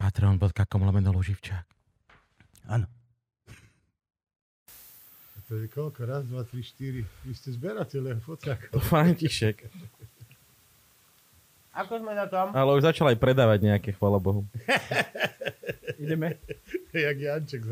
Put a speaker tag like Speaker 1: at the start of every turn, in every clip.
Speaker 1: Patreon.com lomeno Luživčák.
Speaker 2: Áno.
Speaker 3: To je koľko? Raz, dva, tri, štyri. Vy ste zberatelia fociakov.
Speaker 1: František.
Speaker 2: Ako sme na tom?
Speaker 1: Ale už začal aj predávať nejaké, chvala Bohu.
Speaker 2: Ideme.
Speaker 3: Jak Janček z.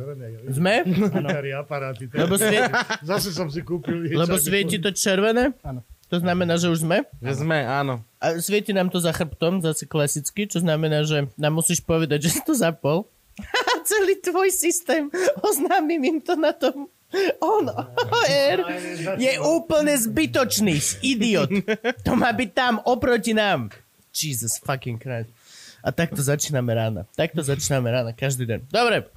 Speaker 2: Sme?
Speaker 3: Starý aparáty.
Speaker 2: Lebo, svie...
Speaker 3: Zase som si kúpil.
Speaker 2: Lebo svieti to červené?
Speaker 4: Áno.
Speaker 2: To znamená, že už sme?
Speaker 1: Že sme, áno.
Speaker 2: A svieti nám to za chrbtom, zase klasicky, čo znamená, že nám musíš povedať, že si to zapol. A celý tvoj systém, oznámim im to na tom on OR je úplne zbytočný, idiot. To má byť tam oproti nám. Jesus fucking Christ. A takto začíname ráno. Takto začíname ráno, každý deň. Dobre,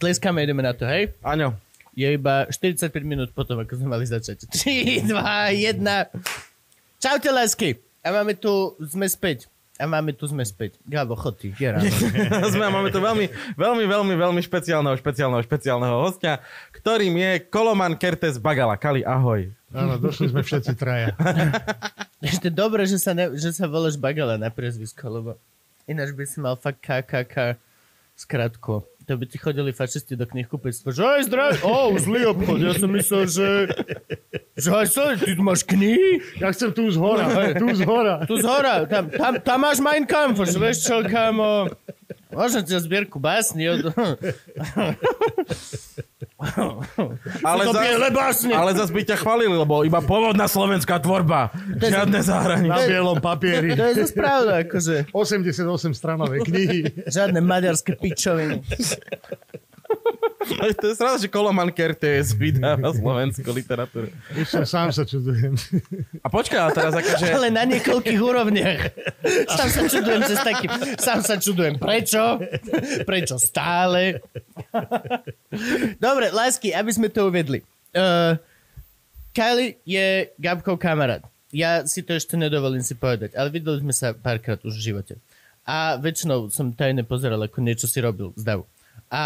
Speaker 2: tleskáme, ideme na to, hej?
Speaker 1: Aňo.
Speaker 2: Je iba 45 minút potom, ako sme mali začať. 3, 2, 1. Čaute, lásky. A máme tu, sme späť. A máme tu, sme späť. Gabo, chod ty, je
Speaker 1: sme, a máme tu veľmi, veľmi, veľmi, veľmi špeciálneho, špeciálneho, špeciálneho hostia, ktorým je Koloman Kertes Bagala. Kali, ahoj.
Speaker 3: Áno, došli sme všetci traja.
Speaker 2: Ešte dobre, že sa, ne, že sa voláš Bagala na priezvisko, lebo ináč by si mal fakt KKK skratko. To by ti chodili fašisti do knihkupectva, že aj zdrav, o, zlý obchod, ja som myslel, že že aj sa, ty tu máš knihy?
Speaker 3: Ja chcem tu z hora. Tu z hora.
Speaker 2: Tu z hora, tam, tam, tam máš Mein Kampf, už vieš čo, kamo. Možno ti zbierku básni od...
Speaker 1: Ale,
Speaker 2: to
Speaker 1: zas,
Speaker 2: básne.
Speaker 1: ale zase by ťa chválili, lebo iba pôvodná slovenská tvorba. Žiadne
Speaker 3: Na
Speaker 1: zahraničie.
Speaker 3: bielom papieri.
Speaker 2: To je zase pravda, akože.
Speaker 3: 88 stranové knihy.
Speaker 2: Žiadne maďarské pičoviny.
Speaker 1: To je sranda, že Koloman Kertes vydáva slovenskú literatúru.
Speaker 3: Ešte sám sa čudujem.
Speaker 1: A počkaj, ale teraz akože...
Speaker 2: Ale na niekoľkých úrovniach. Sám sa čudujem cez taký... Sám sa čudujem prečo. Prečo stále. Dobre, lásky, aby sme to uvedli. Uh, Kylie je Gabkov kamarát. Ja si to ešte nedovolím si povedať, ale videli sme sa párkrát už v živote. A väčšinou som tajne pozeral, ako niečo si robil z davu. A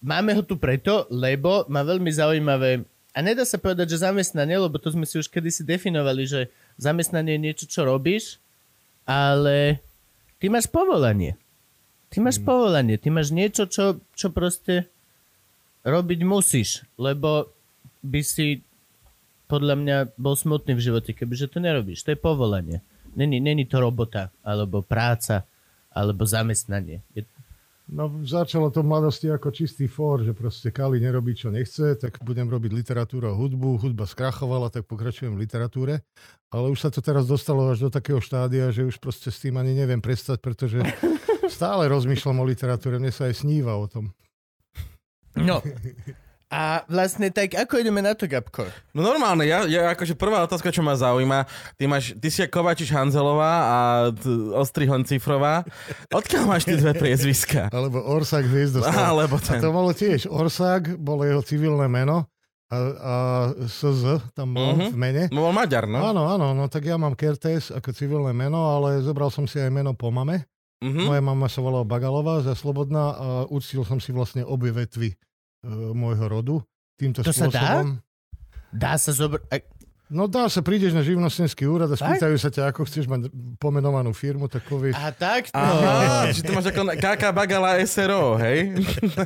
Speaker 2: máme ho tu preto, lebo má veľmi zaujímavé a nedá sa povedať, že zamestnanie, lebo to sme si už kedysi definovali, že zamestnanie je niečo, čo robíš, ale ty máš povolanie. Ty máš povolanie, ty máš niečo, čo, čo proste robiť musíš, lebo by si podľa mňa bol smutný v živote, kebyže to nerobíš. To je povolanie. Není, není to robota, alebo práca, alebo zamestnanie. Je,
Speaker 3: No, začalo to v mladosti ako čistý fór, že proste Kali nerobí, čo nechce, tak budem robiť literatúru a hudbu. Hudba skrachovala, tak pokračujem v literatúre. Ale už sa to teraz dostalo až do takého štádia, že už proste s tým ani neviem prestať, pretože stále rozmýšľam o literatúre. Mne sa aj sníva o tom.
Speaker 2: No. A vlastne tak, ako ideme na to, Gabko?
Speaker 1: No normálne, ja, ja akože prvá otázka, čo ma zaujíma, ty, máš, ty si Kovačiš Hanzelová a t- Ostrihon Cifrová. Odkiaľ máš tie dve priezviska?
Speaker 3: Alebo Orsák Hviezdoslav.
Speaker 1: Alebo
Speaker 3: A
Speaker 1: ten.
Speaker 3: to bolo tiež. Orsák bolo jeho civilné meno a, a SZ tam bol
Speaker 1: Mhm.
Speaker 3: v mene.
Speaker 1: No bol Maďar, no?
Speaker 3: Áno, áno, no tak ja mám Kertes ako civilné meno, ale zobral som si aj meno po mame.
Speaker 1: Mhm.
Speaker 3: Moja mama sa volala Bagalová za Slobodná a uctil som si vlastne obie vetvy môjho rodu. Týmto
Speaker 2: To sa dá?
Speaker 3: spôsobom.
Speaker 2: Dá sa zobrať...
Speaker 3: No dá sa, prídeš na živnostenský úrad a
Speaker 2: Tak?
Speaker 3: spýtajú sa ťa, ako chceš mať pomenovanú firmu, tak povieš,
Speaker 2: A tak?
Speaker 1: Aha, čiže ty máš ako KK Bagala SRO, hej?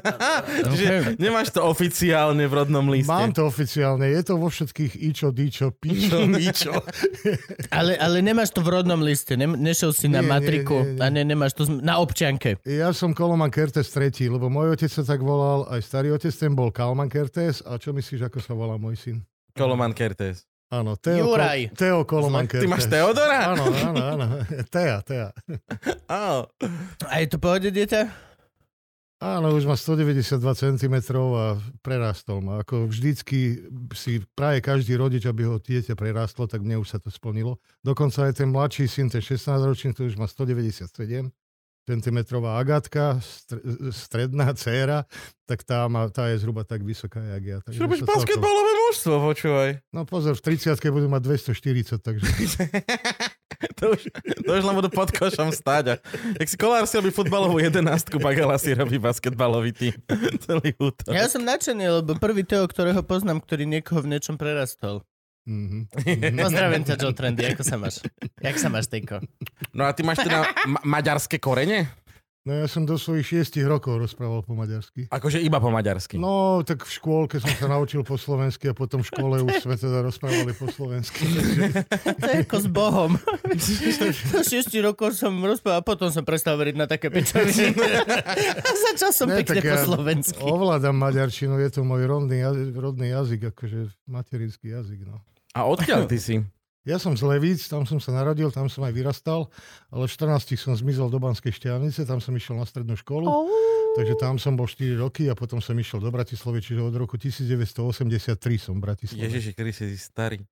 Speaker 1: Čiže nemáš to oficiálne v rodnom liste.
Speaker 3: mám to oficiálne, je to vo všetkých ičo, dičo, pičo, mičo.
Speaker 2: Ale, ale nemáš to v rodnom liste, ne, nešiel si na
Speaker 3: Nie, nie,
Speaker 2: matriku
Speaker 3: nie, nie.
Speaker 2: a ne, nemáš to na občianke.
Speaker 3: Ja som Koloman Kertes tretí, lebo môj otec sa tak volal, aj starý otec, ten bol Kalman Kertes. A čo myslíš, ako sa volá môj syn?
Speaker 1: Koloman Kertes.
Speaker 3: Áno, Teo,
Speaker 2: Juraj.
Speaker 3: Ko- Teo Koloman Kertes.
Speaker 1: Ty máš Teodora?
Speaker 3: Áno, áno, áno. Tea, Tea.
Speaker 1: Áno.
Speaker 2: A je to pohode, dieťa?
Speaker 3: Áno, už má 192 cm a prerastol ma. Ako vždycky si praje každý rodič, aby ho dieťa prerastlo, tak mne už sa to splnilo. Dokonca aj ten mladší syn, ten 16-ročný, to už má 197. centimetrová Agatka, str- stredná dcéra, tak tá, má, tá je zhruba tak vysoká, jak ja. Takže
Speaker 1: robíš basketbalové mužstvo, počúvaj.
Speaker 3: No pozor, v 30 budú mať 240, takže...
Speaker 1: to, už, to už len budú pod košom stáť. A, jak si Kolár si robí futbalovú jedenástku, Bagala si robí basketbalový tým. Celý útok.
Speaker 2: Ja som nadšený, lebo prvý Teo, ktorého poznám, ktorý niekoho v niečom prerastol.
Speaker 3: Mhm.
Speaker 2: Pozdravím ťa, Joe Trendy, ako sa máš? Jak sa máš, Tejko?
Speaker 1: No a ty máš teda ma- maďarské korene?
Speaker 3: No ja som do svojich šiestich rokov rozprával po maďarsky.
Speaker 1: Akože iba po maďarsky.
Speaker 3: No, tak v škôlke som sa naučil po slovensky a potom v škole už sme teda rozprávali po slovensky.
Speaker 2: To je ako s Bohom. Do 6 rokov som rozprával, a potom som prestal veriť na také pičoviny. A začal som
Speaker 3: Ne,
Speaker 2: pekne po
Speaker 3: ja
Speaker 2: slovensky.
Speaker 3: Ovládam maďarčinu, je to môj rodný, jazyk, rodný jazyk, akože materinský jazyk. No.
Speaker 1: A odkiaľ ty si?
Speaker 3: Ja som z Levíc, tam som sa narodil, tam som aj vyrastal, ale v 14 som zmizol do Banskej šťavnice, tam som išiel na strednú školu, takže tam som bol 4 roky a potom som išiel do Bratislavy, čiže od roku 1983 som v Bratislave.
Speaker 1: Ježiši, kedy si starý.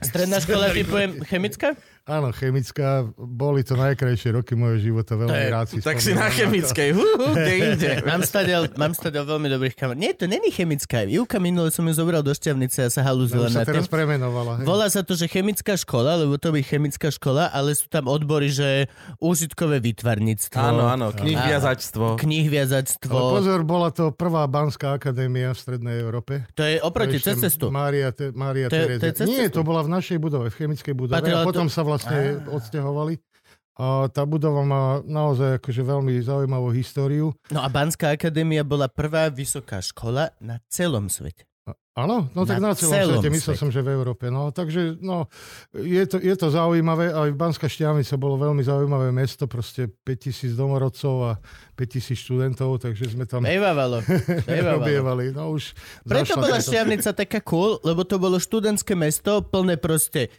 Speaker 2: Stredná škola typujem chemická?
Speaker 3: Áno, chemická, boli to najkrajšie roky môjho života, veľmi rád si
Speaker 1: Tak si na chemickej. Kde inde.
Speaker 2: Mám stadiaľ, mám stadiaľ veľmi dobrých kamarátov. Nie, to není chemická. Júka minule som ju zobral do šťavnice a sa
Speaker 3: No,
Speaker 2: halúzila
Speaker 3: sa
Speaker 2: na tým.
Speaker 3: teraz premenovala. Hej.
Speaker 2: Volá sa to, že chemická škola, lebo to by chemická škola, ale sú tam odbory, že úžitkové výtvarníctvo.
Speaker 1: Áno, áno, knihviazačstvo.
Speaker 2: Knihviazactvo.
Speaker 3: Ale pozor, bola to prvá Banská akadémia v Strednej Európe.
Speaker 2: To je oproti, cez cestu.
Speaker 3: Mária, te, Mária
Speaker 2: To
Speaker 3: Terezia.
Speaker 2: to je
Speaker 3: Nie, to bola v našej budove, v chemickej budove.
Speaker 2: Patrila
Speaker 3: a potom
Speaker 2: to-
Speaker 3: sa vlastne odsťahovali. A tá budova má naozaj akože veľmi zaujímavú históriu.
Speaker 2: No a Banská akadémia bola prvá vysoká škola na celom svete.
Speaker 3: Áno, no tak
Speaker 2: Na
Speaker 3: na celom,
Speaker 2: celom
Speaker 3: svete, myslel som, že v Európe. No, takže no, je, to, je to zaujímavé, aj Banská Štiavnica bolo veľmi zaujímavé mesto, proste 5000 domorodcov a 5000 študentov, takže sme tam
Speaker 2: Bejvávalo. Bejvávalo.
Speaker 3: No už
Speaker 2: Preto bola
Speaker 3: táto-
Speaker 2: Šťavnica taká cool, lebo to bolo študentské mesto plné proste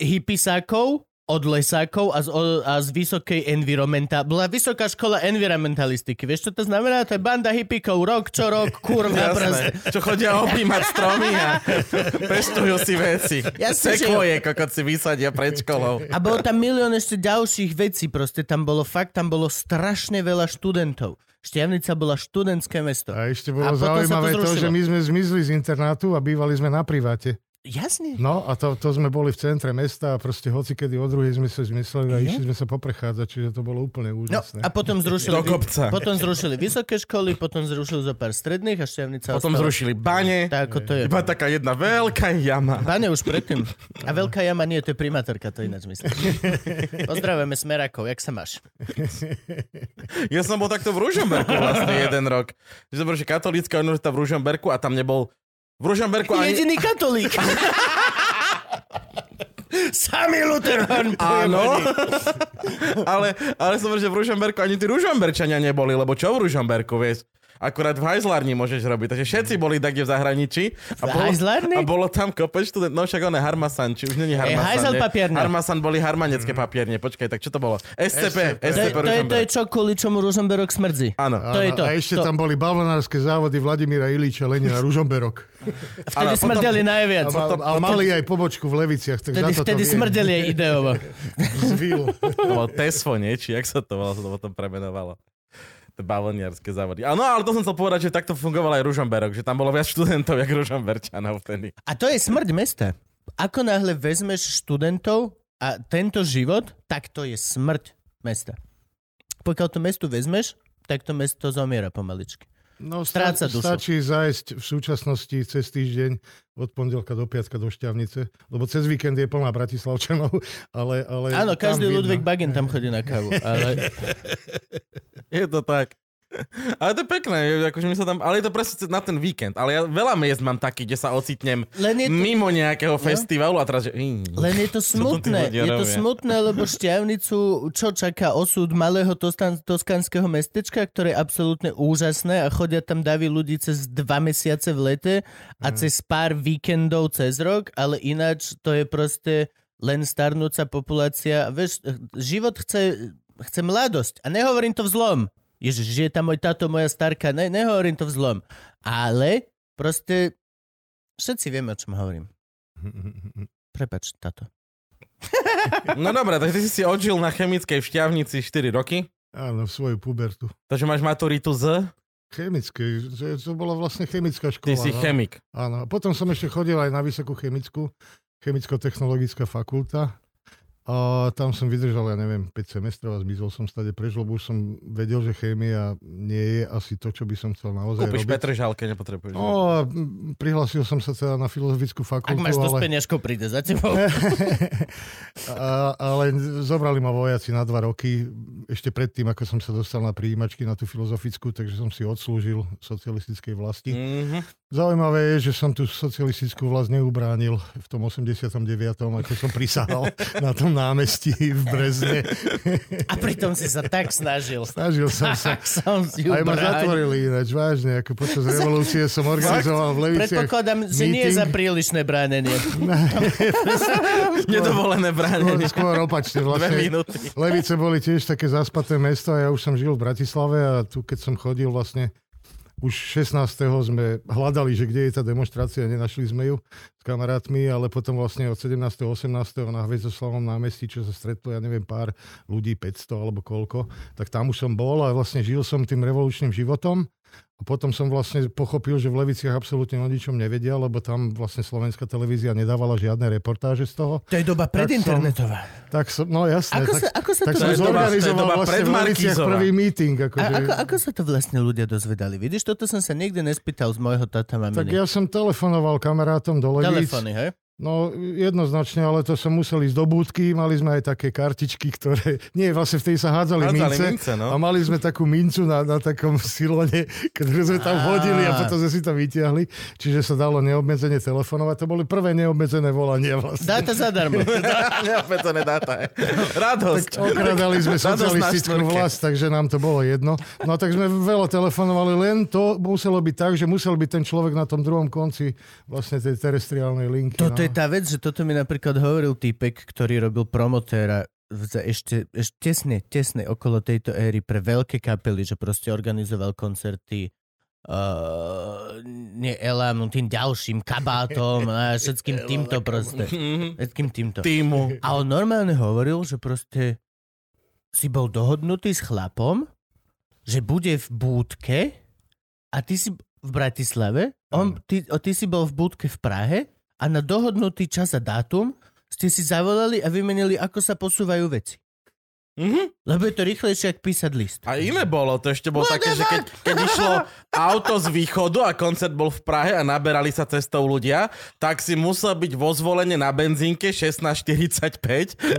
Speaker 2: hypisákov, od lesákov a z, a z vysokej environmenta. Bola vysoká škola environmentalistiky. Vieš, čo to znamená? To je banda hippíkov, rok čo rok, kurva.
Speaker 1: Jasné, čo chodia objímať stromy a pestujú si veci.
Speaker 2: Jasne, že-
Speaker 1: Sekvoje, kokot si vysadia pred školou.
Speaker 2: A bolo tam milión ešte ďalších vecí. Proste tam bolo fakt, tam bolo strašne veľa študentov. Šťavnica bola študentské mesto.
Speaker 3: A ešte
Speaker 2: A
Speaker 3: bolo
Speaker 2: to
Speaker 3: zaujímavé to,
Speaker 2: zrušilo.
Speaker 3: že my sme zmizli z internátu a bývali sme na priváte.
Speaker 2: Jasne.
Speaker 3: No a to, to sme boli v centre mesta a proste hoci kedy o druhej sme sa zmysleli a išli sme sa poprechádzať, čiže to bolo úplne
Speaker 2: No
Speaker 3: úžasné.
Speaker 2: a potom zrušili,
Speaker 1: Do kopca.
Speaker 2: potom zrušili vysoké školy, potom zrušili zo pár stredných a Šťavnica
Speaker 1: Potom
Speaker 2: ostala.
Speaker 1: zrušili bane.
Speaker 2: Tak ako to je.
Speaker 1: Iba taká jedna veľká jama.
Speaker 2: Bane už predtým. A veľká jama nie, to je primátorka, to ináč myslím. Pozdravujeme Smerakov, jak sa máš?
Speaker 1: Ja som bol takto v Ružomberku vlastne jeden rok. Že som bol, že katolícka univerzita v Ružomberku a tam nebol v Ružomberku ani...
Speaker 2: Jediný katolík. Samý Lutheran.
Speaker 1: Áno, ale, ale som že v Ružomberku ani tí Ružomberčania neboli, lebo čo v Ružomberku, vieš? Akurát v hajzlárni môžeš robiť. Takže všetci boli tak v zahraničí. A
Speaker 2: V
Speaker 1: bolo,
Speaker 2: hajzlárni?
Speaker 1: a bolo tam kopec študent. No však on je Harmasan, či už není Harmasan.
Speaker 2: hajzel
Speaker 1: nie?
Speaker 2: papierne.
Speaker 1: Harmasan boli harmanecké papierne. Počkaj, tak čo to bolo? SCP.
Speaker 3: SCP.
Speaker 2: To je,
Speaker 1: SCP
Speaker 2: to, je, to je
Speaker 1: Ružomberok.
Speaker 2: čo, kvôli čomu Rosenberok smrdzi.
Speaker 1: Áno.
Speaker 2: to je to.
Speaker 3: A ešte
Speaker 2: to.
Speaker 3: tam boli balvanárske závody Vladimíra Ilíča Lenina Ružomberok.
Speaker 2: Vtedy
Speaker 1: potom-
Speaker 2: smrdeli
Speaker 3: A,
Speaker 2: najviac.
Speaker 3: a mali aj pobočku v Leviciach, tak
Speaker 2: Vtedy,
Speaker 3: za to
Speaker 2: vtedy
Speaker 3: to
Speaker 2: smrdeli aj ideovo.
Speaker 3: Z Vil.
Speaker 1: To bolo Tesfo, nie? Či jak sa to volalo, sa to potom premenovalo. Bavlniarské závody. Áno, ale to som chcel povedať, že takto fungoval aj Ružomberok, že tam bolo viac študentov, jak Ružomberčanov vtedy.
Speaker 2: A to je smrť mesta. Ako náhle vezmeš študentov a tento život, tak to je smrť mesta. Pokiaľ to mestu vezmeš, tak to mesto zomiera pomaličky.
Speaker 3: No,
Speaker 2: Stráca
Speaker 3: sta-
Speaker 2: dušu.
Speaker 3: stačí zájsť v súčasnosti cez týždeň od pondelka do piatka do Šťavnice, lebo cez víkend je plná Bratislavčanov, ale... ale
Speaker 2: Áno, každý. Ludvík Bagen tam chodí na kávu. Ale
Speaker 1: Je to tak. Ale to je pekné, akože my sa tam, ale je to presne na ten víkend. Ale ja veľa miest mám taký, kde sa ocitnem
Speaker 2: len je to,
Speaker 1: mimo nejakého festivalu a teraz, že... hm,
Speaker 2: len je to smutné. Je to smutné, lebo šťavnicu, čo čaká osud malého tostan, toskanského mestečka, ktoré je absolútne úžasné a chodia tam davy ľudí cez dva mesiace v lete a
Speaker 1: Mhm.
Speaker 2: cez pár víkendov cez rok, ale ináč to je proste len starnúca populácia. Vieš, život chce, chce mladosť. A nehovorím to v zlom. Ježiš, žije tam môj táto, moja starka. Ne, nehovorím to v zlom. Ale proste všetci vieme, o čom hovorím. Prepač, táto.
Speaker 1: No dobré, tak ty si si odžil na chemickej Šťavnici 4 roky.
Speaker 3: Áno, v svoju pubertu.
Speaker 1: Takže máš maturitu z...
Speaker 3: Chemické, že to bola vlastne chemická škola.
Speaker 1: Ty si
Speaker 3: no.
Speaker 1: chemik.
Speaker 3: Áno, potom som ešte chodil aj na vysokú chemickú, chemicko-technologická fakulta. A tam som vydržal, ja neviem, 5 semestrov a zmizol som stade preč, lebo už som vedel, že chémia nie je asi to, čo by som chcel naozaj
Speaker 1: Kúpiš
Speaker 3: robiť.
Speaker 1: Petržalke, nepotrebuješ.
Speaker 3: No a prihlásil som sa teda na filozofickú fakultu,
Speaker 2: Ak máš to
Speaker 3: ale,
Speaker 2: príde za tebou.
Speaker 3: a, ale zobrali ma vojaci na dva roky, ešte predtým, ako som sa dostal na príjimačky na tú filozofickú, takže som si odslúžil socialistickej vlasti.
Speaker 1: Mhm.
Speaker 3: Zaujímavé je, že som tú socialistickú vlast neubránil v tom 89., ako som prisahal na tom námestí v Brezne.
Speaker 2: A pritom si sa tak snažil.
Speaker 3: Snažil som sa.
Speaker 2: Som si
Speaker 3: Aj ma zatvorili ináč, vážne, ako počas revolúcie som organizoval v Leviciach
Speaker 2: Predpokladám, že nie za prílišné bránenie.
Speaker 1: Nedovolené
Speaker 3: Skôr,
Speaker 1: bránenie.
Speaker 3: skôr opačne.
Speaker 1: Dve
Speaker 3: Vlastne,
Speaker 1: minúty.
Speaker 3: Levice boli tiež také zaspaté mesto a ja už som žil v Bratislave a tu keď som chodil vlastne už 16. sme hľadali, že kde je tá demonstrácia, nenašli sme ju s kamarátmi, ale potom vlastne od 17. 18. na Hviezdoslavom námestí, čo sa stretlo, ja neviem, pár ľudí, 500 alebo koľko, tak tam už som bol a vlastne žil som tým revolučným životom. A potom som vlastne pochopil, že v Leviciach absolútne o ničom nevedia, lebo tam vlastne slovenská televízia nedávala žiadne reportáže z toho.
Speaker 2: To je doba
Speaker 3: Tak som-
Speaker 2: predinternetová.
Speaker 3: Tak som, no jasné.
Speaker 2: Ako
Speaker 3: tak,
Speaker 2: sa, ako sa
Speaker 3: tak
Speaker 2: to...
Speaker 3: som
Speaker 1: je
Speaker 3: zorganizoval
Speaker 1: doba
Speaker 3: vlastne v Leviciach prvý meeting.
Speaker 2: A
Speaker 3: Akože,
Speaker 2: ako, ako sa to vlastne ľudia dozvedali? Vidíš, toto som sa nikdy nespýtal z môjho tata
Speaker 3: tak
Speaker 2: maminy.
Speaker 3: ja som telefonoval kamarátom do Levíc.
Speaker 2: Telefóny, hej?
Speaker 3: No jednoznačne, ale to som musel ísť do búdky, mali sme aj také kartičky, ktoré, nie, vlastne v tej sa hádzali,
Speaker 1: Hádzali
Speaker 3: mince,
Speaker 1: mince, no.
Speaker 3: a mali sme takú mincu na, na takom silone, ktorú sme tam hodili a potom sme si to vytiahli, čiže sa dalo neobmedzene telefonovať. To boli prvé neobmedzené volania vlastne.
Speaker 2: Dáta zadarmo.
Speaker 1: Neopätovné dáta. Radosť.
Speaker 3: Okradali sme socialistickú vlast, takže nám to bolo jedno. No tak sme veľa telefonovali, len to muselo byť tak, že musel byť ten človek na tom druhom konci vlastne tej terestriálnej linky.
Speaker 2: Toto
Speaker 3: no.
Speaker 2: je tá vec, že toto mi napríklad hovoril týpek, ktorý robil promotéra ešte, ešte tesne, tesne okolo tejto éry pre veľké kapely, že proste organizoval koncerty uh, nie Elam, no tým ďalším kabátom a všetkým týmto proste.
Speaker 1: Mhm.
Speaker 2: Všetkým týmto.
Speaker 1: Týmu.
Speaker 2: A on normálne hovoril, že proste si bol dohodnutý s chlapom, že bude v búdke a ty si v Bratislave, on, ty, o, ty si bol v búdke v Prahe a na dohodnutý čas a dátum ste si zavolali a vymenili, ako sa posúvajú veci.
Speaker 1: Mhm.
Speaker 2: Lebo je to rýchlejšie, ako písať list.
Speaker 1: A iné bolo, to ešte bolo také, že keď, keď išlo auto z východu a koncert bol v Prahe a naberali sa cestou ľudia, tak si musel byť vo zvolenie na benzínke 16.45.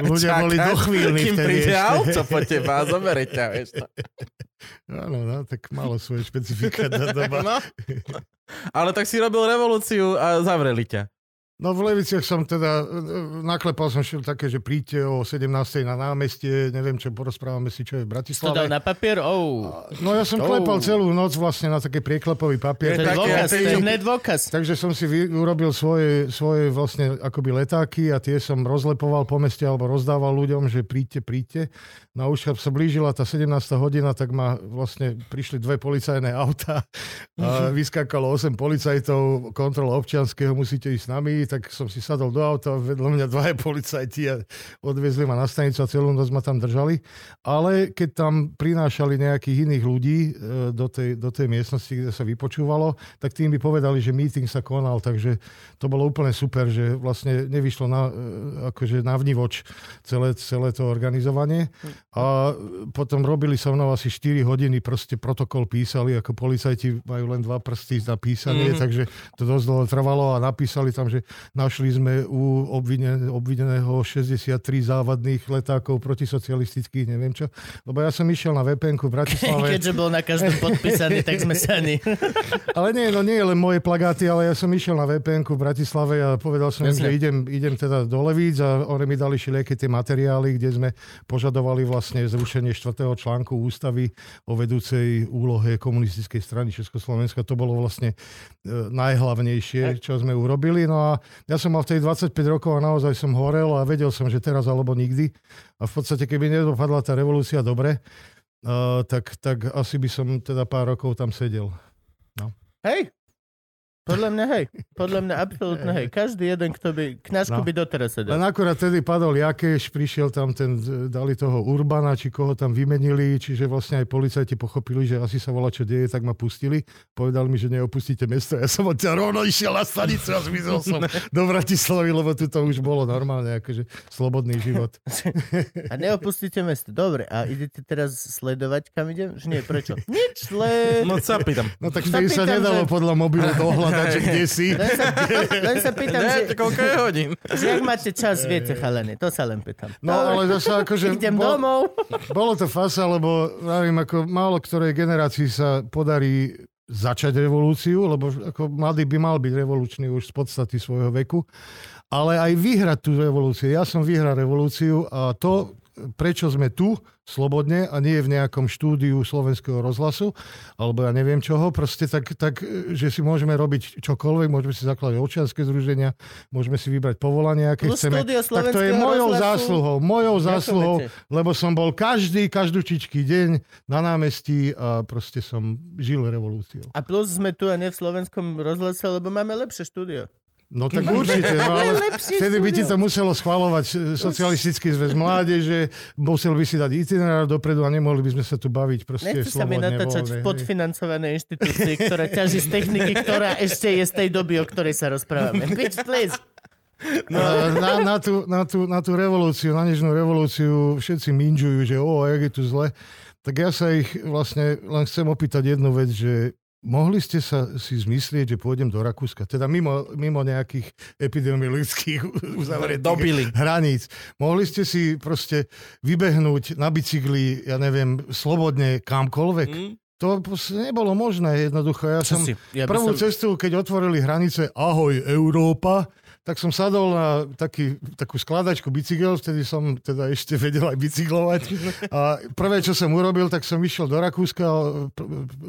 Speaker 3: Ľudia boli dochvíľni
Speaker 1: kým príde
Speaker 3: ešte.
Speaker 1: auto po teba a zoberie ťa, vieš to.
Speaker 3: Áno, no, tak malo svoje špecifika tá doba.
Speaker 1: No. Ale tak si robil revolúciu a zavreli ťa.
Speaker 3: No v Leviciach som teda, e, naklepal som šiel také, že príďte o 17. na námestie, neviem čo, porozprávame si, čo je v
Speaker 2: To
Speaker 3: Bratislave.
Speaker 2: dal na papier? Oh.
Speaker 3: No ja som
Speaker 2: Oh.
Speaker 3: klepal celú noc vlastne na taký prieklepový papier.
Speaker 2: To je dôkaz, to je dôkaz.
Speaker 3: Takže som si vy, urobil svoje, svoje vlastne akoby letáky a tie som rozlepoval po meste alebo rozdával ľuďom, že príďte, príďte. No už sa blížila tá 17. hodina, tak ma vlastne prišli dve policajné auta a vyskakalo 8 policajtov, kontrola občianského, musíte ísť s nami, tak som si sadol do auta, vedľa mňa dvaja policajti a odviezli ma na stanicu a celú noc ma tam držali. Ale keď tam prinášali nejakých iných ľudí e, do tej, do tej miestnosti, kde sa vypočúvalo, tak tým by povedali, že meeting sa konal, takže to bolo úplne super, že vlastne nevyšlo na, e, akože na vnivoč celé, celé to organizovanie. A potom robili so mnou asi 4 hodiny, proste protokol písali, ako policajti majú len dva prsty na písanie, mm. takže to dosť dlho trvalo a napísali tam, že našli sme u obvinen, obvineného 63 závadných letákov protisocialistických, neviem čo. Lebo ja som išiel na vpn v Bratislave.
Speaker 2: Keďže bol na každom podpísaný, tak sme sa ani...
Speaker 3: Ale nie, no nie len moje plagáty, ale ja som išiel na vpn v Bratislave a povedal som im,
Speaker 2: Jasne.
Speaker 3: že idem, idem teda do Levíc a oni mi dali všelijaké tie materiály, kde sme požadovali vlastne zrušenie 4. článku ústavy o vedúcej úlohe komunistickej strany Československa. To bolo vlastne e, najhlavnejšie, čo sme urobili. No a ja som mal vtedy 25 rokov a naozaj som horel a vedel som, že teraz alebo nikdy. A v podstate, keby nedopadla tá revolúcia dobre, uh, tak, tak asi by som teda pár rokov tam sedel.
Speaker 2: Hej, Podľa mňa hej. Podľa mňa absolútne hej. Každý jeden, kto by... Knažku
Speaker 3: No.
Speaker 2: by doteraz sedel.
Speaker 3: Len akurát tedy padol Jakeš, prišiel tam ten, dali toho Urbana, či koho tam vymenili, čiže vlastne aj policajti pochopili, že asi sa volá, čo deje, tak ma pustili. Povedali mi, že neopustíte mesto. Ja som odtiaľ rovno išiel na stanicu a zmizol som do Bratislavy, lebo tu to už bolo normálne, akože slobodný život.
Speaker 2: A neopustíte mesto. Dobre, a idete teraz sledovať, kam idem? Že nie, prečo? Nič, len...
Speaker 1: No sa pýtam.
Speaker 3: No tak
Speaker 2: Sa
Speaker 3: vtedy sa
Speaker 2: pýtam,
Speaker 3: nedalo
Speaker 2: že-
Speaker 3: podľa mobilu dohľadať, že kde si.
Speaker 2: Len sa, len sa pýtam,
Speaker 1: Ne,
Speaker 2: že,
Speaker 1: koľko je hodín?
Speaker 2: že ak máte čas, viete, chalene. To sa len pýtam.
Speaker 3: No ale zase akože...
Speaker 2: Idem
Speaker 3: bol-
Speaker 2: domov.
Speaker 3: Bolo to fasa, lebo neviem, ako málo ktorej generácii sa podarí začať revolúciu, lebo ako mladý by mal byť revolučný už z podstaty svojho veku, ale aj vyhrať tú revolúciu. Ja som vyhral revolúciu a to, prečo sme tu slobodne a nie v nejakom štúdiu slovenského rozhlasu, alebo ja neviem čoho, proste tak, tak, že si môžeme robiť čokoľvek, môžeme si zakladať občianske združenia, môžeme si vybrať povolanie, aké
Speaker 2: Plus
Speaker 3: chceme. Tak to je mojou
Speaker 2: rozhlasu.
Speaker 3: zásluhou, mojou
Speaker 2: Ďakujeme
Speaker 3: zásluhou, lebo som bol každý, každúčičký deň na námestí a proste som žil revolúciou.
Speaker 2: A plus sme tu a nie v slovenskom rozhlase, lebo máme lepšie štúdio.
Speaker 3: No tak určite, no ale vtedy by ti to muselo schvalovať e, socialistický zväz mládeže, musel by si dať itinerár dopredu a nemohli by sme sa tu baviť proste
Speaker 2: Nechce sa mi natáčať v podfinancovanej inštitúcii, ktorá ťaží z techniky, ktorá ešte je z tej doby, o ktorej sa rozprávame. Bitch, please.
Speaker 3: No, na, na, tú, na, tú, na tú revolúciu, na nežnú revolúciu všetci minžujú, že o, jak je tu zle. Tak ja sa ich vlastne len chcem opýtať jednu vec, že mohli ste sa si zmyslieť, že pôjdem do Rakúska, teda mimo, mimo nejakých epidemiologických uzavretých
Speaker 1: Dobili.
Speaker 3: hraníc. Mohli ste si proste vybehnúť na bicykli, ja neviem, slobodne kamkoľvek.
Speaker 1: Hm?
Speaker 3: To nebolo možné jednoducho. Ja
Speaker 2: Čo
Speaker 3: som
Speaker 2: si? Ja
Speaker 3: prvú
Speaker 2: som-
Speaker 3: cestu, keď otvorili hranice Ahoj Európa, tak som sadol na taký, takú skladačku bicykel, vtedy som teda ešte vedel aj bicyklovať. A prvé, čo som urobil, tak som išiel do Rakúska,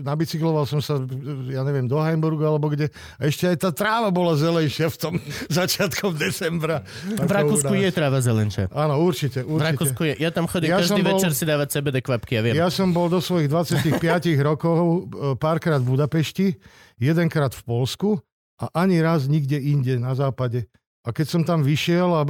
Speaker 3: nabicykloval som sa, ja neviem, do Heimburgu alebo kde. A ešte aj tá tráva bola zelejšia v tom začiatkom decembra.
Speaker 2: V Rakúsku je tráva zelenčia.
Speaker 3: Áno, určite,
Speaker 2: V
Speaker 3: určite.
Speaker 2: Rakúsku je. Ja tam chodím
Speaker 3: Ja
Speaker 2: každý
Speaker 3: bol-
Speaker 2: večer si dávať CBD kvapky, ja viem.
Speaker 3: Ja som bol do svojich 25 rokov e, párkrát v Budapešti, jedenkrát v Polsku a ani raz nikde inde na západe. A keď som tam vyšiel a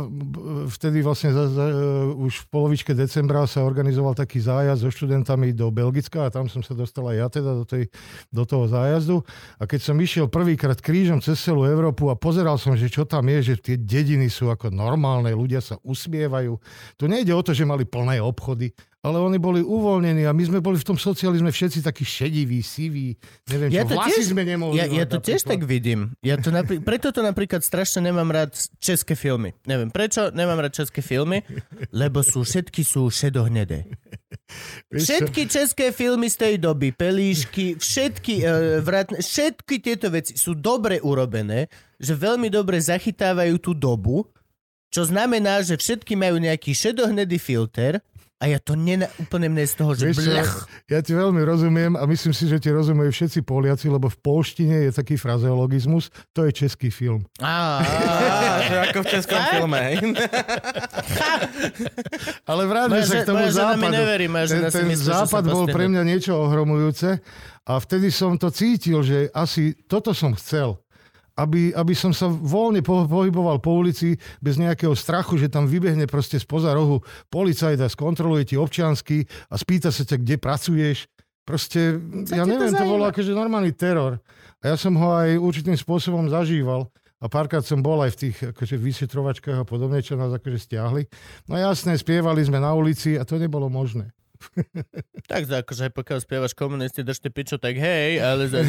Speaker 3: vtedy vlastne za, za, e, už v polovičke decembra sa organizoval taký zájazd so študentami do Belgicka a tam som sa dostal aj ja teda do, tej, do toho zájazdu. A keď som išiel prvýkrát krížom cez celú Európu a pozeral som, že čo tam je, že tie dediny sú ako normálne, ľudia sa usmievajú. Tu nejde o to, že mali plné obchody, ale oni boli uvoľnení a my sme boli v tom socializme všetci takí šediví, siví, neviem čo,
Speaker 2: Ja to
Speaker 3: vlasy
Speaker 2: tiež-
Speaker 3: sme nemohli
Speaker 2: Ja, ja to tiež tak vidím. Ja to napri- preto to napríklad strašne nemám rád české filmy. Neviem prečo, nemám rád české filmy, lebo sú všetky sú šedohnedé.
Speaker 3: Čo?
Speaker 2: Všetky české filmy z tej doby, pelíšky, všetky, uh, vratne, všetky tieto veci sú dobre urobené, že veľmi dobre zachytávajú tú dobu, čo znamená, že všetky majú nejaký šedohnedý filter a ja to nena, úplne mne z toho, že
Speaker 3: Vieš čo,
Speaker 2: blech.
Speaker 3: ja ti veľmi rozumiem a myslím si, že ti rozumejú všetci Poliaci, lebo v polštine je taký frazeologizmus, to je český film.
Speaker 2: Á,
Speaker 1: že ako v českom filme.
Speaker 3: Ale
Speaker 2: Moja
Speaker 3: sa k tomu západu.
Speaker 2: neverí,
Speaker 3: ten ten
Speaker 2: myslí,
Speaker 3: západ bol pre mňa niečo ohromujúce a vtedy som to cítil, že asi toto som chcel. Aby, aby som sa voľne po, pohyboval po ulici bez nejakého strachu, že tam vybehne proste spoza rohu policajt a skontroluje ti občiansky a spýta sa ťa, kde pracuješ. Proste,
Speaker 2: Co
Speaker 3: ja
Speaker 2: ti to
Speaker 3: neviem, to, bolo akože normálny teror. A ja som ho aj určitým spôsobom zažíval. A párkrát som bol aj v tých akože, vyšetrovačkách a podobne, čo nás akože stiahli. No jasné, spievali sme na ulici a to nebolo možné.
Speaker 2: Tak za akože pokiaľ spievaš komunisti, držte piču, tak hej, ale za...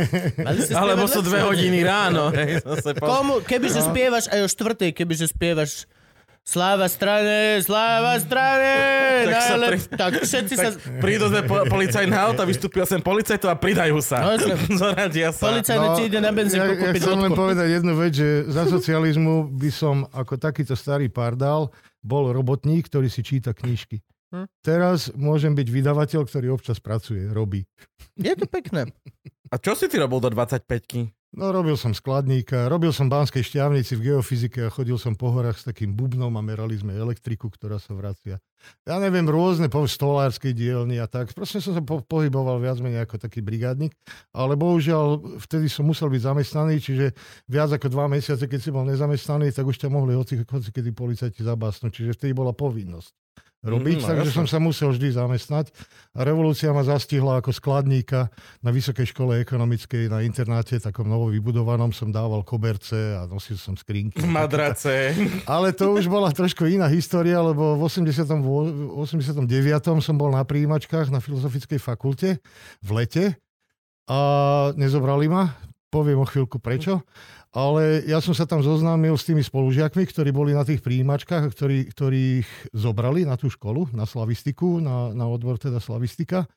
Speaker 2: Ste
Speaker 1: Alebo sú dve hodiny ráno. Hej, po...
Speaker 2: Komu, kebyže
Speaker 3: No.
Speaker 2: spievaš aj o štvrtej, kebyže spievaš Sláva strane, sláva strane,
Speaker 1: Tak sa pri-
Speaker 2: tak všetci sa...
Speaker 1: Prídu sme po, policajné auta, vystúpil sem policajtov a pridajú sa.
Speaker 2: No.
Speaker 1: Zoradia sa.
Speaker 2: Policajný ti ide na benzínku
Speaker 3: No, ja, ja chcem len povedať jednu vec, že za socializmu by som ako takýto starý pardál bol robotník, ktorý si číta knižky.
Speaker 2: Hm.
Speaker 3: Teraz môžem byť vydavateľ, ktorý občas pracuje, robí.
Speaker 2: Je to pekné.
Speaker 1: A čo si ty robil do 25-ky?
Speaker 3: No robil som skladníka, robil som Banskej šťavnici v geofyzike a chodil som po horách s takým bubnom a merali sme elektriku, ktorá sa vracia. Ja neviem, rôzne po stolárskej dielni a tak. Proste som sa po- pohyboval viac menej ako taký brigádnik, ale bohužiaľ vtedy som musel byť zamestnaný, čiže viac ako dva mesiace, keď si bol nezamestnaný, tak už ťa mohli hoci, hoci kedy policajti zabásnuť, čiže vtedy bola povinnosť robiť, mm, takže
Speaker 1: jasné.
Speaker 3: som sa musel vždy zamestnať. A revolúcia ma zastihla ako skladníka na Vysokej škole ekonomickej na internáte, takom novo vybudovanom, som dával koberce a nosil som skrinky.
Speaker 1: Madrace.
Speaker 3: Ale to už bola trošku iná história, lebo v 80. v 89. som bol na príjimačkách na Filozofickej fakulte v lete a nezobrali ma. Poviem o chvíľku prečo. Ale ja som sa tam zoznámil s tými spolužiakmi, ktorí boli na tých príjimačkách, ktorí, ktorých zobrali na tú školu, na slavistiku, na, na odbor teda slavistika.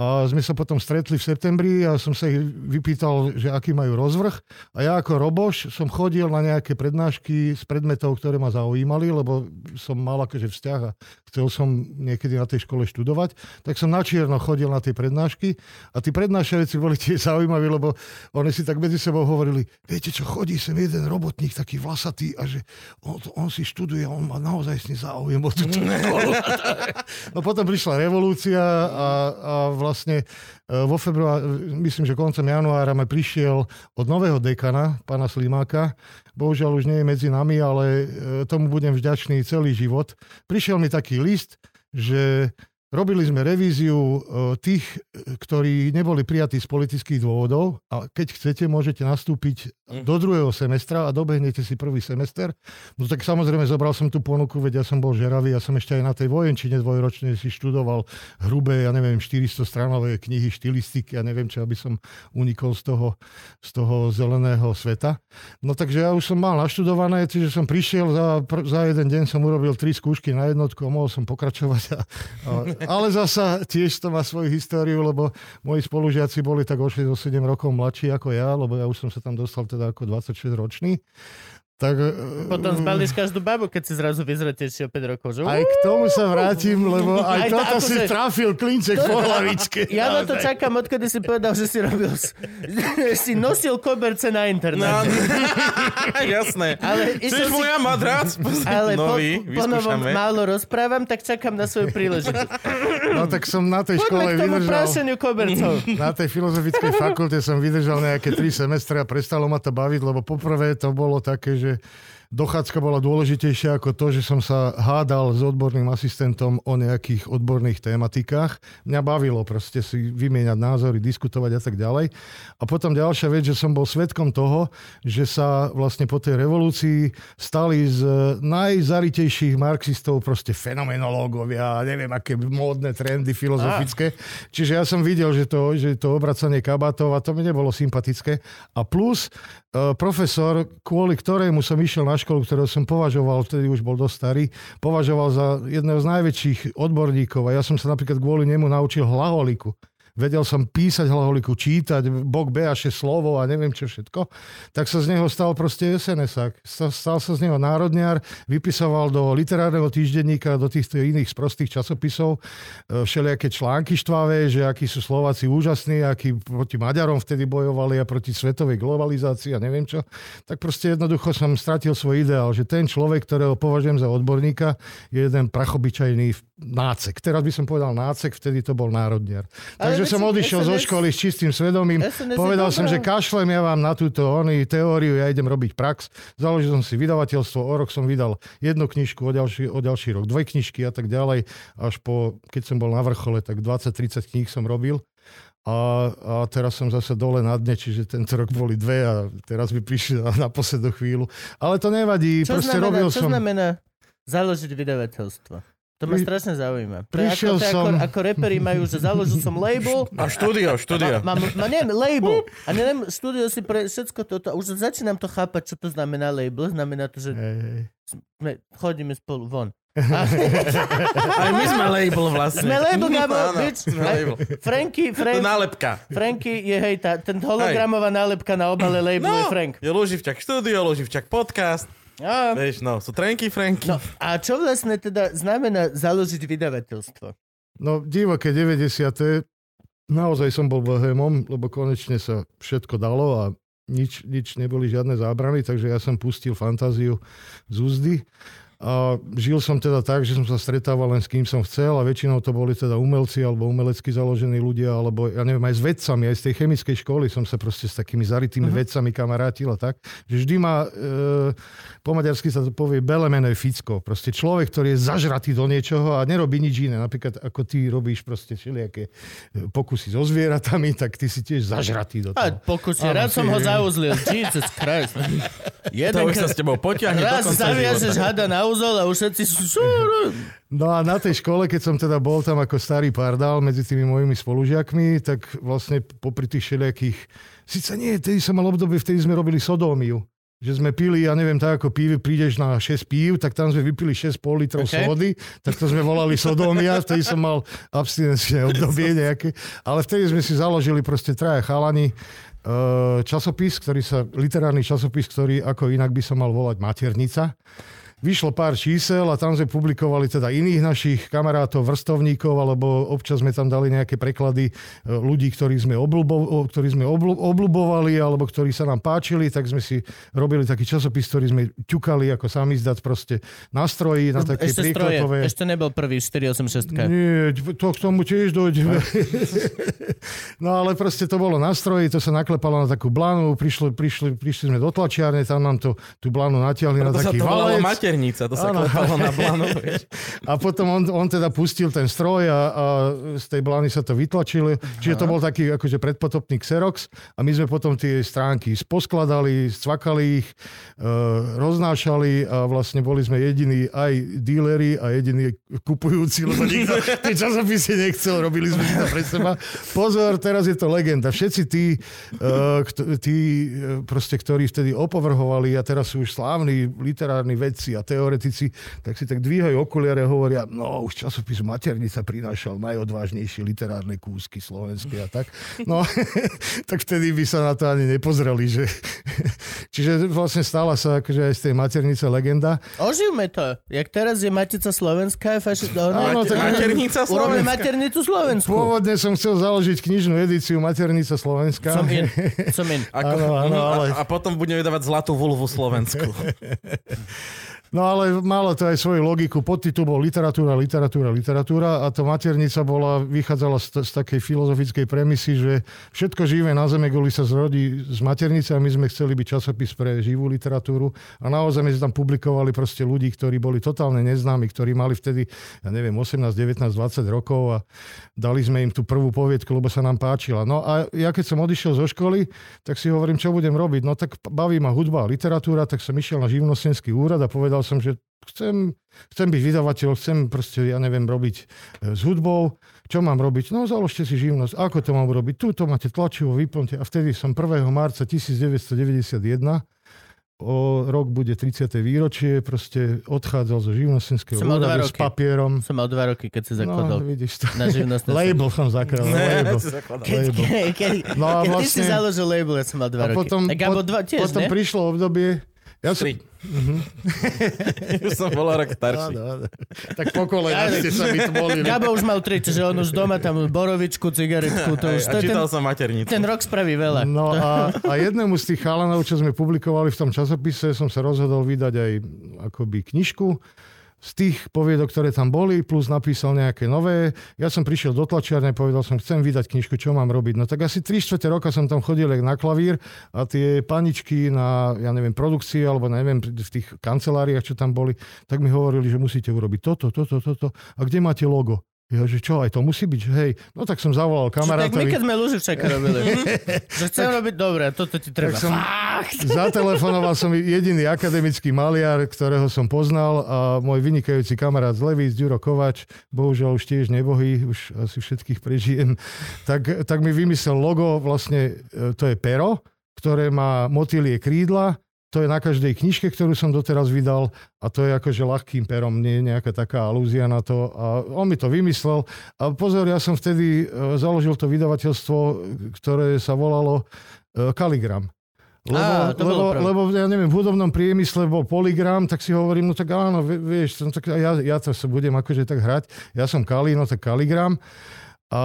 Speaker 3: A sme sa potom stretli v septembri a som sa ich vypýtal, že aký majú rozvrh. A ja ako roboš som chodil na nejaké prednášky z predmetov, ktoré ma zaujímali, lebo som mal akože vzťah a chcel som niekedy na tej škole študovať. Tak som na čierno chodil na tie prednášky a tí prednášajúci boli tiež zaujímaví, lebo oni si tak medzi sebou hovorili, viete čo, chodí sem jeden robotník taký vlasatý a že on, on si študuje, on má naozaj s záujem o túto školu. No potom prišla revolúcia a, a vlastne e, vo februári, myslím, že koncom januára mi prišiel od nového dekana, pána Slimáka, bohužiaľ už nie je medzi nami, ale e, tomu budem vďačný celý život. Prišiel mi taký list, že Robili sme revíziu e, tých, e, ktorí neboli prijatí z politických dôvodov a keď chcete, môžete nastúpiť do druhého semestra a dobehnete si prvý semester. No tak samozrejme zobral som tú ponuku, veď ja som bol žeravý, ja som ešte aj na tej vojenčine dvojročne si študoval hrubé, ja neviem, 400 stranové knihy, štilistiky, ja neviem, čo aby som unikol z toho, z toho zeleného sveta. No takže ja už som mal naštudované, čiže som prišiel, za, za jeden deň som urobil tri skúšky na jednotku a mohol som pokračovať. A, a, ale zasa tiež to má svoju históriu, lebo moji spolužiaci boli tak o 6 7 rokov mladší ako ja, lebo ja už som sa tam dostal teda ako 26 ročný. Tak, e,
Speaker 2: Potom zbalíš každú babu, keď si zrazu vyzretejší o 5 rokov. Že...
Speaker 3: aj k tomu sa vrátim, lebo aj,
Speaker 2: Aj to-
Speaker 3: toto si
Speaker 2: akože-
Speaker 3: trafil klinček po hlavičke.
Speaker 2: Ja na to čakám, odkedy si povedal, že si robil... že si nosil koberce na
Speaker 1: No,
Speaker 2: internet.
Speaker 1: jasné.
Speaker 2: Ale
Speaker 1: Chceš
Speaker 2: si-
Speaker 1: moja madrac?
Speaker 2: Ale po,
Speaker 1: Nový,
Speaker 2: po novom
Speaker 1: vyskúšame.
Speaker 2: málo rozprávam, tak čakám na svoju príležitosť.
Speaker 3: No tak som na tej škole
Speaker 2: Poďme k tomu
Speaker 3: vydržal.
Speaker 2: prášeniu kobercov.
Speaker 3: Na tej filozofickej fakulte som vydržal nejaké tri semestre a prestalo ma to baviť, lebo poprvé to bolo také, že dochádzka bola dôležitejšia ako to, že som sa hádal s odborným asistentom o nejakých odborných tématikách. Mňa bavilo proste si vymieňať názory, diskutovať a tak ďalej. A potom ďalšia vec, že som bol svetkom toho, že sa vlastne po tej revolúcii stali z najzaritejších marxistov proste fenomenológovia, neviem, aké módne trendy filozofické. Čiže ja som videl, že to, že to obracanie kabátov a to mi nebolo sympatické. A plus profesor, kvôli ktorému som išiel na školu, ktorého som považoval, vtedy už bol dosť starý, považoval za jedného z najväčších odborníkov a ja som sa napríklad kvôli nemu naučil hlaholiku. Vedel som písať hlavoliku, čítať, bok beaše slovo a neviem čo všetko. Tak sa z neho stal proste SNS-ak. Stal, sa z neho národniar, vypisoval do literárneho týždenníka, do týchto iných sprostých časopisov e, všelijaké články štvavé, že akí sú Slováci úžasní, akí proti Maďarom vtedy bojovali a proti svetovej globalizácii a neviem čo. Tak proste jednoducho som stratil svoj ideál, že ten človek, ktorého považujem za odborníka, je jeden prachobyčajný nácek. Teraz by som povedal nácek, vtedy to bol národniar.
Speaker 2: Ale
Speaker 3: Takže som odišiel zo školy s čistým svedomím.
Speaker 2: SNS
Speaker 3: Povedal som, že kašlem ja vám na túto oný teóriu, ja idem robiť prax. Založil som si vydavateľstvo, o rok som vydal jednu knižku, o ďalší, o ďalší rok dve knižky a tak ďalej. Až po, keď som bol na vrchole, tak 20-30 kníh som robil. A, a teraz som zase dole na dne, čiže tento rok boli dve a teraz by prišli na, na poslednú chvíľu. Ale to nevadí,
Speaker 2: Čo
Speaker 3: proste
Speaker 2: znamená,
Speaker 3: robil
Speaker 2: čo
Speaker 3: som...
Speaker 2: znamená založiť vydavateľstvo? To ma strašne zaujíma. To
Speaker 3: prišiel
Speaker 2: ako, to je ako,
Speaker 3: som-
Speaker 2: ako reperi majú, že založil som label,
Speaker 1: A štúdio, štúdio.
Speaker 2: Mám, mám, neviem, label. A neviem, štúdio si pre všetko toto. Už začínam to chápať, čo to znamená label. Znamená to, že
Speaker 3: hej.
Speaker 2: sme, chodíme spolu von.
Speaker 1: Aj my sme label vlastne.
Speaker 2: Sme label, Gabo, bitch.
Speaker 1: label.
Speaker 2: Franky,
Speaker 1: To
Speaker 2: Frank,
Speaker 1: je nálepka.
Speaker 2: Franky je, hej, tá, ten hologramová nálepka na obale labelu je Frank.
Speaker 1: je Luživčak štúdio, Luživčak podcast.
Speaker 2: A,
Speaker 1: Vieš, no, sú trenky, Franky.
Speaker 2: no, a čo vlastne teda znamená založiť vydavateľstvo?
Speaker 3: No divoké 90. Naozaj som bol bohémom, lebo konečne sa všetko dalo a nič, nič neboli žiadne zábrany, takže ja som pustil fantáziu z úzdy. A žil som teda tak, že som sa stretával len s kým som chcel a väčšinou to boli teda umelci alebo umelecky založení ľudia, alebo ja neviem, aj s vedcami, aj z tej chemickej školy som sa proste s takými zaritými uh-huh. vedcami kamarátil a tak. Že vždy ma, e, po maďarsky sa to povie belemené ficko. Proste človek, ktorý je zažratý do niečoho a nerobí nič iné. Napríklad ako ty robíš proste všelijaké e, pokusy so zvieratami, tak ty si tiež zažratý do toho.
Speaker 2: A pokusy, raz som ho zauzlil. Jesus Christ.
Speaker 1: Jeden to už sa s tebou potiahne
Speaker 2: Raz zaviažeš hada na úzol a už všetci sú...
Speaker 3: No a na tej škole, keď som teda bol tam ako starý pardál medzi tými mojimi spolužiakmi, tak vlastne popri tých všelijakých... Sice nie, tedy som mal obdobie, vtedy sme robili sodómiu že sme pili, ja neviem, tak ako píve, prídeš na 6 pív, tak tam sme vypili 6 pol litrov okay. sody, tak to sme volali sodómia, vtedy som mal abstinenčné obdobie nejaké, ale vtedy sme si založili proste traja chalani, eh, časopis, ktorý sa, literárny časopis, ktorý ako inak by sa mal volať Maternica vyšlo pár čísel a tam sme publikovali teda iných našich kamarátov, vrstovníkov, alebo občas sme tam dali nejaké preklady e, ľudí, ktorých sme, obľubo, ktorí sme obľubovali, alebo ktorí sa nám páčili, tak sme si robili taký časopis, ktorý sme ťukali ako sami zdať proste nástroji na také
Speaker 2: Ešte
Speaker 3: príklepové...
Speaker 2: Stroje. Ešte nebol prvý 486.
Speaker 3: Nie, to k tomu tiež dojdeme. no ale proste to bolo nástroji, to sa naklepalo na takú blanu, prišli, prišli, prišli sme do tlačiarne, tam nám to, tú blanu natiahli Preto na taký valec
Speaker 1: maternica, to sa ano. klepalo na blanu.
Speaker 3: A potom on, on teda pustil ten stroj a, a z tej blány sa to vytlačilo. Čiže to bol taký akože predpotopný Xerox a my sme potom tie stránky poskladali, cvakali ich, e, roznášali a vlastne boli sme jediní aj díleri a jediní kupujúci, lebo nikto tie časopisy nechcel, robili sme to pre seba. Pozor, teraz je to legenda. Všetci tí, e, tí e, proste, ktorí vtedy opovrhovali a teraz sú už slávni literárni vedci a teoretici, tak si tak dvíhajú okuliare a hovoria, no už časopis Maternica prinášal najodvážnejšie literárne kúsky slovenské a tak. No, tak vtedy by sa na to ani nepozreli, že... Čiže vlastne stala sa akože aj z tej Maternice legenda.
Speaker 2: Oživme to. Jak teraz je Matica Slovenská, je fašist...
Speaker 1: Áno, tak Maternica Slovenská.
Speaker 2: Urobíme Maternicu Slovensku.
Speaker 3: Pôvodne som chcel založiť knižnú edíciu Maternica Slovenská.
Speaker 2: Som in. Som in.
Speaker 1: Ako, áno, áno, ale... a, a potom budeme vydávať Zlatú vulvu Slovensku.
Speaker 3: No ale malo to aj svoju logiku. Podtitul bol literatúra, literatúra, literatúra a to maternica bola, vychádzala z, z takej filozofickej premisy, že všetko živé na Zeme guli sa zrodí z maternice a my sme chceli byť časopis pre živú literatúru a naozaj sme tam publikovali proste ľudí, ktorí boli totálne neznámi, ktorí mali vtedy, ja neviem, 18, 19, 20 rokov a dali sme im tú prvú poviedku, lebo sa nám páčila. No a ja keď som odišiel zo školy, tak si hovorím, čo budem robiť. No tak baví ma hudba a literatúra, tak som išiel na živnostenský úrad a povedal povedal som, že chcem, chcem byť vydavateľ, chcem proste, ja neviem, robiť e, s hudbou. Čo mám robiť? No založte si živnosť. Ako to mám robiť? Tu to máte tlačivo, vyplňte. A vtedy som 1. marca 1991 o rok bude 30. výročie, proste odchádzal zo živnostenského úradu s papierom.
Speaker 2: Som mal dva roky, keď si zakladal
Speaker 3: no, vidíš to.
Speaker 2: na
Speaker 3: Label som zakladal. label.
Speaker 2: Keď, keď, keď, no keď vlastne, si založil label, ja som mal dva a roky.
Speaker 3: Potom, a Gabo dva tiež,
Speaker 2: potom
Speaker 3: ne? prišlo obdobie,
Speaker 1: ja som... Už som bol rok starší.
Speaker 3: No, no, no. Tak po kolena ste sa vytvolili.
Speaker 2: Gabo už mal tri, čiže on už doma tam borovičku, cigaretku. To už,
Speaker 1: a
Speaker 2: to
Speaker 1: čítal
Speaker 2: ten,
Speaker 1: som maternicu.
Speaker 2: Ten rok spraví veľa.
Speaker 3: No a, a jednému z tých chalanov, čo sme publikovali v tom časopise, som sa rozhodol vydať aj akoby knižku z tých poviedok, ktoré tam boli, plus napísal nejaké nové. Ja som prišiel do tlačiarne, povedal som, chcem vydať knižku, čo mám robiť. No tak asi 3 čtvrte roka som tam chodil na klavír a tie paničky na, ja neviem, produkcie, alebo neviem, v tých kanceláriách, čo tam boli, tak mi hovorili, že musíte urobiť toto, toto, toto. A kde máte logo? Ja, že čo, aj to musí byť, hej. No tak som zavolal kamarátovi. Tak
Speaker 2: my keď sme Luživčaka robili. že chcem tak, robiť dobre, toto ti treba. Tak
Speaker 3: som, zatelefonoval som jediný akademický maliar, ktorého som poznal a môj vynikajúci kamarát z Levíc, Ďuro Kovač, bohužiaľ už tiež nebohý, už asi všetkých prežijem, tak, tak mi vymyslel logo, vlastne e, to je pero, ktoré má motýlie krídla to je na každej knižke, ktorú som doteraz vydal a to je akože ľahkým perom, nie je nejaká taká alúzia na to. A on mi to vymyslel. A pozor, ja som vtedy e, založil to vydavateľstvo, ktoré sa volalo e, Kaligram. Lebo, Á, lebo, lebo, ja neviem, v hudobnom priemysle bol Polygram, tak si hovorím, no tak áno, vieš, no tak ja, ja to sa budem akože tak hrať. Ja som Kali, no tak Kaligram. A,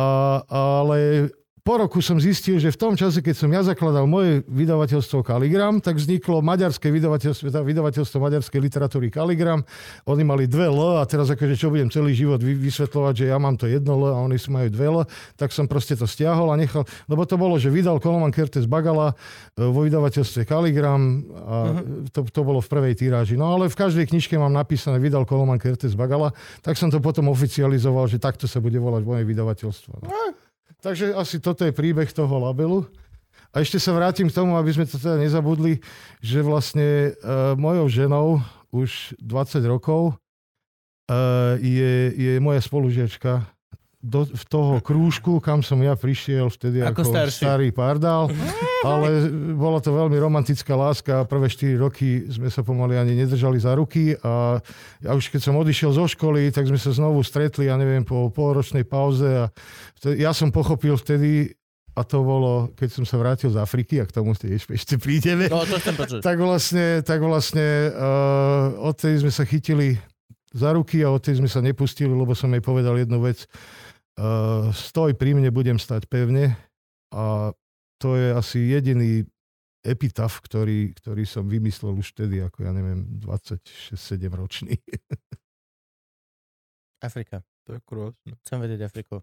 Speaker 3: ale po roku som zistil, že v tom čase, keď som ja zakladal moje vydavateľstvo Kaligram, tak vzniklo maďarské vydavateľstvo, teda vydavateľstvo maďarskej literatúry Kaligram. Oni mali dve L a teraz akože čo budem celý život vysvetľovať, že ja mám to jedno L a oni si majú dve L, tak som proste to stiahol a nechal, lebo to bolo, že vydal Koloman Kertes Bagala e, vo vydavateľstve Kaligram a uh-huh. to, to bolo v prvej týráži. No ale v každej knižke mám napísané vydal Koloman Kertes Bagala, tak som to potom oficializoval, že takto sa bude volať moje vydavateľstvo. No. Takže asi toto je príbeh toho labelu. A ešte sa vrátim k tomu, aby sme to teda nezabudli, že vlastne uh, mojou ženou už 20 rokov uh, je, je moja spolužiačka do, v toho krúžku, kam som ja prišiel vtedy ako, ako starý pardál. Ale bola to veľmi romantická láska. Prvé 4 roky sme sa pomaly ani nedržali za ruky a ja už keď som odišiel zo školy, tak sme sa znovu stretli, ja neviem, po polročnej pauze a vtedy, ja som pochopil vtedy, a to bolo, keď som sa vrátil z Afriky, a k tomu ešte, ešte prídeme,
Speaker 2: no, to
Speaker 3: tak vlastne, tak vlastne uh, odtedy sme sa chytili za ruky a odtedy sme sa nepustili, lebo som jej povedal jednu vec, Uh, stoj pri mne, budem stať pevne. A to je asi jediný epitaf, ktorý, ktorý som vymyslel už vtedy, ako ja neviem, 26-7 ročný.
Speaker 2: Afrika.
Speaker 1: To je krásne.
Speaker 2: Chcem vedieť Afriku.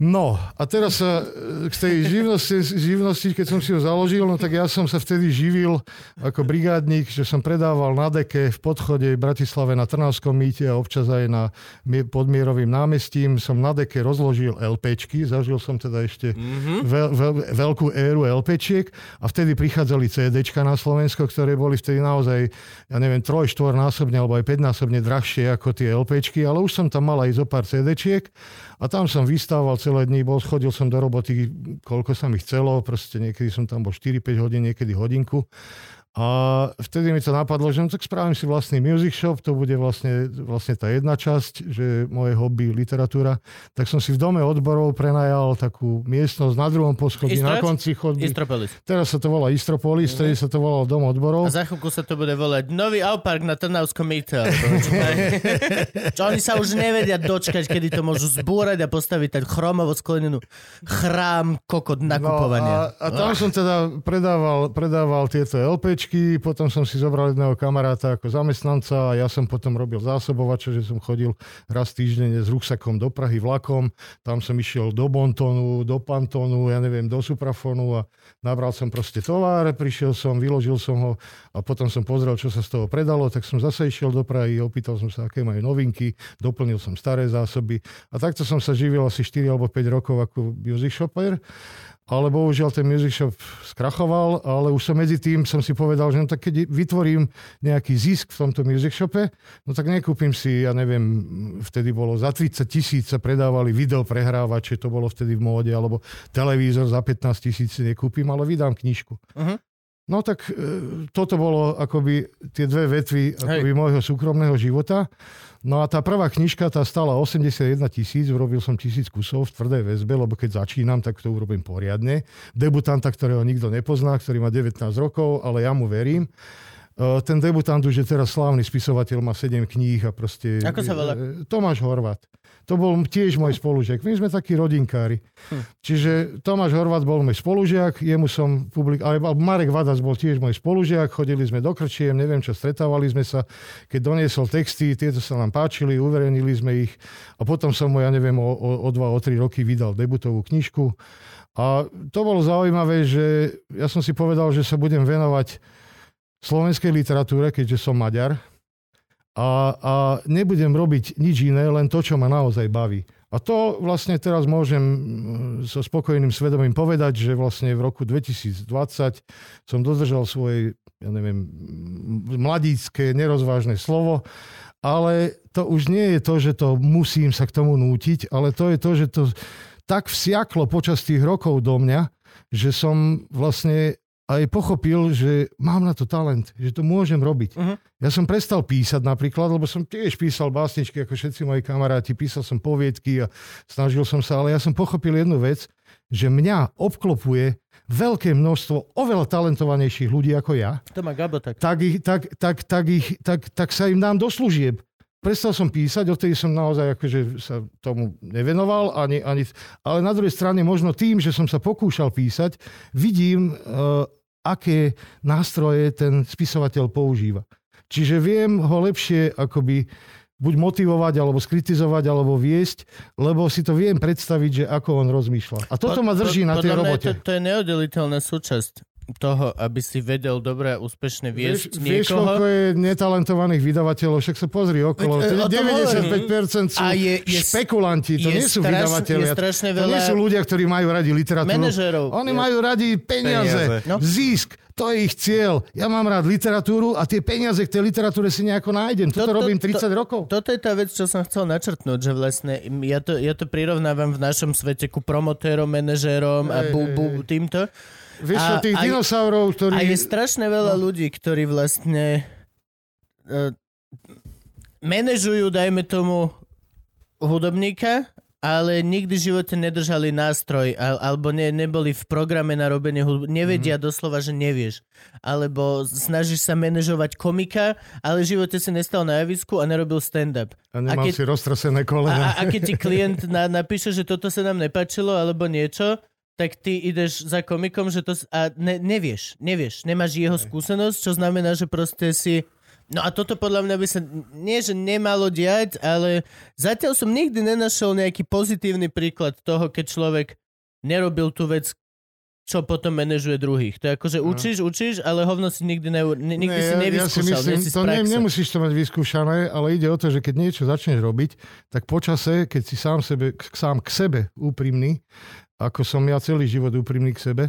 Speaker 3: No a teraz sa k tej živnosti, živnosti, keď som si ho založil, no tak ja som sa vtedy živil ako brigádnik, že som predával na deke v podchode v Bratislave na Trnavskom mýte a občas aj na podmierovým námestím. Som na deke rozložil LPčky, zažil som teda ešte mm-hmm. veľ, veľ, veľkú éru LPčiek a vtedy prichádzali CDčka na Slovensko, ktoré boli vtedy naozaj, ja neviem, troj, štvor násobne alebo aj päťnásobne drahšie ako tie LPčky, ale už som tam mal aj zo pár CD-čiek a tam som vystával celé dní, bol, chodil som do roboty, koľko sa mi chcelo, proste niekedy som tam bol 4-5 hodín, niekedy hodinku. A vtedy mi to napadlo, že no tak spravím si vlastný music shop, to bude vlastne, vlastne tá jedna časť, že moje hobby, literatúra. Tak som si v dome odborov prenajal takú miestnosť na druhom poschodí, na konci chodby.
Speaker 2: Istropolis.
Speaker 3: Teraz sa to volá Istropolis, vtedy sa to volalo Dom odborov.
Speaker 2: A za chvíľku sa to bude volať Nový Alpark na Trnavskom mýte. Čo oni sa už nevedia dočkať, kedy to môžu zbúrať a postaviť tak chromovo sklenenú chrám kokot nakupovania.
Speaker 3: No a, a tam som teda predával, predával tieto LP večky, potom som si zobral jedného kamaráta ako zamestnanca a ja som potom robil zásobovača, že som chodil raz týždenne s ruksakom do Prahy vlakom, tam som išiel do Bontonu, do Pantonu, ja neviem, do Suprafonu a nabral som proste tovar, prišiel som, vyložil som ho a potom som pozrel, čo sa z toho predalo, tak som zase išiel do Prahy, opýtal som sa, aké majú novinky, doplnil som staré zásoby a takto som sa živil asi 4 alebo 5 rokov ako music shopper ale bohužiaľ ten music shop skrachoval, ale už som medzi tým som si povedal, že no tak keď vytvorím nejaký zisk v tomto music shope, no tak nekúpim si, ja neviem, vtedy bolo za 30 tisíc sa predávali video prehrávače, to bolo vtedy v móde, alebo televízor za 15 tisíc si nekúpim, ale vydám knižku. Uh-huh. No tak e, toto bolo akoby tie dve vetvy akoby môjho súkromného života. No a tá prvá knižka, tá stala 81 tisíc, urobil som tisíc kusov v tvrdej väzbe, lebo keď začínam, tak to urobím poriadne. Debutanta, ktorého nikto nepozná, ktorý má 19 rokov, ale ja mu verím. E, ten debutant už je teraz slávny spisovateľ, má 7 kníh a proste...
Speaker 2: Ako sa volá?
Speaker 3: Tomáš Horvat. To bol tiež môj spolužiak. My sme takí rodinkári. Hm. Čiže Tomáš Horvat bol môj spolužiak, jemu som publik... Ale Marek Vadas bol tiež môj spolužiak, chodili sme do Krčiem, neviem čo, stretávali sme sa. Keď doniesol texty, tieto sa nám páčili, uverejnili sme ich a potom som mu, ja neviem, o, o, o dva, o tri roky vydal debutovú knižku. A to bolo zaujímavé, že ja som si povedal, že sa budem venovať slovenskej literatúre, keďže som Maďar a, a nebudem robiť nič iné, len to, čo ma naozaj baví. A to vlastne teraz môžem mm, so spokojným svedomím povedať, že vlastne v roku 2020 som dodržal svoje, ja neviem, mladícké, nerozvážne slovo, ale to už nie je to, že to musím sa k tomu nútiť, ale to je to, že to tak vsiaklo počas tých rokov do mňa, že som vlastne aj pochopil, že mám na to talent, že to môžem robiť. Uh-huh. Ja som prestal písať napríklad, lebo som tiež písal básničky, ako všetci moji kamaráti, písal som poviedky a snažil som sa, ale ja som pochopil jednu vec, že mňa obklopuje veľké množstvo oveľa talentovanejších ľudí ako ja.
Speaker 2: To má Gabo tak.
Speaker 3: Tak, ich, tak, tak, tak, ich, tak, tak sa im dám do služieb. prestal som písať, odtedy som naozaj akože sa tomu nevenoval, ani, ani, ale na druhej strane možno tým, že som sa pokúšal písať, vidím, uh, aké nástroje ten spisovateľ používa. Čiže viem ho lepšie akoby buď motivovať, alebo skritizovať, alebo viesť, lebo si to viem predstaviť, že ako on rozmýšľa. A toto ma drží na tej robote.
Speaker 2: To, to je neoddeliteľná súčasť toho, aby si vedel dobre a úspešne viesť vieš, niekoho. Vieš,
Speaker 3: koľko je netalentovaných vydavateľov, však sa pozri okolo. Veď, 95% sú a je, je, špekulanti, to nie sú vydavateľia. To nie sú ľudia, ktorí majú radi literatúru.
Speaker 2: Manažerov.
Speaker 3: Oni je. majú radi peniaze, peniaze. No? zisk. To je ich cieľ. Ja mám rád literatúru a tie peniaze k tej literatúre si nejako nájdem. Toto to, to, robím 30 to, rokov.
Speaker 2: Toto je tá vec, čo som chcel načrtnúť, že vlastne ja to, ja to prirovnávam v našom svete ku promotérom, manažérom a bu, bu, týmto
Speaker 3: Vieš čo, tých a, dinosaurov, ktorí...
Speaker 2: A je strašne veľa no. ľudí, ktorí vlastne uh, manažujú, dajme tomu, hudobníka, ale nikdy v živote nedržali nástroj alebo ne, neboli v programe na robenie hudby. Nevedia mm. doslova, že nevieš. Alebo snažíš sa manažovať komika, ale v živote si nestal na javisku a nerobil stand-up.
Speaker 3: A nemal a keď, si roztrasené kolena.
Speaker 2: A, a keď ti klient na, napíše, že toto sa nám nepačilo alebo niečo, tak ty ideš za komikom, že to... A ne, nevieš, nevieš, nemáš jeho skúsenosť, čo znamená, že proste si... No a toto podľa mňa by sa nie, že nemalo diať, ale zatiaľ som nikdy nenašiel nejaký pozitívny príklad toho, keď človek nerobil tú vec, čo potom manažuje druhých. To je ako, že no. učíš, učíš, ale hovno si nikdy, ne, nikdy ne, si nevyskúšal. Ja si myslím,
Speaker 3: to ne, nemusíš to mať vyskúšané, ale ide o to, že keď niečo začneš robiť, tak počase, keď si sám, sebe, sám k sebe úprimný, ako som ja celý život úprimný k sebe,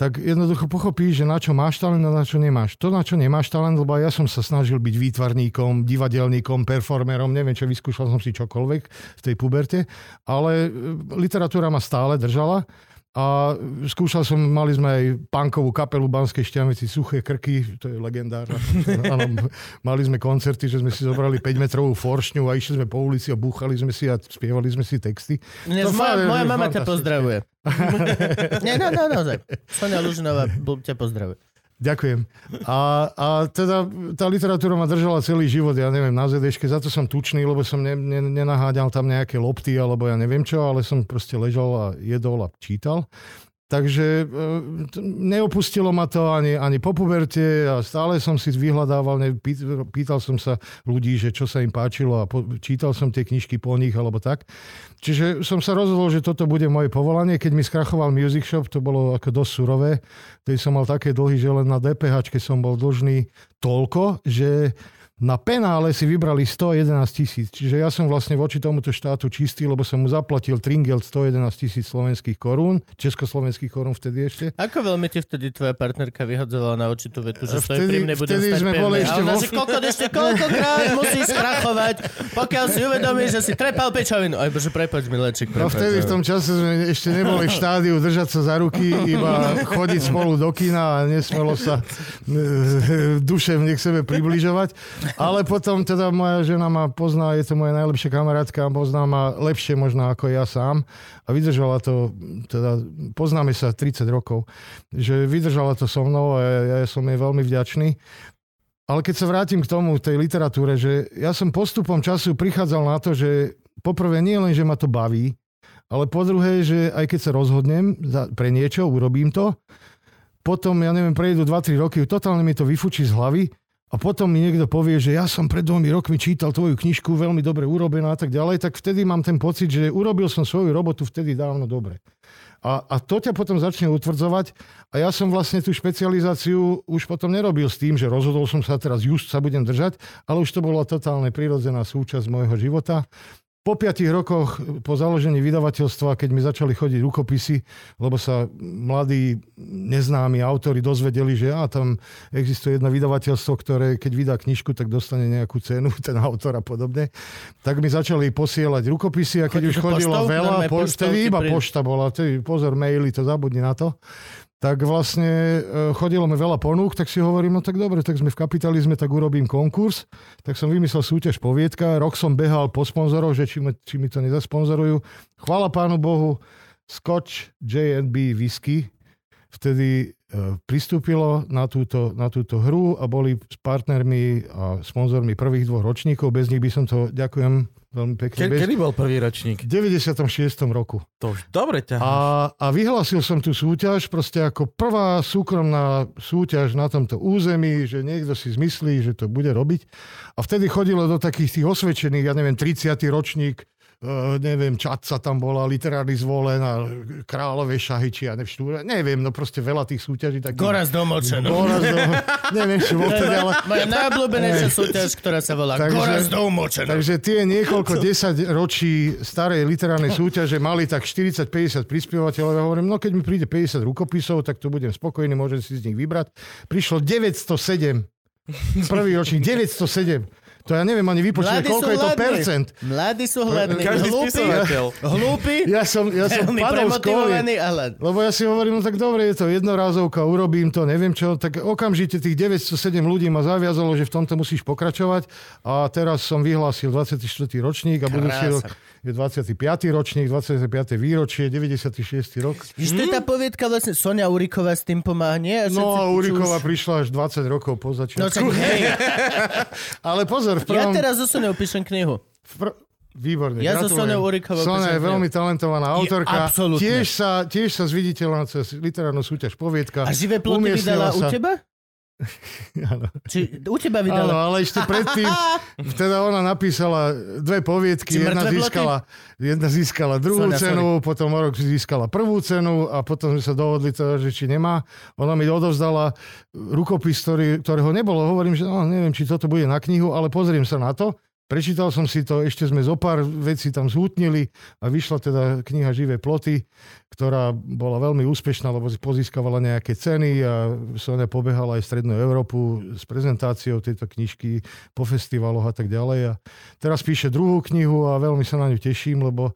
Speaker 3: tak jednoducho pochopíš, že na čo máš talent a na čo nemáš. To, na čo nemáš talent, lebo ja som sa snažil byť výtvarníkom, divadelníkom, performerom, neviem čo, vyskúšal som si čokoľvek v tej puberte, ale e, literatúra ma stále držala a skúšal som, mali sme aj punkovú kapelu Banskej šťavnici, Suché krky, to je legendárna. Áno, mali sme koncerty, že sme si zobrali 5 metrovú foršňu a išli sme po ulici a búchali sme si a spievali sme si texty.
Speaker 2: Nie, moja, moja mama ťa pozdravuje. Nie, no, no, naozaj. Sonia Lužinová ťa pozdravuje.
Speaker 3: Ďakujem. A, a teda tá literatúra ma držala celý život, ja neviem, na ZDŠke, za to som tučný, lebo som ne, ne, nenaháďal tam nejaké lopty, alebo ja neviem čo, ale som proste ležal a jedol a čítal. Takže e, neopustilo ma to ani, ani po puberte a stále som si vyhľadával, ne, pýtal som sa ľudí, že čo sa im páčilo a po, čítal som tie knižky po nich alebo tak. Čiže som sa rozhodol, že toto bude moje povolanie. Keď mi skrachoval Music Shop, to bolo ako dosť surové. Tedy som mal také dlhy, že len na DPH som bol dlžný toľko, že na penále si vybrali 111 tisíc. Čiže ja som vlastne voči tomuto štátu čistý, lebo som mu zaplatil Tringel 111 tisíc slovenských korún, československých korún vtedy ešte.
Speaker 2: Ako veľmi ti vtedy tvoja partnerka vyhodzovala na oči tú vetu, že vtedy, pri mne budem
Speaker 3: vtedy sme boli ešte vo...
Speaker 2: koľko, ešte koľkokrát musíš skrachovať, pokiaľ si uvedomíš, že si trepal pečovinu. Aj bože, prepač, mileček.
Speaker 3: No vtedy v tom čase sme ešte neboli v štádiu držať sa za ruky, iba chodiť spolu do kina a nesmelo sa e, duše k sebe približovať. Ale potom teda moja žena ma pozná, je to moja najlepšia kamarátka, pozná ma lepšie možno ako ja sám a vydržala to, teda poznáme sa 30 rokov, že vydržala to so mnou a ja, ja som jej veľmi vďačný. Ale keď sa vrátim k tomu, tej literatúre, že ja som postupom času prichádzal na to, že poprvé nie len, že ma to baví, ale po druhé, že aj keď sa rozhodnem pre niečo, urobím to, potom, ja neviem, prejdu 2-3 roky, totálne mi to vyfučí z hlavy a potom mi niekto povie, že ja som pred dvomi rokmi čítal tvoju knižku, veľmi dobre urobená a tak ďalej, tak vtedy mám ten pocit, že urobil som svoju robotu vtedy dávno dobre. A, a to ťa potom začne utvrdzovať. A ja som vlastne tú špecializáciu už potom nerobil s tým, že rozhodol som sa teraz, just sa budem držať, ale už to bola totálne prirodzená súčasť môjho života po piatich rokoch po založení vydavateľstva, keď mi začali chodiť rukopisy, lebo sa mladí neznámi autori dozvedeli, že ja, tam existuje jedno vydavateľstvo, ktoré keď vydá knižku, tak dostane nejakú cenu, ten autor a podobne, tak mi začali posielať rukopisy a keď Chodí už chodilo poštou? veľa, po, vtedy iba pošta bola, vtedy, pozor, maily, to zabudni na to tak vlastne e, chodilo mi veľa ponúk, tak si hovorím, no tak dobre, tak sme v kapitalizme, tak urobím konkurs. Tak som vymyslel súťaž poviedka, rok som behal po sponzorov, že či, mi, či mi to nezasponzorujú. Chvala pánu Bohu, Scotch J&B whisky, vtedy e, pristúpilo na túto, na túto hru a boli s partnermi a sponzormi prvých dvoch ročníkov. Bez nich by som to, ďakujem veľmi pekne.
Speaker 1: Ke,
Speaker 3: bez...
Speaker 1: kedy bol prvý ročník?
Speaker 3: V 96. roku.
Speaker 1: To už dobre ťa.
Speaker 3: A, a vyhlásil som tú súťaž proste ako prvá súkromná súťaž na tomto území, že niekto si zmyslí, že to bude robiť. A vtedy chodilo do takých tých osvedčených, ja neviem, 30. ročník Uh, neviem, Čatca tam bola, literárny zvolen a kráľové šahy, či ja neviem, neviem, no proste veľa tých súťaží. Takých...
Speaker 2: Goraz domočeno.
Speaker 3: Goraz do... neviem, čo bol teda, ale...
Speaker 2: Moja najobľúbenejšia súťaž, ktorá sa volá takže, Goraz domočeno.
Speaker 3: Takže tie niekoľko desať ročí starej literárnej súťaže mali tak 40-50 prispievateľov. Ja hovorím, no keď mi príde 50 rukopisov, tak to budem spokojný, môžem si z nich vybrať. Prišlo 907 Prvý ročník, 907. To ja neviem ani vypočuť, koľko je to percent.
Speaker 2: Mladí sú hladní.
Speaker 1: Každý
Speaker 2: Hlúpi,
Speaker 1: spisovateľ.
Speaker 2: hlúpi,
Speaker 3: Ja som, ja som padol z kolie. Lebo ja si hovorím, no tak dobre, je to jednorázovka, urobím to, neviem čo, tak okamžite tých 907 ľudí ma zaviazalo, že v tomto musíš pokračovať a teraz som vyhlásil 24. ročník a budúci rok je 25. ročník, 25. výročie, 96. rok.
Speaker 2: Víš, to je tá poviedka vlastne, Sonia Uriková s tým pomáha, nie? A
Speaker 3: No a Uriková
Speaker 2: už-
Speaker 3: prišla až 20 rokov po
Speaker 2: No
Speaker 3: začiatku.
Speaker 2: tak hej,
Speaker 3: Ale pozor, v
Speaker 2: ja
Speaker 3: prvom...
Speaker 2: teraz so Soniou píšem knihu.
Speaker 3: v pr- Výborne,
Speaker 2: Ja so
Speaker 3: gratulujem.
Speaker 2: Soniou Urikovou
Speaker 3: Sonia je veľmi talentovaná autorka.
Speaker 2: absolútne.
Speaker 3: Tiež sa, tiež sa zviditeľná cez literárnu súťaž Poviedka.
Speaker 2: A živé ploty
Speaker 3: Umiestnila
Speaker 2: vydala u
Speaker 3: sa-
Speaker 2: teba?
Speaker 3: Áno.
Speaker 2: Či u teba
Speaker 3: Áno,
Speaker 2: vydala?
Speaker 3: ale ešte predtým, teda ona napísala dve poviedky,
Speaker 2: Či
Speaker 3: jedna získala, jedna získala druhú
Speaker 2: Sonia,
Speaker 3: cenu, potom o rok získala prvú cenu a potom sme sa dohodli teda, že či nemá. Ona mi odovzdala rukopis, ktorý, ktorého nebolo. Hovorím, že no, neviem, či toto bude na knihu, ale pozriem sa na to. Prečítal som si to, ešte sme zo pár vecí tam zhutnili a vyšla teda kniha Živé ploty, ktorá bola veľmi úspešná, lebo pozískavala nejaké ceny a Sonia pobehala aj Strednú Európu s prezentáciou tejto knižky po festivaloch a tak ďalej. A teraz píše druhú knihu a veľmi sa na ňu teším, lebo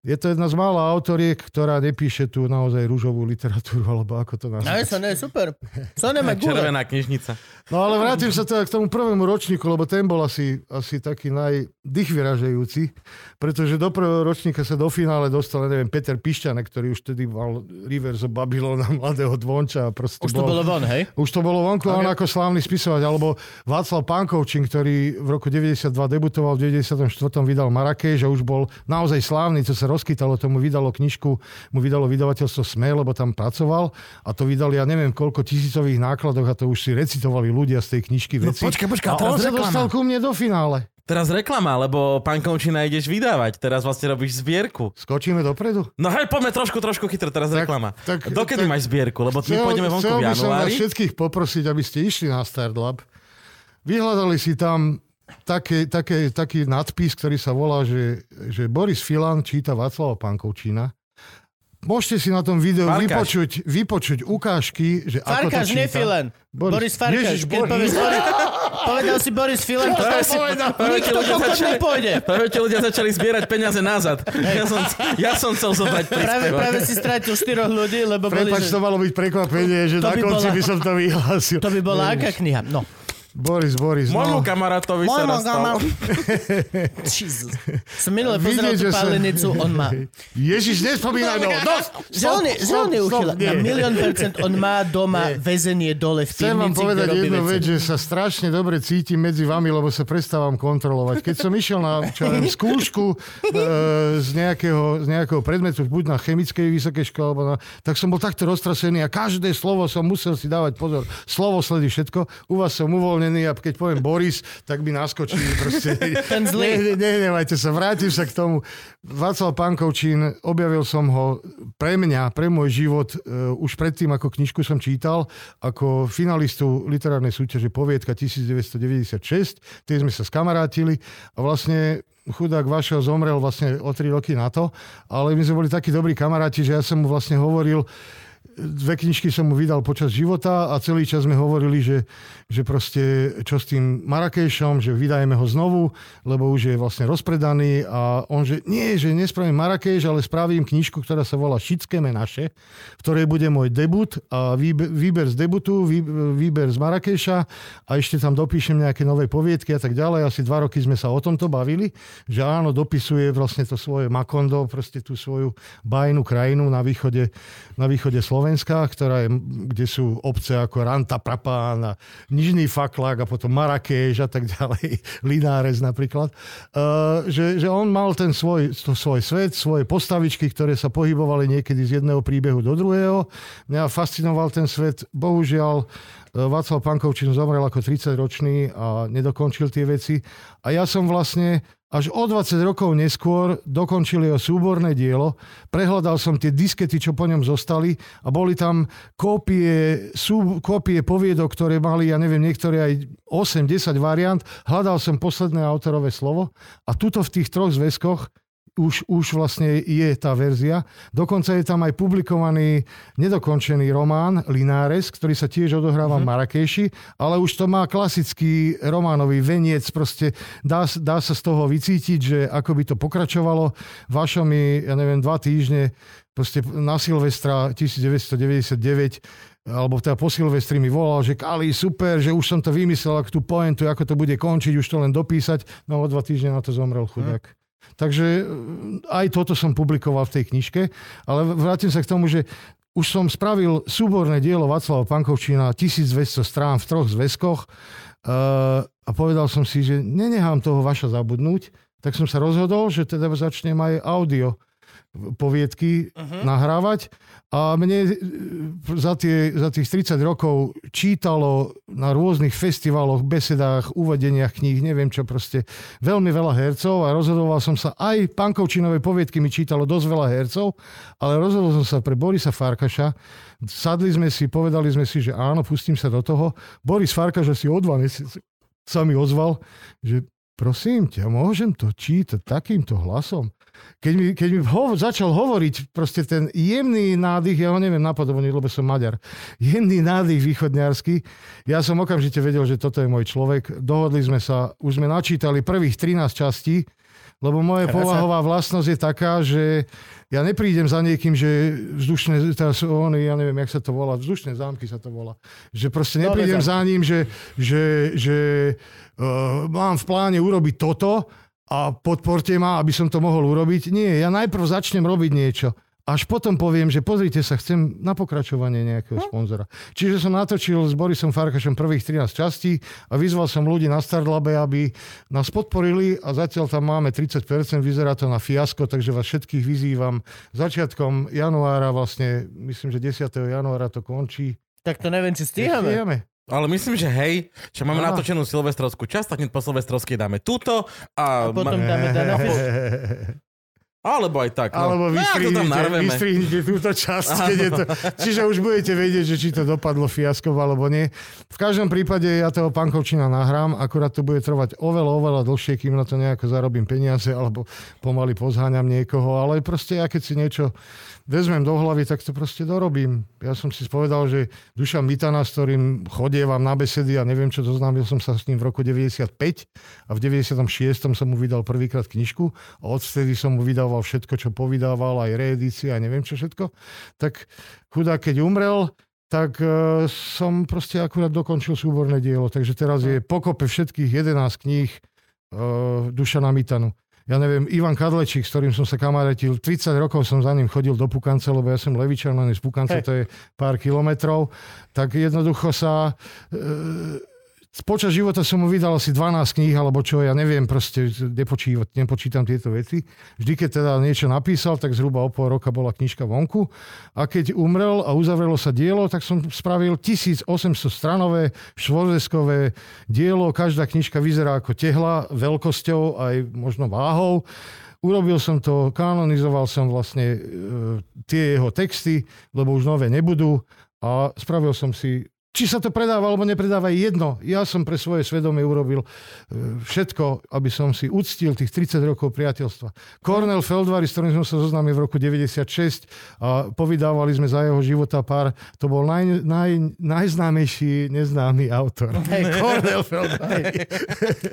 Speaker 3: je to jedna z mála autoriek, ktorá nepíše tu naozaj rúžovú literatúru, alebo ako to
Speaker 2: No,
Speaker 3: nazvať.
Speaker 2: Sonia je super. Gule.
Speaker 1: Červená knižnica.
Speaker 3: No ale vrátim sa teda k tomu prvému ročníku, lebo ten bol asi, asi taký najdych vyražajúci, pretože do prvého ročníka sa do finále dostal, neviem, Peter Pišťanek, ktorý už tedy mal Rivers of Babylona, mladého Dvonča. a Proste
Speaker 2: Už to
Speaker 3: bol,
Speaker 2: bolo von, hej?
Speaker 3: už to bolo vonku a on ako slávny spisovať, alebo Václav Pankovčín, ktorý v roku 92 debutoval, v 94. vydal Marrakeš a už bol naozaj slávny, čo sa rozkytalo, tomu vydalo knižku, mu vydalo vydavateľstvo SME, lebo tam pracoval a to vydali, ja neviem, koľko tisícových nákladoch a to už si recitovali ľudia z tej knižky
Speaker 1: No
Speaker 3: veci.
Speaker 1: počkaj, počkaj,
Speaker 3: a
Speaker 1: teraz
Speaker 3: on sa dostal ku mne do finále.
Speaker 1: Teraz reklama, lebo pán Končina ideš vydávať. Teraz vlastne robíš zbierku.
Speaker 3: Skočíme dopredu?
Speaker 1: No hej, poďme trošku, trošku chytro, teraz
Speaker 3: Tak-
Speaker 1: reklama.
Speaker 3: tak-
Speaker 1: Dokedy
Speaker 3: tak-
Speaker 1: máš zbierku? Lebo my
Speaker 3: Chcel-
Speaker 1: pôjdeme vonku
Speaker 3: chcel
Speaker 1: v
Speaker 3: by som vás
Speaker 1: januári.
Speaker 3: všetkých poprosiť, aby ste išli na Startlab. Vyhľadali si tam také, také, taký nadpis, ktorý sa volá, že, že Boris Filan číta Václava Pankovčína. Môžete si na tom videu
Speaker 1: Farkáš.
Speaker 3: vypočuť, vypočuť ukážky, že ako to
Speaker 2: Farkáš,
Speaker 3: číta.
Speaker 2: Filan.
Speaker 3: Boris-
Speaker 2: Boris, Farkáš.
Speaker 3: Ježiš,
Speaker 2: Keď
Speaker 3: Boris.
Speaker 2: povieš Boris, povedal si Boris Filan, to si povedal. Nikto
Speaker 1: ľudia začali-
Speaker 2: nepôjde.
Speaker 1: Práve ti ľudia začali zbierať peniaze nazad. Ja som, ja som chcel zobrať
Speaker 2: Práve, práve si stratil štyroch ľudí, lebo boli,
Speaker 3: Prepač,
Speaker 2: že...
Speaker 3: to malo byť prekvapenie, že
Speaker 2: To
Speaker 3: na
Speaker 2: by
Speaker 3: konci
Speaker 2: bola-
Speaker 3: by som to vyhlásil.
Speaker 2: To by bola aká kniha? No.
Speaker 3: Boris, Boris,
Speaker 1: Môjmu
Speaker 3: no.
Speaker 1: kamarátovi sa raz stalo.
Speaker 2: Jesus. Som minule pozeral tú
Speaker 3: sa-
Speaker 2: palenicu, on má...
Speaker 3: Ježiš, nespomínaj, no. Dosť,
Speaker 2: je uchyl. Na milión percent on má doma väzenie dole v
Speaker 3: Chcem vám povedať jednu vec, že sa strašne dobre cítim medzi vami, lebo sa prestávam kontrolovať. Keď som išiel na čo viem, skúšku e, z, nejakého, z nejakého predmetu, buď na chemickej vysokej škole, alebo na, tak som bol takto roztrasený a každé slovo som musel si dávať pozor. Slovo sledí všetko. U vás som uvoľnený a keď poviem Boris, tak by naskočí proste.
Speaker 2: Ten zlý.
Speaker 3: Ne, ne, nevajte sa, vrátim sa k tomu. Václav Pankovčín, objavil som ho pre mňa, pre môj život, uh, už predtým, ako knižku som čítal, ako finalistu literárnej súťaže Poviedka 1996. Tie sme sa skamarátili a vlastne chudák Vašeho zomrel vlastne o tri roky na to, ale my sme boli takí dobrí kamaráti, že ja som mu vlastne hovoril, dve knižky som mu vydal počas života a celý čas sme hovorili, že, že proste čo s tým Marrakešom, že vydajeme ho znovu, lebo už je vlastne rozpredaný a on, že nie, že nespravím Marrakeš, ale spravím knižku, ktorá sa volá Šické menaše, v ktorej bude môj debut a výber, z debutu, vý, výber z Marrakeša a ešte tam dopíšem nejaké nové poviedky a tak ďalej. Asi dva roky sme sa o tomto bavili, že áno, dopisuje vlastne to svoje Makondo, proste tú svoju bajnú krajinu na východe, na východe Slovenska, ktorá je, kde sú obce ako Ranta, Prapán a Nižný Faklák a potom Marrakeš a tak ďalej, Linares napríklad, uh, že, že on mal ten svoj, to, svoj svet, svoje postavičky, ktoré sa pohybovali niekedy z jedného príbehu do druhého. Mňa fascinoval ten svet. Bohužiaľ, Václav Pankovčín zomrel ako 30-ročný a nedokončil tie veci. A ja som vlastne až o 20 rokov neskôr dokončil jeho súborné dielo, prehľadal som tie diskety, čo po ňom zostali a boli tam kópie, sú, kópie poviedok, ktoré mali, ja neviem, niektoré aj 8-10 variant. Hľadal som posledné autorové slovo a tuto v tých troch zväzkoch už, už vlastne je tá verzia. Dokonca je tam aj publikovaný nedokončený román Linares, ktorý sa tiež odohráva mm-hmm. v mhm. Marrakeši, ale už to má klasický románový veniec, proste dá, dá sa z toho vycítiť, že ako by to pokračovalo. Vašo mi, ja neviem, dva týždne proste na Silvestra 1999 alebo teda po Silvestri mi volal, že Kali, super, že už som to vymyslel, ak tú pointu, ako to bude končiť, už to len dopísať. No o dva týždne na to zomrel chudák. Takže e, aj toto som publikoval v tej knižke, ale vrátim sa k tomu, že už som spravil súborné dielo Václava Pankovčína, 1200 strán v troch zväzkoch uh, a povedal som si, že nenechám toho vaša zabudnúť, tak som sa rozhodol, že teda začnem aj audio poviedky uh-huh. nahrávať. A mne e, za, tie, za tých 30 rokov čítalo na rôznych festivaloch, besedách, uvedeniach kníh, neviem čo proste, veľmi veľa hercov a rozhodoval som sa, aj pankovčinové poviedky mi čítalo dosť veľa hercov, ale rozhodol som sa pre Borisa Farkaša. Sadli sme si, povedali sme si, že áno, pustím sa do toho. Boris Farkaš asi o dva mesiace sa mi ozval, že prosím ťa, môžem to čítať takýmto hlasom? Keď mi, keď mi ho, začal hovoriť proste ten jemný nádych, ja ho neviem napodobniť, lebo som Maďar, jemný nádych východňarský, ja som okamžite vedel, že toto je môj človek. Dohodli sme sa, už sme načítali prvých 13 častí, lebo moja povahová vlastnosť je taká, že ja neprídem za niekým, že vzdušné, teraz oni, ja neviem, jak sa to volá, vzdušné zámky sa to volá. Že proste neprídem za ním, že, že, že uh, mám v pláne urobiť toto a podporte ma, aby som to mohol urobiť. Nie, ja najprv začnem robiť niečo. Až potom poviem, že pozrite sa, chcem na pokračovanie nejakého hm? sponzora. Čiže som natočil s Borisom Farkašom prvých 13 častí a vyzval som ľudí na Startlabe, aby nás podporili a zatiaľ tam máme 30%, vyzerá to na fiasko, takže vás všetkých vyzývam. Začiatkom januára, vlastne myslím, že 10. januára to končí.
Speaker 2: Tak to neviem, či stíhame.
Speaker 3: Stíhame.
Speaker 1: Ale myslím, že hej, že máme Aha. natočenú silvestrovskú časť, tak hneď po silvestrovskej dáme túto a...
Speaker 2: a potom ma... dáme Danafis.
Speaker 1: Alebo aj tak.
Speaker 3: No. Alebo vystrihnite, vystrihnite túto časť. Keď je to, čiže už budete vedieť, že či to dopadlo fiaskov alebo nie. V každom prípade ja toho pankovčina nahrám, akurát to bude trvať oveľa, oveľa dlhšie, kým na to nejako zarobím peniaze alebo pomaly pozháňam niekoho. Ale proste ja keď si niečo vezmem do hlavy, tak to proste dorobím. Ja som si povedal, že Dušan Mitana, s ktorým chodievam na besedy a neviem čo, zoznámil som sa s ním v roku 95 a v 96. som mu vydal prvýkrát knižku a odvtedy som mu vydával všetko, čo povydával, aj reedície a neviem čo všetko. Tak chudá, keď umrel, tak uh, som proste akurát dokončil súborné dielo. Takže teraz je pokope všetkých 11 kníh uh, Dušana Mitanu ja neviem, Ivan Kadlečík, s ktorým som sa kamaretil, 30 rokov som za ním chodil do Pukance, lebo ja som levičan, len z Pukance hey. to je pár kilometrov, tak jednoducho sa... E, počas života som mu vydal asi 12 kníh, alebo čo, ja neviem, proste nepočítať, nepočítam tieto veci. Vždy, keď teda niečo napísal, tak zhruba o pol roka bola knižka vonku. A keď umrel a uzavrelo sa dielo, tak som spravil 1800 stranové švorzeskové dielo. Každá knižka vyzerá ako tehla, veľkosťou, aj možno váhou. Urobil som to, kanonizoval som vlastne e, tie jeho texty, lebo už nové nebudú a spravil som si či sa to predáva alebo nepredáva, jedno. Ja som pre svoje svedomie urobil e, všetko, aby som si uctil tých 30 rokov priateľstva. Cornel Feldvary, s ktorým sme sa zoznámili v roku 96 a povydávali sme za jeho života pár, to bol naj, naj, najznámejší neznámy autor.
Speaker 2: Hey.
Speaker 3: Cornel Feldvary.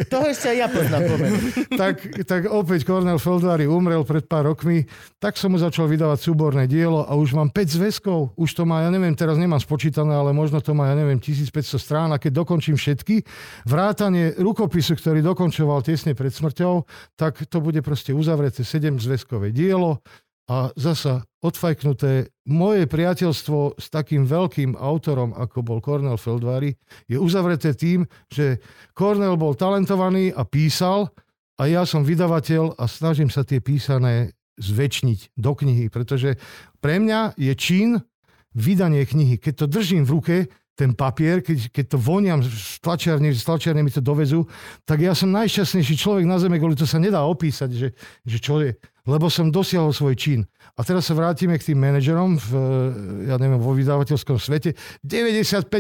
Speaker 2: Toho ešte aj ja poznám.
Speaker 3: tak, tak opäť Cornel Feldvary umrel pred pár rokmi, tak som mu začal vydávať súborné dielo a už mám 5 zväzkov. Už to má, ja neviem, teraz nemám spočítané, ale možno to má, ja neviem, 1500 strán a keď dokončím všetky, vrátanie rukopisu, ktorý dokončoval tesne pred smrťou, tak to bude proste uzavreté 7 zväzkové dielo a zasa odfajknuté. Moje priateľstvo s takým veľkým autorom, ako bol Cornel Feldvary, je uzavreté tým, že Cornel bol talentovaný a písal a ja som vydavateľ a snažím sa tie písané zväčšniť do knihy, pretože pre mňa je čin vydanie knihy. Keď to držím v ruke, ten papier, keď, keď to voniam z tlačiarne, z tlačiarne mi to dovezú, tak ja som najšťastnejší človek na zeme, kvôli to sa nedá opísať, že, že čo je. Lebo som dosiahol svoj čin. A teraz sa vrátime k tým manažerom v, ja neviem, vo vydavateľskom svete. 95%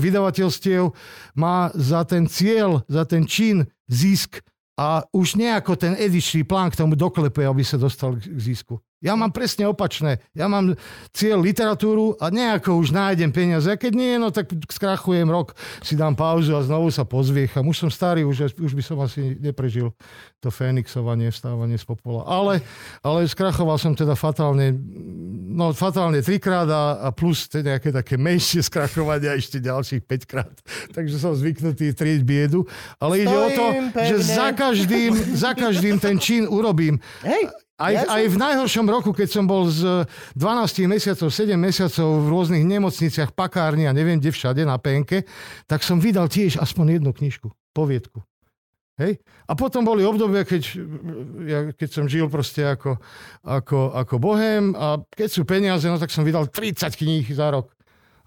Speaker 3: vydavateľstiev má za ten cieľ, za ten čin zisk a už nejako ten edičný plán k tomu doklepuje, aby sa dostal k zisku. Ja mám presne opačné. Ja mám cieľ literatúru a nejako už nájdem peniaze. A keď nie, no tak skrachujem rok, si dám pauzu a znovu sa pozviecham. Už som starý, už, už by som asi neprežil to fénixovanie, vstávanie z popola. Ale, ale skrachoval som teda fatálne, no fatálne trikrát a, a plus teda nejaké také menšie skrachovania ešte ďalších 5 krát. Takže som zvyknutý trieť biedu. Ale ide o to, pevne. že za každým, za každým ten čin urobím.
Speaker 2: Hej.
Speaker 3: Aj, ja aj v najhoršom roku, keď som bol z 12 mesiacov, 7 mesiacov v rôznych nemocniciach, pakárni a neviem kde všade na penke, tak som vydal tiež aspoň jednu knižku, poviedku. Hej? A potom boli obdobia, keď, ja, keď som žil proste ako, ako, ako bohem a keď sú peniaze, no tak som vydal 30 kníh za rok.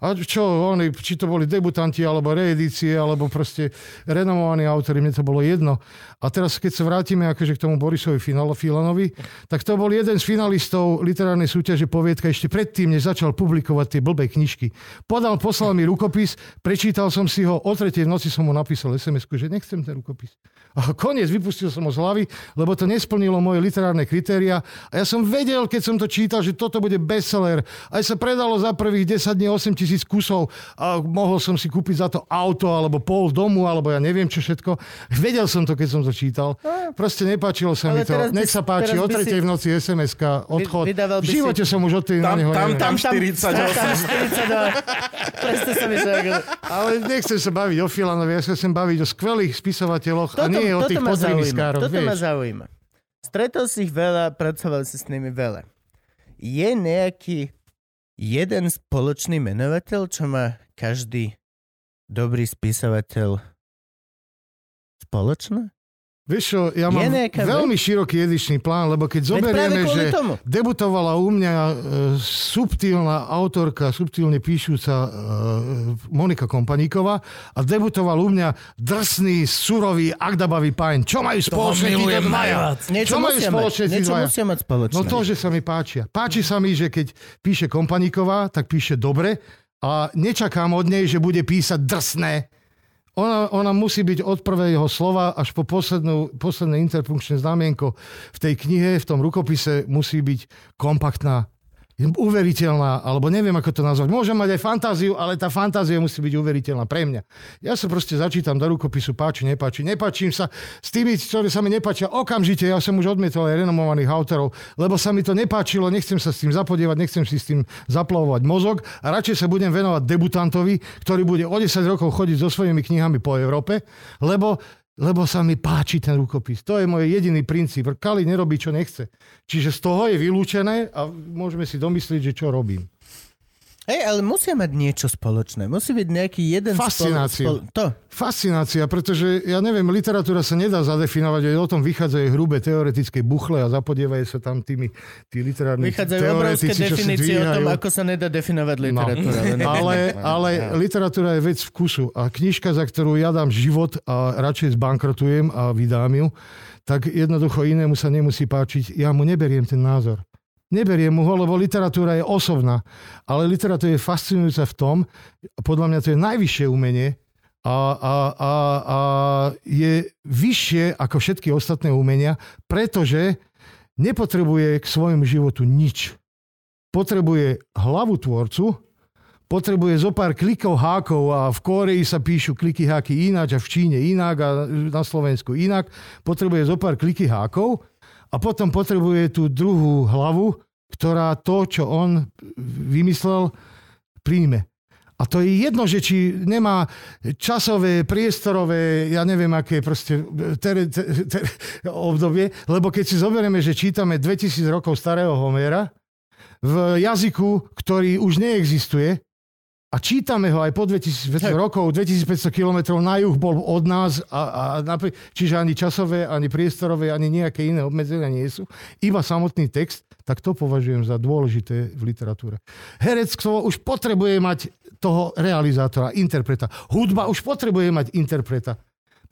Speaker 3: A čo, oni, či to boli debutanti, alebo reedície, alebo proste renomovaní autori, mne to bolo jedno. A teraz, keď sa vrátime akože k tomu Borisovi Filanovi, tak to bol jeden z finalistov literárnej súťaže Poviedka ešte predtým, než začal publikovať tie blbé knižky. Podal, poslal mi rukopis, prečítal som si ho, o tretej v noci som mu napísal sms že nechcem ten rukopis. A koniec, vypustil som ho z hlavy, lebo to nesplnilo moje literárne kritéria. A ja som vedel, keď som to čítal, že toto bude bestseller. Aj sa predalo za prvých 10 dní 8 tisíc kusov a mohol som si kúpiť za to auto alebo pol domu, alebo ja neviem čo všetko. Vedel som to, keď som to čítal. Proste nepáčilo sa Ale mi to. Nech sa páči, o tretej si... v noci SMS-ka, odchod. v živote si... som už od tej
Speaker 1: tam,
Speaker 3: tam,
Speaker 1: tam, tam 48. Tam
Speaker 2: 42.
Speaker 3: Ale nechcem sa baviť o Filanovi, ja sa chcem baviť o skvelých spisovateľoch toto, nie o tých podriniskároch.
Speaker 2: Toto vieš. ma zaujíma. Stretol si ich veľa, pracoval si s nimi veľa. Je nejaký jeden spoločný menovateľ, čo má každý dobrý spisovateľ spoločné?
Speaker 3: Vieš čo, ja mám nejaká, veľmi široký edičný plán, lebo keď zoberieme, že tomu. debutovala u mňa e, subtilná autorka, subtilne píšuca e, Monika Kompaníková a debutoval u mňa drsný, surový, agdabavý pajn. Čo majú spoločné tí dvaja?
Speaker 2: Čo majú spoločné dvaja? mať spoločné.
Speaker 3: No to, že sa mi páčia. Páči sa mi, že keď píše Kompaníková, tak píše dobre a nečakám od nej, že bude písať drsné ona, ona musí byť od prvého slova až po poslednú, posledné interpunkčné znamienko v tej knihe, v tom rukopise musí byť kompaktná, uveriteľná, alebo neviem, ako to nazvať. Môžem mať aj fantáziu, ale tá fantázia musí byť uveriteľná pre mňa. Ja sa proste začítam do rukopisu, páči, nepáči. Nepáčim sa s tými, ktorí sa mi nepáčia okamžite. Ja som už odmietol aj renomovaných autorov, lebo sa mi to nepáčilo, nechcem sa s tým zapodievať, nechcem si s tým zaplavovať mozog a radšej sa budem venovať debutantovi, ktorý bude o 10 rokov chodiť so svojimi knihami po Európe, lebo lebo sa mi páči ten rukopis. To je môj jediný princíp. Kali nerobí, čo nechce. Čiže z toho je vylúčené a môžeme si domyslieť, že čo robím.
Speaker 2: Hej, ale musia mať niečo spoločné. Musí byť nejaký jeden...
Speaker 3: Fascinácia.
Speaker 2: Spolo... To.
Speaker 3: Fascinácia, pretože ja neviem, literatúra sa nedá zadefinovať, aj o tom vychádzajú hrubé teoretické buchle a zapodievajú sa tam tými tí literárni
Speaker 2: Vychádzajú obrovské definície o tom, ako sa nedá definovať no. literatúra.
Speaker 3: No. ale, ale literatúra je vec vkusu a knižka, za ktorú ja dám život a radšej zbankrotujem a vydám ju, tak jednoducho inému sa nemusí páčiť. Ja mu neberiem ten názor. Neberiem mu ho, lebo literatúra je osobná. Ale literatúra je fascinujúca v tom, podľa mňa to je najvyššie umenie a, a, a, a je vyššie ako všetky ostatné umenia, pretože nepotrebuje k svojmu životu nič. Potrebuje hlavu tvorcu, potrebuje zo pár klikov hákov a v Kóreji sa píšu kliky háky ináč a v Číne inak a na Slovensku inak. Potrebuje zo pár kliky hákov a potom potrebuje tú druhú hlavu, ktorá to, čo on vymyslel, príjme. A to je jedno, že či nemá časové, priestorové, ja neviem, aké proste ter, ter, ter, obdobie, lebo keď si zoberieme, že čítame 2000 rokov starého Homéra, v jazyku, ktorý už neexistuje a čítame ho aj po 2500 rokov, 2500 kilometrov na juh bol od nás, a, a, napr- čiže ani časové, ani priestorové, ani nejaké iné obmedzenia nie sú, iba samotný text, tak to považujem za dôležité v literatúre. Herectvo už potrebuje mať toho realizátora, interpreta. Hudba už potrebuje mať interpreta.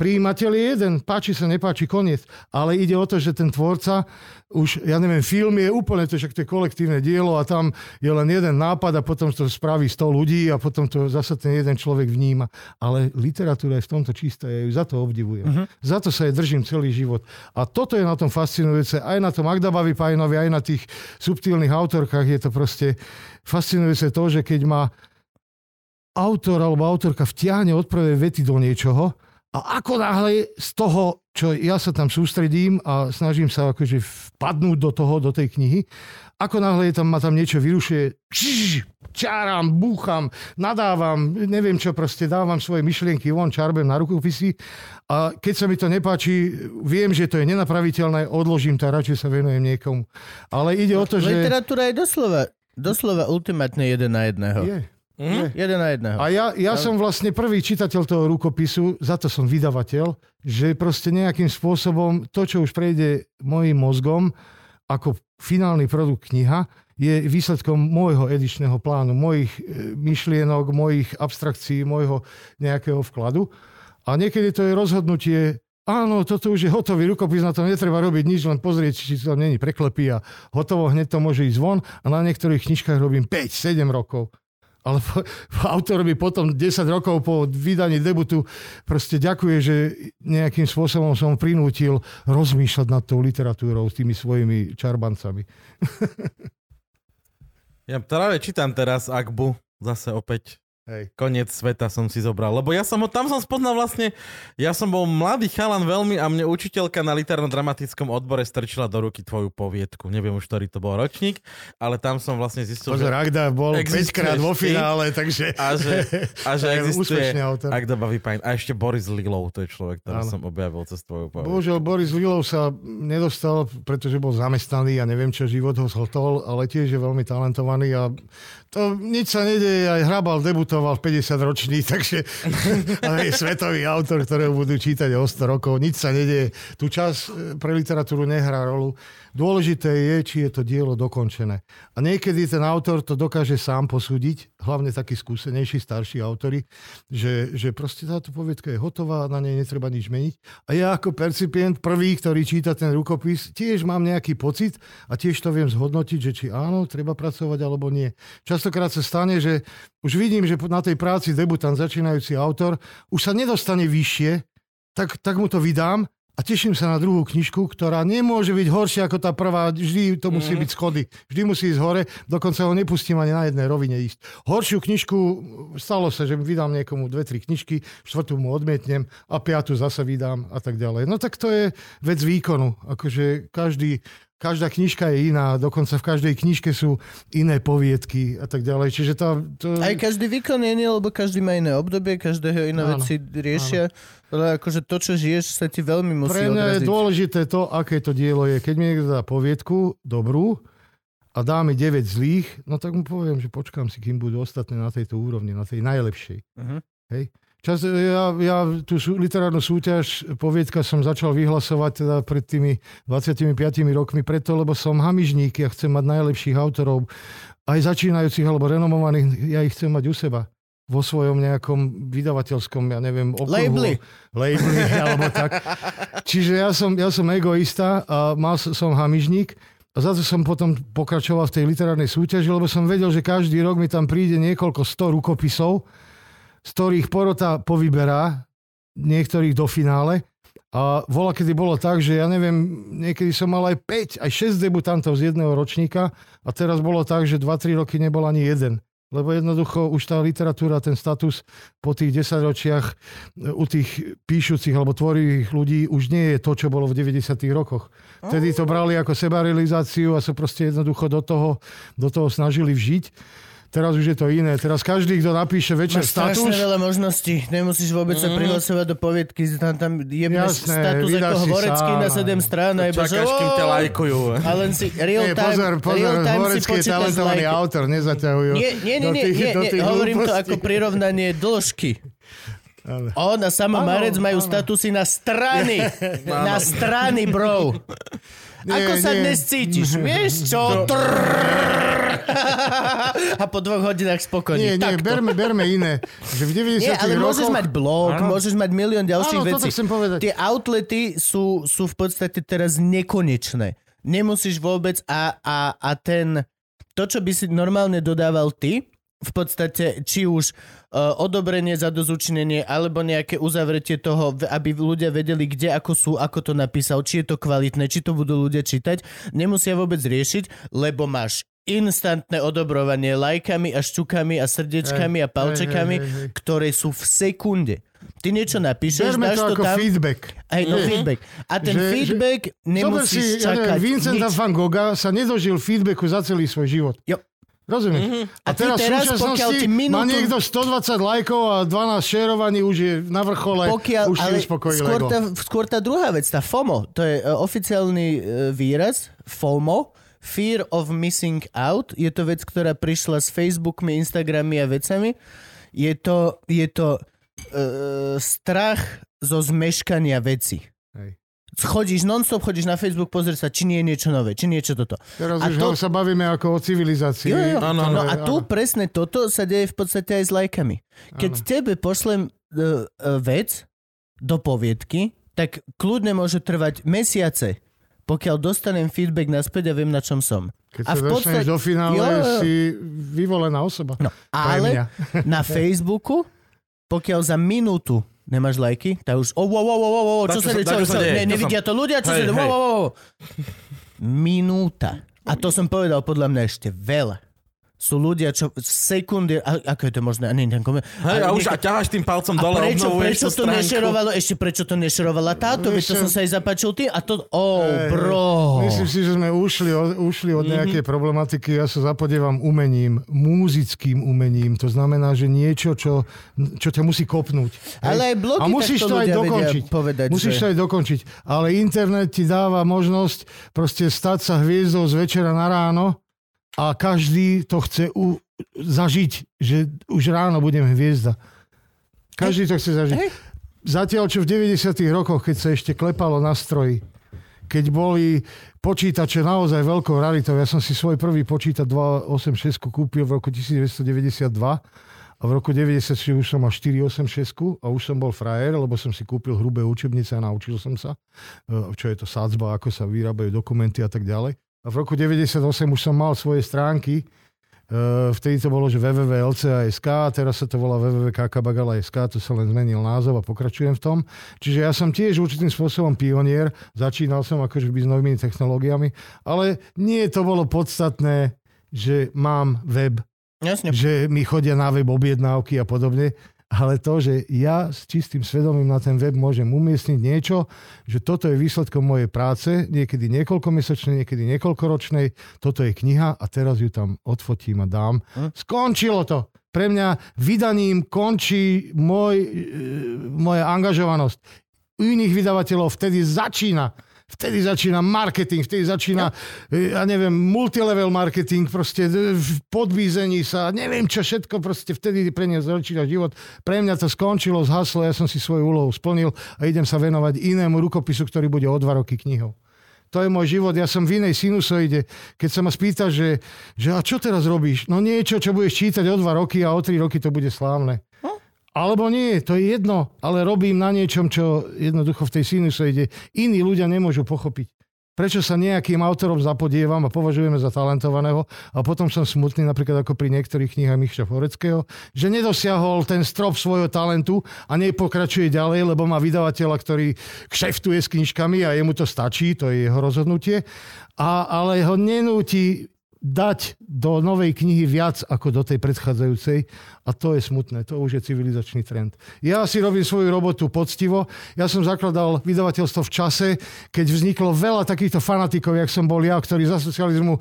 Speaker 3: Príjimateľ je jeden, páči sa, nepáči, koniec. Ale ide o to, že ten tvorca, už, ja neviem, film je úplne to, že to je kolektívne dielo a tam je len jeden nápad a potom to spraví 100 ľudí a potom to zase ten jeden človek vníma. Ale literatúra je v tomto čistá, ja ju za to obdivujem. Uh-huh. Za to sa jej držím celý život. A toto je na tom fascinujúce, aj na tom Magdabavi Pajnovi, aj na tých subtilných autorkách je to proste fascinujúce to, že keď ma autor alebo autorka vtiahne od prvej vety do niečoho, a ako náhle z toho, čo ja sa tam sústredím a snažím sa akože vpadnúť do toho, do tej knihy, ako náhle je tam, ma tam niečo vyrušuje, čáram, búcham, nadávam, neviem čo, proste dávam svoje myšlienky von, čarbem na rukopisy a keď sa mi to nepáči, viem, že to je nenapraviteľné, odložím to a radšej sa venujem niekomu. Ale ide o to, že...
Speaker 2: Literatúra je doslova, doslova ultimátne jeden na jedného.
Speaker 3: Je.
Speaker 2: Mm? Jeden na jedného.
Speaker 3: A ja, ja som vlastne prvý čitateľ toho rukopisu, za to som vydavateľ, že proste nejakým spôsobom to, čo už prejde mojim mozgom ako finálny produkt kniha, je výsledkom môjho edičného plánu, mojich e, myšlienok, mojich abstrakcií, môjho nejakého vkladu. A niekedy to je rozhodnutie, áno, toto už je hotový rukopis, na tom netreba robiť nič, len pozrieť, či to tam není preklepy a hotovo, hneď to môže ísť von. A na niektorých knižkách robím 5-7 rokov ale autor mi potom 10 rokov po vydaní debutu proste ďakuje, že nejakým spôsobom som prinútil rozmýšľať nad tou literatúrou s tými svojimi čarbancami.
Speaker 1: ja práve čítam teraz Akbu, zase opäť Hej. Koniec sveta som si zobral. Lebo ja som ho, tam som spoznal vlastne, ja som bol mladý chalan veľmi a mne učiteľka na literárno-dramatickom odbore strčila do ruky tvoju poviedku. Neviem už, ktorý to bol ročník, ale tam som vlastne zistil,
Speaker 3: Pozor, že... Agda bol 5 krát vo finále, takže...
Speaker 1: A že, a že existuje Agda baví paň. A ešte Boris Lilov, to je človek, ktorý som objavil cez tvoju poviedku.
Speaker 3: Bohužiaľ, Boris Lilov sa nedostal, pretože bol zamestnaný a neviem, čo život ho zhotol, ale tiež je veľmi talentovaný a to nič sa nedeje, aj Hrabal debutoval v 50 ročný, takže ale je svetový autor, ktorého budú čítať o 100 rokov. Nič sa nedeje. Tu čas e, pre literatúru nehrá rolu. Dôležité je, či je to dielo dokončené. A niekedy ten autor to dokáže sám posúdiť, hlavne takí skúsenejší, starší autory, že, že proste táto poviedka je hotová, na nej netreba nič meniť. A ja ako percipient, prvý, ktorý číta ten rukopis, tiež mám nejaký pocit a tiež to viem zhodnotiť, že či áno, treba pracovať alebo nie. Častokrát sa stane, že už vidím, že na tej práci debutant, začínajúci autor, už sa nedostane vyššie, tak, tak mu to vydám a teším sa na druhú knižku, ktorá nemôže byť horšia ako tá prvá. Vždy to musí mm-hmm. byť schody. Vždy musí ísť hore. Dokonca ho nepustím ani na jednej rovine ísť. Horšiu knižku stalo sa, že vydám niekomu dve, tri knižky, štvrtú mu odmietnem a piatu zase vydám a tak ďalej. No tak to je vec výkonu. Akože každý každá knižka je iná, dokonca v každej knižke sú iné poviedky a tak ďalej. Čiže to, to...
Speaker 2: Aj každý výkon je iný, lebo každý má iné obdobie, každého iné áno, veci riešia. Áno. Ale akože to, čo žiješ, sa ti veľmi musí
Speaker 3: Pre mňa
Speaker 2: odraziť.
Speaker 3: je dôležité to, aké to dielo je. Keď mi niekto dá poviedku dobrú a dá mi 9 zlých, no tak mu poviem, že počkám si, kým budú ostatné na tejto úrovni, na tej najlepšej. Uh-huh. Hej? Čas, ja, ja tú sú, literárnu súťaž, poviedka som začal vyhlasovať teda pred tými 25 rokmi preto, lebo som hamižník, ja chcem mať najlepších autorov, aj začínajúcich alebo renomovaných, ja ich chcem mať u seba vo svojom nejakom vydavateľskom, ja neviem, okruhu.
Speaker 2: Labely.
Speaker 3: Labely, alebo tak. Čiže ja som, ja som egoista a mal som hamižník a za to som potom pokračoval v tej literárnej súťaži, lebo som vedel, že každý rok mi tam príde niekoľko sto rukopisov, z ktorých porota povyberá niektorých do finále. A vola, kedy bolo tak, že ja neviem, niekedy som mal aj 5, aj 6 debutantov z jedného ročníka a teraz bolo tak, že 2-3 roky nebol ani jeden. Lebo jednoducho už tá literatúra, ten status po tých 10 ročiach u tých píšucich alebo tvorivých ľudí už nie je to, čo bolo v 90 rokoch. Vtedy to brali ako sebarealizáciu a sa proste jednoducho do toho, do toho snažili vžiť. Teraz už je to iné. Teraz každý, kto napíše večer
Speaker 2: Máš
Speaker 3: status...
Speaker 2: veľa možností. Nemusíš vôbec sa prihlasovať do poviedky. Tam, tam jebneš
Speaker 3: Jasné,
Speaker 2: status ako Horecký na
Speaker 3: aj.
Speaker 2: 7 strán. A iba, že,
Speaker 1: Čakáš, kým ťa
Speaker 2: "Ó!"
Speaker 1: lajkujú.
Speaker 2: A len si real
Speaker 3: Nie,
Speaker 2: time,
Speaker 3: pozor, pozor,
Speaker 2: real time si
Speaker 3: Horecký je talentovaný
Speaker 2: lajky.
Speaker 3: autor, nezaťahujú.
Speaker 2: Nie, nie, nie,
Speaker 3: do
Speaker 2: nie,
Speaker 3: tých,
Speaker 2: nie,
Speaker 3: do
Speaker 2: nie,
Speaker 3: tých
Speaker 2: hovorím to ako prirovnanie dĺžky.
Speaker 3: Ale-
Speaker 2: On a sama
Speaker 3: Áno,
Speaker 2: Marec majú
Speaker 3: áno.
Speaker 2: statusy na strany. na strany, bro.
Speaker 3: Nie,
Speaker 2: Ako sa
Speaker 3: nie.
Speaker 2: dnes cítiš? Vieš čo? Trrrr. A po dvoch hodinách spokojný.
Speaker 3: Nie, nie,
Speaker 2: Takto.
Speaker 3: berme, berme iné. Že v 90
Speaker 2: Nie, ale
Speaker 3: rokoch...
Speaker 2: môžeš mať blog,
Speaker 1: Áno.
Speaker 2: môžeš mať milión ďalších
Speaker 3: toto
Speaker 2: vecí.
Speaker 3: chcem povedať.
Speaker 2: Tie outlety sú, sú v podstate teraz nekonečné. Nemusíš vôbec a, a, a ten... To, čo by si normálne dodával ty, v podstate, či už uh, odobrenie za dozúčinenie, alebo nejaké uzavretie toho, aby ľudia vedeli, kde ako sú, ako to napísal, či je to kvalitné, či to budú ľudia čítať, nemusia vôbec riešiť, lebo máš instantné odobrovanie lajkami a šťukami a srdiečkami
Speaker 3: Hej,
Speaker 2: a palčekami,
Speaker 3: hej, hej, hej.
Speaker 2: ktoré sú v sekunde. Ty niečo napíšeš,
Speaker 3: Berme
Speaker 2: dáš
Speaker 3: to
Speaker 2: to
Speaker 3: ako
Speaker 2: tam...
Speaker 3: feedback.
Speaker 2: Hej, no feedback. A ten
Speaker 3: Že-
Speaker 2: feedback nemusíš
Speaker 3: si, ja
Speaker 2: čakať
Speaker 3: neviem, Vincenta
Speaker 2: nič.
Speaker 3: van Gogha sa nedožil feedbacku za celý svoj život.
Speaker 2: Jo.
Speaker 3: Rozumieš?
Speaker 2: A
Speaker 3: A,
Speaker 2: ty
Speaker 3: teraz, v
Speaker 2: teraz,
Speaker 3: súčasnosti
Speaker 2: minútu-
Speaker 3: má niekto 120 lajkov a 12 šerovaní, už je na vrchole,
Speaker 2: Pokiaľ,
Speaker 3: už
Speaker 2: ale
Speaker 3: uspokojí
Speaker 2: skôr tá, skôr tá druhá vec, tá FOMO, to je uh, oficiálny uh, výraz, FOMO, Fear of Missing Out, je to vec, ktorá prišla s Facebookmi, Instagramy a vecami. Je to, je to uh, strach zo zmeškania veci.
Speaker 3: Hej.
Speaker 2: Chodíš non-stop, chodíš na Facebook, pozrieť sa, či nie je niečo nové, či niečo toto.
Speaker 3: Teraz
Speaker 2: A
Speaker 3: už
Speaker 2: to-
Speaker 3: sa bavíme ako o civilizácii.
Speaker 2: Jo, jo.
Speaker 1: Áno,
Speaker 2: No a tu
Speaker 3: áno.
Speaker 2: presne toto sa deje v podstate aj s lajkami. Keď
Speaker 3: Áno.
Speaker 2: tebe pošlem uh, uh, vec do poviedky, tak kľudne môže trvať mesiace, pokiaľ dostanem feedback naspäť a viem, na čom som.
Speaker 3: Keď
Speaker 2: a
Speaker 3: sa
Speaker 2: v podstate-
Speaker 3: do finále,
Speaker 2: Jo, jo,
Speaker 3: si vyvolená osoba.
Speaker 2: No, ale na Facebooku, pokiaľ za minútu nemáš lajky, tak už, oh, wow, wow, wow, wow, čo sa deje, čo,
Speaker 1: čo
Speaker 2: ne, nevidia to ľudia, čo sa deje, wow, wow, wow. Minúta. A to som povedal podľa mňa ešte veľa. Sú ľudia, čo sekundy, a, ako je to možné? A, nie, nie, nie,
Speaker 1: Hej, a už a ťaháš tým palcom
Speaker 2: a
Speaker 1: dole,
Speaker 2: prečo,
Speaker 1: obnovuješ
Speaker 2: prečo
Speaker 1: tú
Speaker 2: to
Speaker 1: stránku.
Speaker 2: nešerovalo, ešte prečo to nešerovala táto, veď to
Speaker 3: Vieš
Speaker 2: som sa aj zapáčil tým a to, oh,
Speaker 3: Hej,
Speaker 2: bro.
Speaker 3: Myslím si, že sme ušli od, ušli
Speaker 2: Mhm.
Speaker 3: od nejakej problematiky. Ja sa zapodievam umením, múzickým umením. To znamená, že niečo, čo, čo ťa musí kopnúť.
Speaker 2: Ale aj blogy
Speaker 3: A musíš to aj dokončiť.
Speaker 2: povedať,
Speaker 3: musíš
Speaker 2: že-
Speaker 3: to aj dokončiť. Ale internet ti dáva možnosť proste stať sa hviezdou z večera na ráno a každý to chce u, zažiť, že už ráno budem hviezda. Každý to chce zažiť. Zatiaľ, čo v 90 rokoch, keď sa ešte klepalo na stroji, keď boli počítače naozaj veľkou raritou, ja som si svoj prvý počítač 286 kúpil v roku 1992 a v roku 94 už som mal 486 a už som bol frajer, lebo som si kúpil hrubé učebnice a naučil som sa, e, čo je to sádzba, ako sa vyrábajú dokumenty a tak ďalej. V roku 98 už som mal svoje stránky, Uh, vtedy to bolo, že www.lca.sk, teraz sa to volá www.kakabagala.sk, to sa len zmenil názov a pokračujem v tom. Čiže ja som tiež určitým spôsobom pionier, začínal som akože byť s novými technológiami, ale nie to bolo podstatné, že mám web,
Speaker 2: Jasne.
Speaker 3: že mi chodia na web objednávky a podobne, ale to, že ja s čistým svedomím na ten web môžem umiestniť niečo, že toto je výsledkom mojej práce, niekedy niekoľkomesačnej, niekedy niekoľkoročnej, toto je kniha a teraz ju tam odfotím a dám. Skončilo to. Pre mňa vydaním končí môj, e, moja angažovanosť. U iných vydavateľov vtedy začína Vtedy začína marketing, vtedy začína, e, ja neviem, multilevel marketing, proste e, v podbízení sa, neviem čo všetko, proste vtedy pre mňa začína život. Pre mňa to skončilo, zhaslo, ja som si svoju úlohu splnil a idem sa venovať inému rukopisu, ktorý bude o dva roky knihou. To je môj život, ja som v inej sinusoide. Keď sa ma spýta, že, že a čo teraz robíš? No niečo, čo budeš čítať o dva roky a o tri roky to bude slávne. Alebo nie, to je jedno, ale robím na niečom, čo jednoducho v tej sinusoide iní ľudia nemôžu pochopiť. Prečo sa nejakým autorom zapodievam a považujeme za talentovaného. A potom som smutný, napríklad ako pri niektorých knihách Michša Foreckého, že nedosiahol ten strop svojho talentu a nepokračuje ďalej, lebo má vydavateľa, ktorý kšeftuje s knižkami a jemu to stačí, to je jeho rozhodnutie, a, ale ho nenúti dať do novej knihy viac ako do tej predchádzajúcej a to je smutné, to už je civilizačný trend. Ja si robím svoju robotu poctivo, ja som zakladal vydavateľstvo v čase, keď vzniklo veľa takýchto fanatikov, jak som bol ja, ktorí za socializmu e,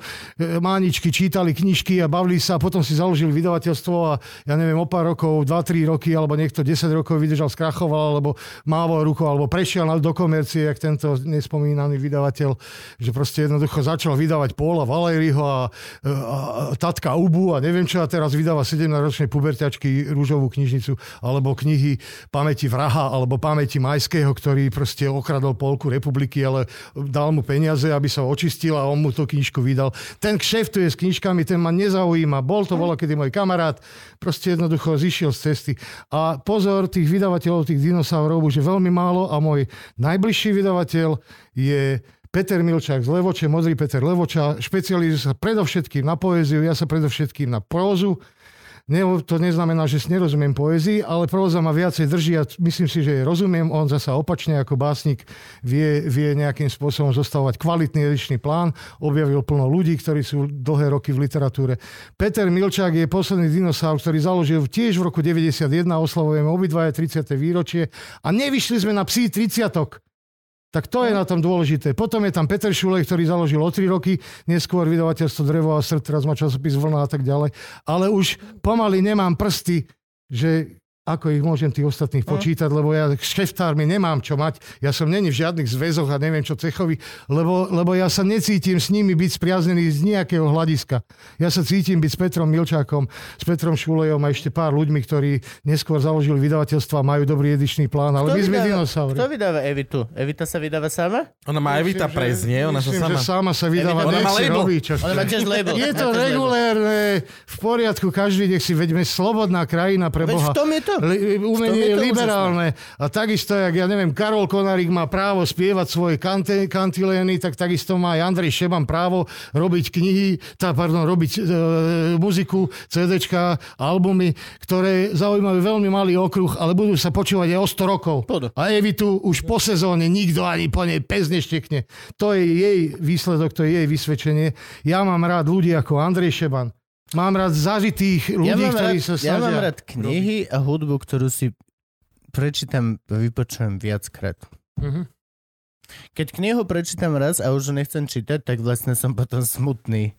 Speaker 3: máničky čítali knižky a bavili sa a potom si založili vydavateľstvo a ja neviem, o pár rokov, 2-3 roky alebo niekto 10 rokov vydržal, skrachoval alebo mával rukou alebo prešiel do komercie, jak tento nespomínaný vydavateľ, že proste jednoducho začal vydávať Paula Valeriho a, a, a Tatka Ubu a neviem čo a teraz vydáva 17-ročnej puberťačky rúžovú knižnicu alebo knihy Pamäti vraha alebo Pamäti Majského, ktorý proste okradol polku republiky, ale dal mu peniaze, aby sa očistil a on mu tú knižku vydal. Ten kšeftuje s knižkami, ten ma nezaujíma. Bol to bolo, kedy môj kamarát proste jednoducho zišiel z cesty. A pozor, tých vydavateľov, tých dinosaurov už je veľmi málo a môj najbližší vydavateľ je Peter Milčák z Levoče, Modrý Peter Levoča, špecializuje sa predovšetkým na poéziu, ja sa predovšetkým na prózu. Ne, to neznamená, že si nerozumiem poézii, ale próza ma viacej drží a myslím si, že je rozumiem. On zasa opačne ako básnik vie, vie nejakým spôsobom zostavovať kvalitný edičný plán. Objavil plno ľudí, ktorí sú dlhé roky v literatúre. Peter Milčák je posledný dinosaur, ktorý založil tiež v roku 91, oslavujeme obidvaje 30. výročie a nevyšli sme na psí 30 tak to je na tom dôležité. Potom je tam Peter Šulej, ktorý založil o 3 roky, neskôr vydavateľstvo Drevo a srd, teraz má časopis Vlna a tak ďalej. Ale už pomaly nemám prsty, že ako ich môžem tých ostatných hm. počítať, lebo ja s šeftármi nemám čo mať. Ja som není v žiadnych zväzoch a neviem čo cechovi, lebo, lebo ja sa necítim s nimi byť spriaznený z nejakého hľadiska. Ja sa cítim byť s Petrom Milčákom, s Petrom Šulejom a ešte pár ľuďmi, ktorí neskôr založili vydavateľstvo a majú dobrý edičný plán, ale kto my sme dinosauri.
Speaker 2: Kto vydáva Evitu? Evita sa vydáva sama?
Speaker 1: Ona má Evita Prez, nie? Ona
Speaker 3: myslím,
Speaker 1: sa sama...
Speaker 3: Že sama sa vydáva. Ona má label. Robí, čo
Speaker 2: Ona má tiež label.
Speaker 3: Je to regulérne, v poriadku, každý nech si veďme slobodná krajina pre Boha.
Speaker 2: Veď v tom je to.
Speaker 3: Li, umenie je liberálne. A takisto, jak ja neviem, Karol Konarik má právo spievať svoje kante, kantilény, tak takisto má aj Andrej Šeban právo robiť knihy, tá, pardon, robiť e, muziku, CDčka, albumy, ktoré zaujímajú veľmi malý okruh, ale budú sa počúvať aj o 100 rokov.
Speaker 2: Podo.
Speaker 3: A Evitu už po sezóne nikto ani po nej pes neštekne. To je jej výsledok, to je jej vysvedčenie. Ja mám rád ľudí ako Andrej Šeban, Mám rád zažitých ľudí, ja ktorí rád, sa snažia.
Speaker 2: Ja mám rád knihy a hudbu, ktorú si prečítam, vypočujem viackrát. Uh-huh. Keď knihu prečítam raz a už nechcem čítať, tak vlastne som potom smutný.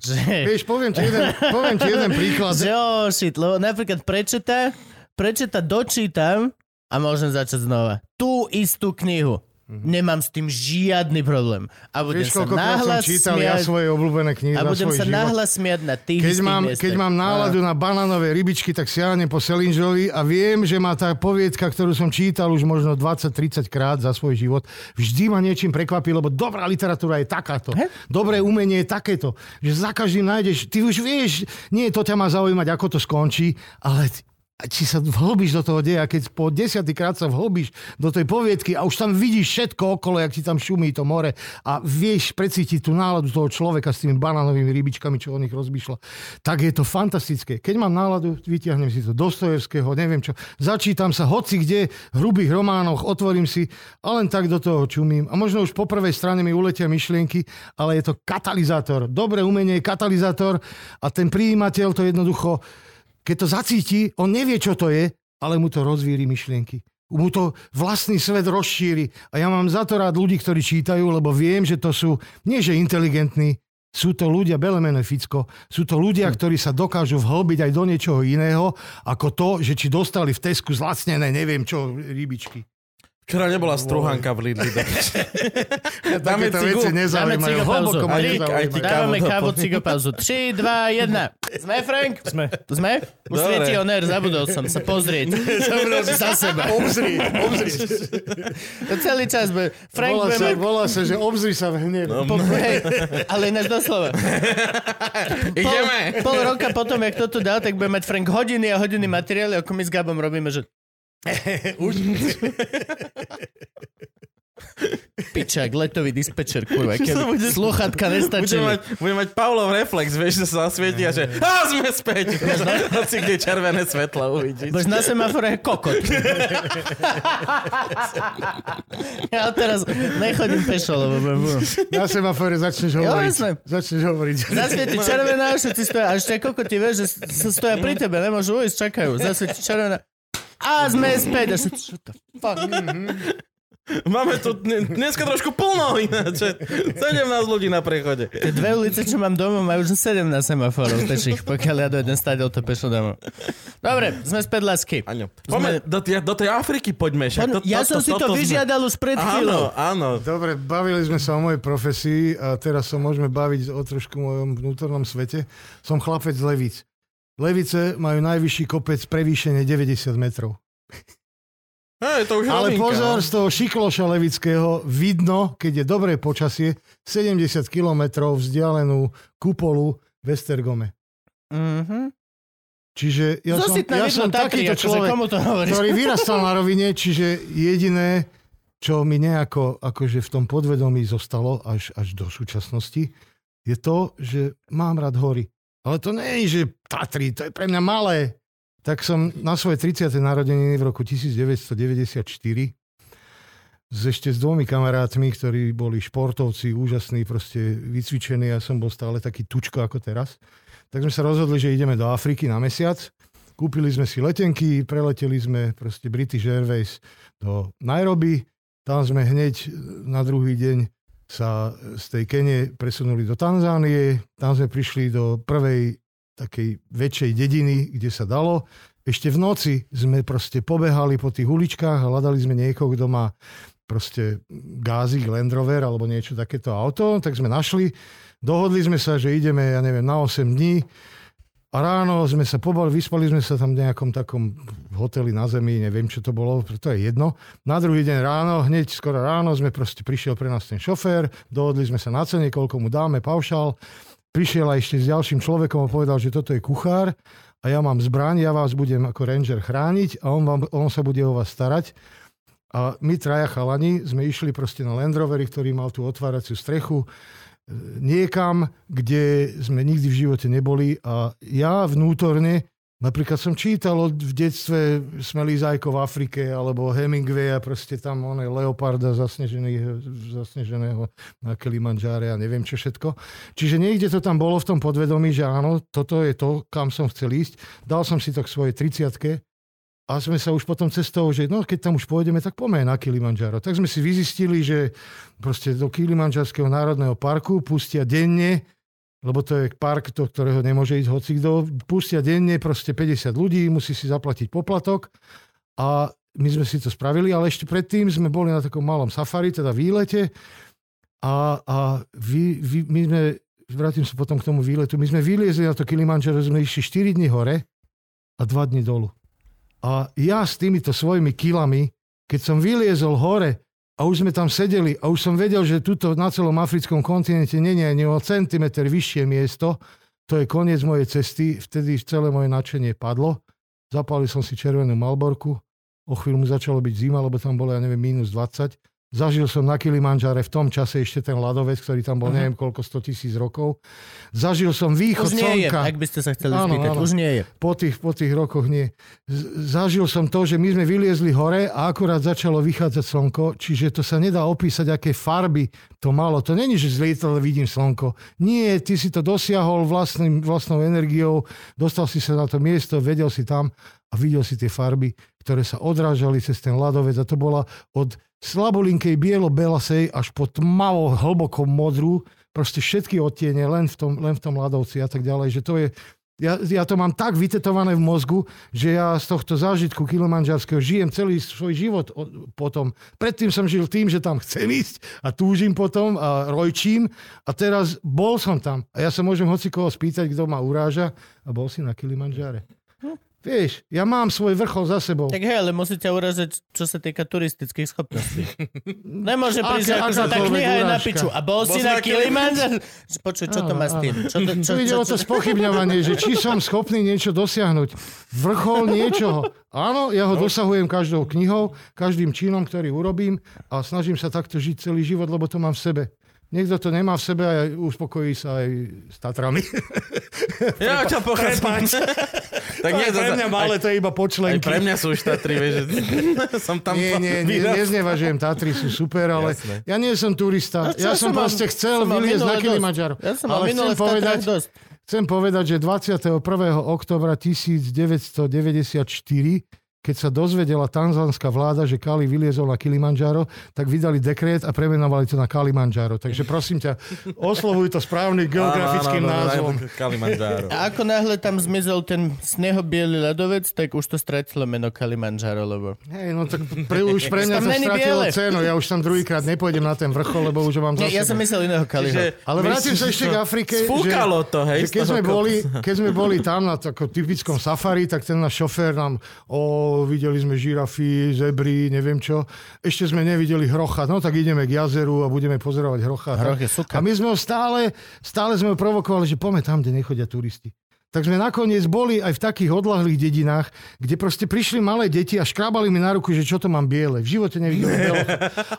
Speaker 2: Že...
Speaker 3: Vieš, poviem ti jeden, poviem ti jeden príklad.
Speaker 2: Že oh shit, lebo napríklad prečíta, prečíta, dočítam a môžem začať znova. Tú istú knihu. Mm-hmm. Nemám s tým žiadny problém. A budem Vieš, sa nahlas
Speaker 3: som čítal smiať, ja svoje obľúbené knihy
Speaker 2: A budem sa nahlas smiať na tých keď
Speaker 3: mám,
Speaker 2: miestech.
Speaker 3: keď mám náladu a... na banánové rybičky, tak siahnem po Selinžovi a viem, že má tá poviedka, ktorú som čítal už možno 20-30 krát za svoj život, vždy ma niečím prekvapí, lebo dobrá literatúra je takáto. He? Dobré umenie je takéto. Že za každým nájdeš, ty už vieš, nie to ťa má zaujímať, ako to skončí, ale či sa vhlbíš do toho deja, keď po desiatýkrát sa vhlbíš do tej poviedky a už tam vidíš všetko okolo, jak ti tam šumí to more a vieš precítiť tú náladu toho človeka s tými banánovými rybičkami, čo o nich rozmýšľa, tak je to fantastické. Keď mám náladu, vytiahnem si to Dostojevského, neviem čo, začítam sa hoci kde, hrubých románoch, otvorím si a len tak do toho čumím. A možno už po prvej strane mi uletia myšlienky, ale je to katalizátor. Dobré umenie je katalizátor a ten príjimateľ to jednoducho keď to zacíti, on nevie, čo to je, ale mu to rozvíri myšlienky. Mu to vlastný svet rozšíri. A ja mám za to rád ľudí, ktorí čítajú, lebo viem, že to sú, nie že inteligentní, sú to ľudia, Belemene Ficko, sú to ľudia, hm. ktorí sa dokážu vhlbiť aj do niečoho iného, ako to, že či dostali v Tesku zlacnené neviem čo, rybičky.
Speaker 1: Včera nebola struhanka v Lidli.
Speaker 3: Dáme cigu, veci nezaujímajú. Hlboko ma nezaujímajú.
Speaker 2: Dávame kávu, cigopauzu. 3, 2, 1. Sme, Frank? Sme. Sme? Už tretí oner, zabudol som sa pozrieť.
Speaker 3: za seba. Obzri, obzri.
Speaker 2: To celý čas bude. Frank
Speaker 3: volá, sa, volá sa, že obzri sa v hnev. No,
Speaker 2: po, hej, ale ináč doslova.
Speaker 1: Ideme.
Speaker 2: Pol, pol roka potom, jak toto dal, tak bude mať Frank hodiny a hodiny materiály, ako my s Gabom robíme, že Už. Pičák, letový dispečer, kurva, keď
Speaker 1: bude-
Speaker 2: sluchatka
Speaker 1: Budem
Speaker 2: nestačili.
Speaker 1: mať, budem mať Pavlov reflex, vieš, že sa zasvieti a že a sme späť. Hoci kde červené svetlo uvidíš.
Speaker 2: Bož na semafore kokot. ja teraz nechodím pešo, lebo budem...
Speaker 3: Na semafore začneš hovoriť.
Speaker 2: jasné.
Speaker 3: začneš hovoriť.
Speaker 2: Zasvieti červená, všetci stoja. A ešte kokoti, vieš, že stoja pri tebe, nemôžu ujsť, čakajú. Zasvieti červená. A sme späť. A what the fuck?
Speaker 1: Máme tu dne- dneska trošku plno ináč. 17 ľudí na prechode.
Speaker 2: Tie dve ulice, čo mám doma, majú už 17 semaforov peších, pokiaľ ja dojdem stadiaľ to pešo domov. Dobre, sme späť lásky.
Speaker 1: Aňo. Poďme do, tej- do tej Afriky poďme. Však to,
Speaker 2: Ja
Speaker 1: to,
Speaker 2: som si to
Speaker 1: sme-
Speaker 2: vyžiadal už pred chvíľou.
Speaker 1: Áno, áno.
Speaker 3: Dobre, bavili sme sa o mojej profesii a teraz sa môžeme baviť o trošku mojom vnútornom svete. Som chlapec z Levic. Levice majú najvyšší kopec prevýšenie 90 metrov.
Speaker 1: Hej, to už
Speaker 3: Ale
Speaker 1: novinka,
Speaker 3: pozor,
Speaker 1: no.
Speaker 3: z toho šikloša levického vidno, keď je dobré počasie, 70 kilometrov vzdialenú kupolu v Estergome.
Speaker 2: Mhm.
Speaker 3: Čiže ja som,
Speaker 2: Zositná
Speaker 3: ja
Speaker 2: vidno
Speaker 3: som
Speaker 2: Tatry,
Speaker 3: takýto
Speaker 2: akože
Speaker 3: človek,
Speaker 2: komu to hovoríš?
Speaker 3: ktorý vyrastal na rovine, čiže jediné, čo mi nejako akože v tom podvedomí zostalo až, až do súčasnosti, je to, že mám rád hory. Ale to nie je, že Tatry, to je pre mňa malé. Tak som na svoje 30. narodeniny v roku 1994 s ešte s dvomi kamarátmi, ktorí boli športovci, úžasní, proste vycvičení, ja som bol stále taký tučko ako teraz, tak sme sa rozhodli, že ideme do Afriky na mesiac. Kúpili sme si letenky, preleteli sme proste British Airways do Nairobi, tam sme hneď na druhý deň sa z tej Kene presunuli do Tanzánie, tam sme prišli do prvej takej väčšej dediny, kde sa dalo. Ešte v noci sme proste pobehali po tých uličkách a hľadali sme niekoho, kto má proste gázik, Land Rover alebo niečo takéto auto, tak sme našli. Dohodli sme sa, že ideme, ja neviem, na 8 dní a ráno sme sa pobali, vyspali sme sa tam v nejakom takom hoteli na zemi, neviem, čo to bolo, to je jedno. Na druhý deň ráno, hneď skoro ráno sme proste prišiel pre nás ten šofér, dohodli sme sa na cene, koľko mu dáme, paušal. Prišiel aj ešte s ďalším človekom a povedal, že toto je kuchár a ja mám zbraň, ja vás budem ako ranger chrániť a on, vám, on sa bude o vás starať. A my traja chalani sme išli proste na Land Roveri, ktorý mal tú otváraciu strechu, niekam, kde sme nikdy v živote neboli a ja vnútorne, napríklad som čítal od, v detstve Smelý zajko v Afrike alebo Hemingwaya, proste tam on je leoparda zasneženého, zasneženého na Kilimanjáre a neviem čo všetko. Čiže niekde to tam bolo v tom podvedomí, že áno, toto je to, kam som chcel ísť. Dal som si to k svojej 30 a sme sa už potom cestou, že no, keď tam už pôjdeme, tak poďme na Kilimanjaro. Tak sme si vyzistili, že proste do Kilimanžarského národného parku pustia denne, lebo to je park, do ktorého nemôže ísť hocikto, pustia denne proste 50 ľudí, musí si zaplatiť poplatok a my sme si to spravili, ale ešte predtým sme boli na takom malom safari, teda výlete a, a vy, vy, my sme, vrátim sa potom k tomu výletu, my sme vyliezli na to Kilimanjaro, sme išli 4 dní hore a 2 dní dolu. A ja s týmito svojimi kilami, keď som vyliezol hore a už sme tam sedeli a už som vedel, že tuto na celom africkom kontinente nie je ani o centimetr vyššie miesto, to je koniec mojej cesty, vtedy celé moje nadšenie padlo. Zapálil som si červenú malborku, o chvíľu mu začalo byť zima, lebo tam bolo, ja neviem, minus 20. Zažil som na Kilimanžare v tom čase ešte ten ľadovec, ktorý tam bol, neviem koľko, 100 tisíc rokov. Zažil som východ
Speaker 2: Už nie je,
Speaker 3: slnka
Speaker 2: ak by ste sa chceli
Speaker 3: Áno,
Speaker 2: spýtať.
Speaker 3: áno.
Speaker 2: Už nie je.
Speaker 3: po tých, po tých rokoch nie. Zažil som to, že my sme vyliezli hore a akurát začalo vychádzať slnko, čiže to sa nedá opísať, aké farby to malo. To není, že z lietadla vidím slnko. Nie, ty si to dosiahol vlastným, vlastnou energiou, dostal si sa na to miesto, vedel si tam a videl si tie farby, ktoré sa odrážali cez ten ľadovec a to bola od slabolinkej bielo-belasej až po tmavo hlbokom modrú, proste všetky odtiene len v tom, len v tom ľadovci a tak ďalej, že to je, ja, ja to mám tak vytetované v mozgu, že ja z tohto zážitku kilomanžarského žijem celý svoj život potom. Predtým som žil tým, že tam chcem ísť a túžim potom a rojčím a teraz bol som tam. A ja sa môžem hoci koho spýtať, kto ma uráža a bol si na Kilimanžare. Vieš, ja mám svoj vrchol za sebou.
Speaker 2: Tak hej, ale musíte uraziť, čo sa týka turistických schopností. Nemôže prísť, ako sa tá kniha je na piču. A bol, bol si na Kilimanjaro? Počuj, čo to má s tým? Čo, to, čo,
Speaker 3: ide o to spochybňovanie, že či som schopný niečo dosiahnuť. Vrchol niečoho. Áno, ja ho no. dosahujem každou knihou, každým činom, ktorý urobím a snažím sa takto žiť celý život, lebo to mám v sebe. Niekto to nemá v sebe a uspokojí sa aj s Tatrami.
Speaker 1: Ja ťa pochádzam.
Speaker 3: tak nie, pre mňa malé, to je iba počlenky.
Speaker 1: Aj pre mňa sú už Tatry, vieš. som tam
Speaker 3: nie, nie, nie, neznevažujem, Tatry sú super, ale Jasne. ja nie som turista. Ja, ja som, som proste chcel vyliezť na Kilimanjaro.
Speaker 2: Ja som ale chcem povedať, dosť.
Speaker 3: chcem povedať, že 21. oktobra 1994 keď sa dozvedela tanzánska vláda, že Kali vyliezol na Kilimanjaro, tak vydali dekret a premenovali to na Kalimanjaro. Takže prosím ťa, oslovuj to správnym geografickým názvom.
Speaker 1: Kalimanjaro.
Speaker 2: A ako náhle tam zmizol ten snehobiely ľadovec, tak už to stratilo meno Kalimanjaro, lebo...
Speaker 3: Hej, no tak pre, už pre mňa to stratilo cenu. Ja už tam druhýkrát nepôjdem na ten vrchol, lebo už mám.
Speaker 2: Nie, ja som myslel iného Kaliho.
Speaker 3: Ale vrátim sa ešte k Afrike.
Speaker 1: Spúkalo to, hej.
Speaker 3: Že keď, sme boli, keď sme boli tam na takom typickom safari, tak ten náš šofér nám o videli sme žirafy, zebry, neviem čo. Ešte sme nevideli hrocha, no tak ideme k jazeru a budeme pozerovať hrocha.
Speaker 2: Hroch je.
Speaker 3: A my sme ho stále, stále sme ho provokovali, že poďme tam, kde nechodia turisti tak sme nakoniec boli aj v takých odlahlých dedinách, kde proste prišli malé deti a škrábali mi na ruku, že čo to mám biele. V živote nevidel biele.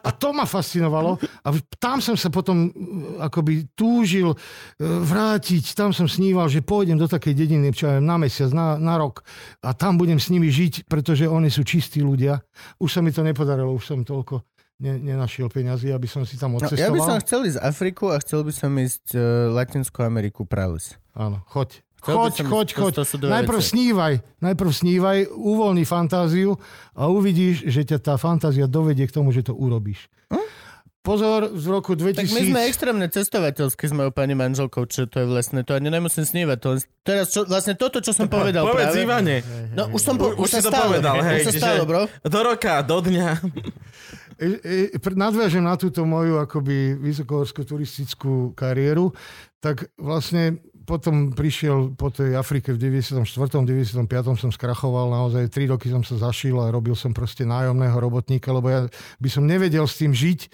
Speaker 3: A to ma fascinovalo. A tam som sa potom akoby túžil uh, vrátiť. Tam som sníval, že pôjdem do takej dediny, čo aj na mesiac, na, na rok. A tam budem s nimi žiť, pretože oni sú čistí ľudia. Už sa mi to nepodarilo, už som toľko ne, nenašiel peniazy, aby som si tam odcestoval. No,
Speaker 2: ja by som chcel ísť Afriku a chcel by som ísť uh, Latinskú Ameriku prales.
Speaker 3: Áno, choď. Choď, choď, choď. Najprv veci. snívaj, najprv snívaj, uvoľni fantáziu a uvidíš, že ťa tá fantázia dovedie k tomu, že to urobíš. Hm? Pozor, z roku 2000...
Speaker 2: Tak my sme extrémne cestovateľské s mojou pani manželkou, čo to je vlastne, to ani nemusím snívať. To, teraz čo, vlastne toto, čo som povedal
Speaker 1: Povedz
Speaker 2: práve.
Speaker 1: Ivane.
Speaker 2: No už som po, už, už, sa to stalo, povedal, hej. Už sa stalo, bro.
Speaker 1: Do roka, do dňa.
Speaker 3: E, e, nadviažem na túto moju akoby vysokohorskú turistickú kariéru, tak vlastne potom prišiel po tej Afrike v 94. 95. som skrachoval, naozaj 3 roky som sa zašil a robil som proste nájomného robotníka, lebo ja by som nevedel s tým žiť,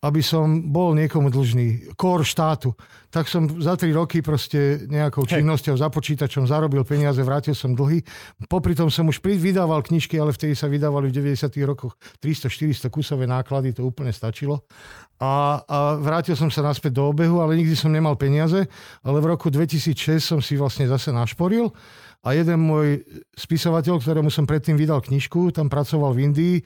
Speaker 3: aby som bol niekomu dlžný, kor štátu. Tak som za 3 roky proste nejakou činnosťou za počítačom zarobil peniaze, vrátil som dlhy. Popri tom som už vydával knižky, ale vtedy sa vydávali v 90. rokoch 300-400 kusové náklady, to úplne stačilo. A, a vrátil som sa naspäť do obehu, ale nikdy som nemal peniaze. Ale v roku 2006 som si vlastne zase našporil a jeden môj spisovateľ, ktorému som predtým vydal knižku, tam pracoval v Indii e,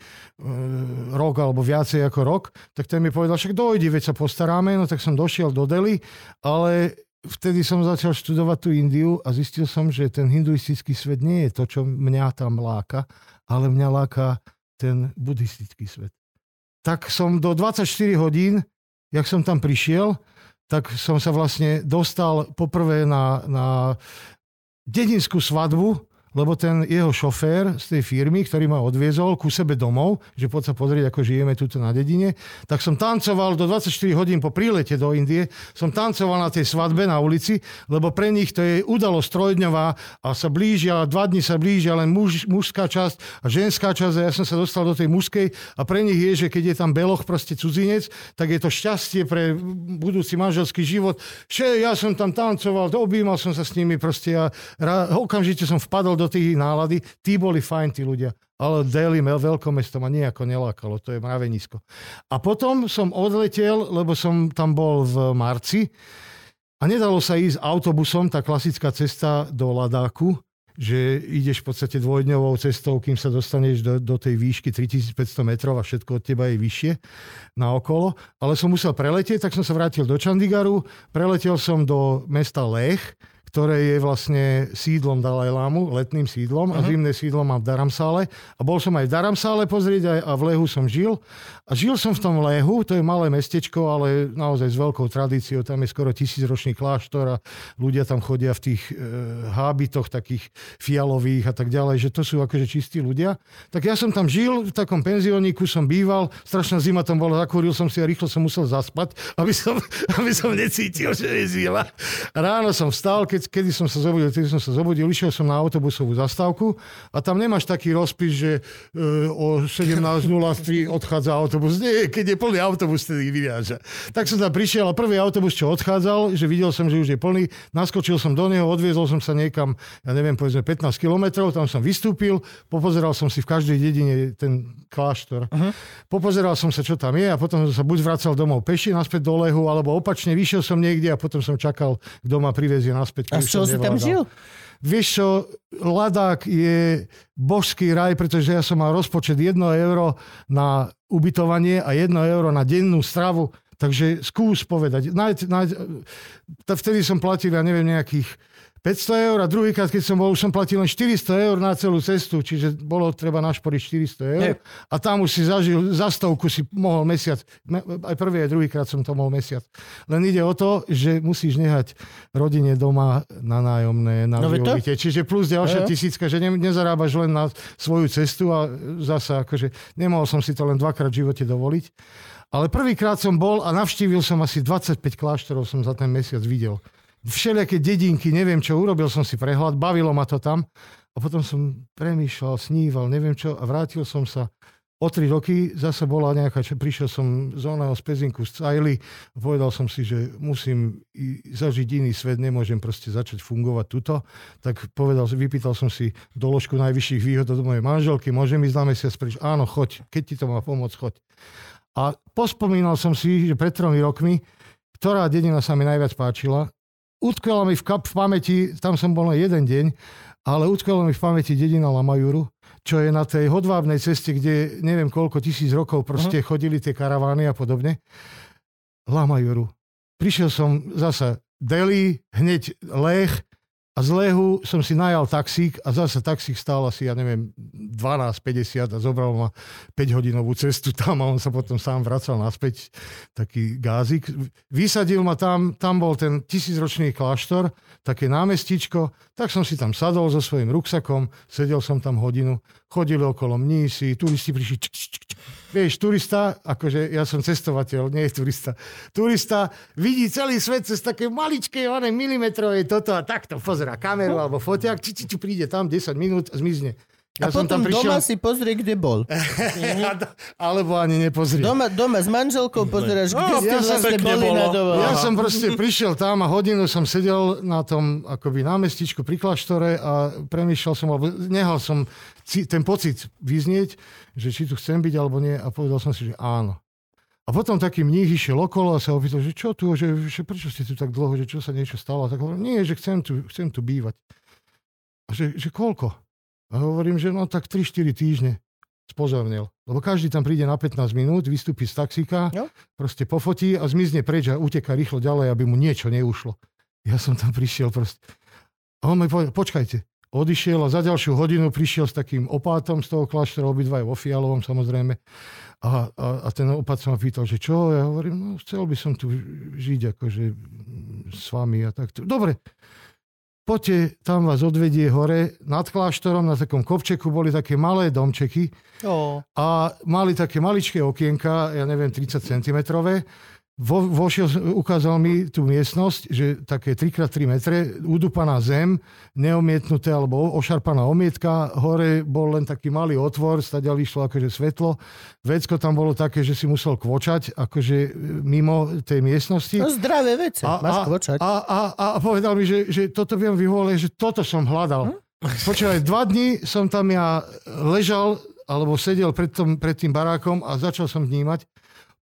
Speaker 3: rok alebo viacej ako rok, tak ten mi povedal, však dojdi, veď sa postaráme, no tak som došiel do Delhi, ale vtedy som začal študovať tú Indiu a zistil som, že ten hinduistický svet nie je to, čo mňa tam láka, ale mňa láka ten buddhistický svet. Tak som do 24 hodín, jak som tam prišiel, tak som sa vlastne dostal poprvé na, na dedinskú svadbu lebo ten jeho šofér z tej firmy, ktorý ma odviezol ku sebe domov, že poď sa pozrieť, ako žijeme tuto na dedine, tak som tancoval do 24 hodín po prílete do Indie, som tancoval na tej svadbe na ulici, lebo pre nich to je udalosť trojdňová a sa blížia, dva dni sa blížia len muž, mužská časť a ženská časť a ja som sa dostal do tej mužskej a pre nich je, že keď je tam beloch proste cudzinec, tak je to šťastie pre budúci manželský život. Že ja som tam tancoval, objímal som sa s nimi proste a okamžite som vpadol do do tých nálady, tí boli fajn, tí ľudia. Ale Delhi, mesto ma nejako nelákalo, to je mravenisko. A potom som odletel, lebo som tam bol v marci a nedalo sa ísť autobusom, tá klasická cesta do Ladáku, že ideš v podstate dvojdňovou cestou, kým sa dostaneš do, do tej výšky 3500 metrov a všetko od teba je vyššie na okolo. Ale som musel preletieť, tak som sa vrátil do Chandigaru, preletel som do mesta Lech, ktoré je vlastne sídlom Dalajlámu, letným sídlom uh-huh. a mhm. zimné sídlo mám v Daramsále. A bol som aj v Daramsále pozrieť aj, a v Lehu som žil. A žil som v tom Lehu, to je malé mestečko, ale naozaj s veľkou tradíciou. Tam je skoro tisícročný kláštor a ľudia tam chodia v tých e, hábitoch takých fialových a tak ďalej, že to sú akože čistí ľudia. Tak ja som tam žil, v takom penzióniku som býval, strašná zima tam bola, zakúril som si a rýchlo som musel zaspať, aby som, aby som necítil, že je zima. Ráno som vstal, keď kedy som sa zobudil, kedy som sa zobudil, išiel som na autobusovú zastávku a tam nemáš taký rozpis, že e, o 17.03 odchádza autobus. Nie, keď je plný autobus, tedy vyráža. Tak som tam prišiel a prvý autobus, čo odchádzal, že videl som, že už je plný, naskočil som do neho, odviezol som sa niekam, ja neviem, povedzme 15 kilometrov, tam som vystúpil, popozeral som si v každej dedine ten kláštor, uh-huh. popozeral som sa, čo tam je a potom som sa buď vracal domov peši naspäť do lehu, alebo opačne vyšiel som niekde a potom som čakal, kto ma privezie naspäť.
Speaker 2: A z čoho si tam žil?
Speaker 3: Vieš čo, Ladák je božský raj, pretože ja som mal rozpočet 1 euro na ubytovanie a 1 euro na dennú stravu. Takže skús povedať. Naď, naď, vtedy som platil, ja neviem, nejakých 500 eur a druhýkrát, keď som bol, už som platil len 400 eur na celú cestu, čiže bolo treba našporiť 400 eur. Hey. A tam už si zažil, za stovku si mohol mesiac, aj prvý, aj druhýkrát som to mohol mesiac. Len ide o to, že musíš nehať rodine doma na nájomné, na no. Čiže plus ďalšia tisícka, že ne, nezarábaš len na svoju cestu a zasa akože nemohol som si to len dvakrát v živote dovoliť. Ale prvýkrát som bol a navštívil som asi 25 kláštorov som za ten mesiac videl všelijaké dedinky, neviem čo, urobil som si prehľad, bavilo ma to tam a potom som premýšľal, sníval, neviem čo a vrátil som sa o tri roky, zase bola nejaká, čo prišiel som z oného z Pezinku z Cajly povedal som si, že musím zažiť iný svet, nemôžem proste začať fungovať tuto. Tak povedal, vypýtal som si doložku najvyšších výhod od mojej manželky, môžem ísť na mesiac preč? Áno, choď, keď ti to má pomôcť, choď. A pospomínal som si, že pred tromi rokmi, ktorá dedina sa mi najviac páčila utkvela mi v, kap, v pamäti, tam som bol len jeden deň, ale utkvela mi v pamäti dedina Lamajuru, čo je na tej hodvábnej ceste, kde neviem koľko tisíc rokov proste uh-huh. chodili tie karavány a podobne. Lamajuru. Prišiel som zasa Delhi, hneď Lech, a z Lehu som si najal taxík a zase taxík stál asi, ja neviem, 12,50 a zobral ma 5-hodinovú cestu tam a on sa potom sám vracal naspäť, taký gázik. Vysadil ma tam, tam bol ten tisícročný kláštor, také námestičko, tak som si tam sadol so svojím ruksakom, sedel som tam hodinu, chodili okolo mnísi, turisti prišli, čk, čk, čk, Vieš, turista, akože ja som cestovateľ, nie je turista. Turista vidí celý svet cez také maličké, one milimetrové toto a takto pozera kameru alebo fotiak, či, či, či príde tam 10 minút a zmizne.
Speaker 2: Ja a som potom tam prišiel... doma si pozrie, kde bol.
Speaker 3: Alebo ani nepozrie.
Speaker 2: Doma, doma s manželkou pozeráš, kde no, ste ja vlastne boli na dovolenku.
Speaker 3: Ja som proste prišiel tam a hodinu som sedel na tom akoby námestičku pri kláštore a premýšľal som, alebo nehal som ten pocit vyznieť, že či tu chcem byť alebo nie a povedal som si, že áno. A potom taký mních išiel okolo a sa opýtal, že čo tu, že, že prečo ste tu tak dlho, že čo sa niečo stalo. A tak hovorím, nie, že chcem tu, chcem tu bývať. A že, že koľko? A hovorím, že no tak 3-4 týždne spozornil. Lebo každý tam príde na 15 minút, vystúpi z taxíka, no. proste pofotí a zmizne preč a uteká rýchlo ďalej, aby mu niečo neušlo. Ja som tam prišiel proste. A on mi povedal, počkajte. Odišiel a za ďalšiu hodinu prišiel s takým opátom z toho kláštora, obidva vo Fialovom samozrejme. A, a, a ten opát sa ma pýtal, že čo? Ja hovorím, no chcel by som tu žiť akože s vami a takto. Dobre, poďte, tam vás odvedie hore. Nad kláštorom na takom kopčeku boli také malé domčeky oh. a mali také maličké okienka, ja neviem, 30 cm vo, vošiel, ukázal mi tú miestnosť, že také 3x3 metre, udupaná zem, neomietnuté alebo ošarpaná omietka, hore bol len taký malý otvor, staďal vyšlo akože svetlo. Vecko tam bolo také, že si musel kvočať akože e, mimo tej miestnosti.
Speaker 2: No zdravé vece, a, máš a, kvočať.
Speaker 3: A, a, a, a povedal mi, že, že toto viem vyvolať, že toto som hľadal. Hm? Počúvaj, dva dní som tam ja ležal alebo sedel pred, tom, pred tým barákom a začal som vnímať.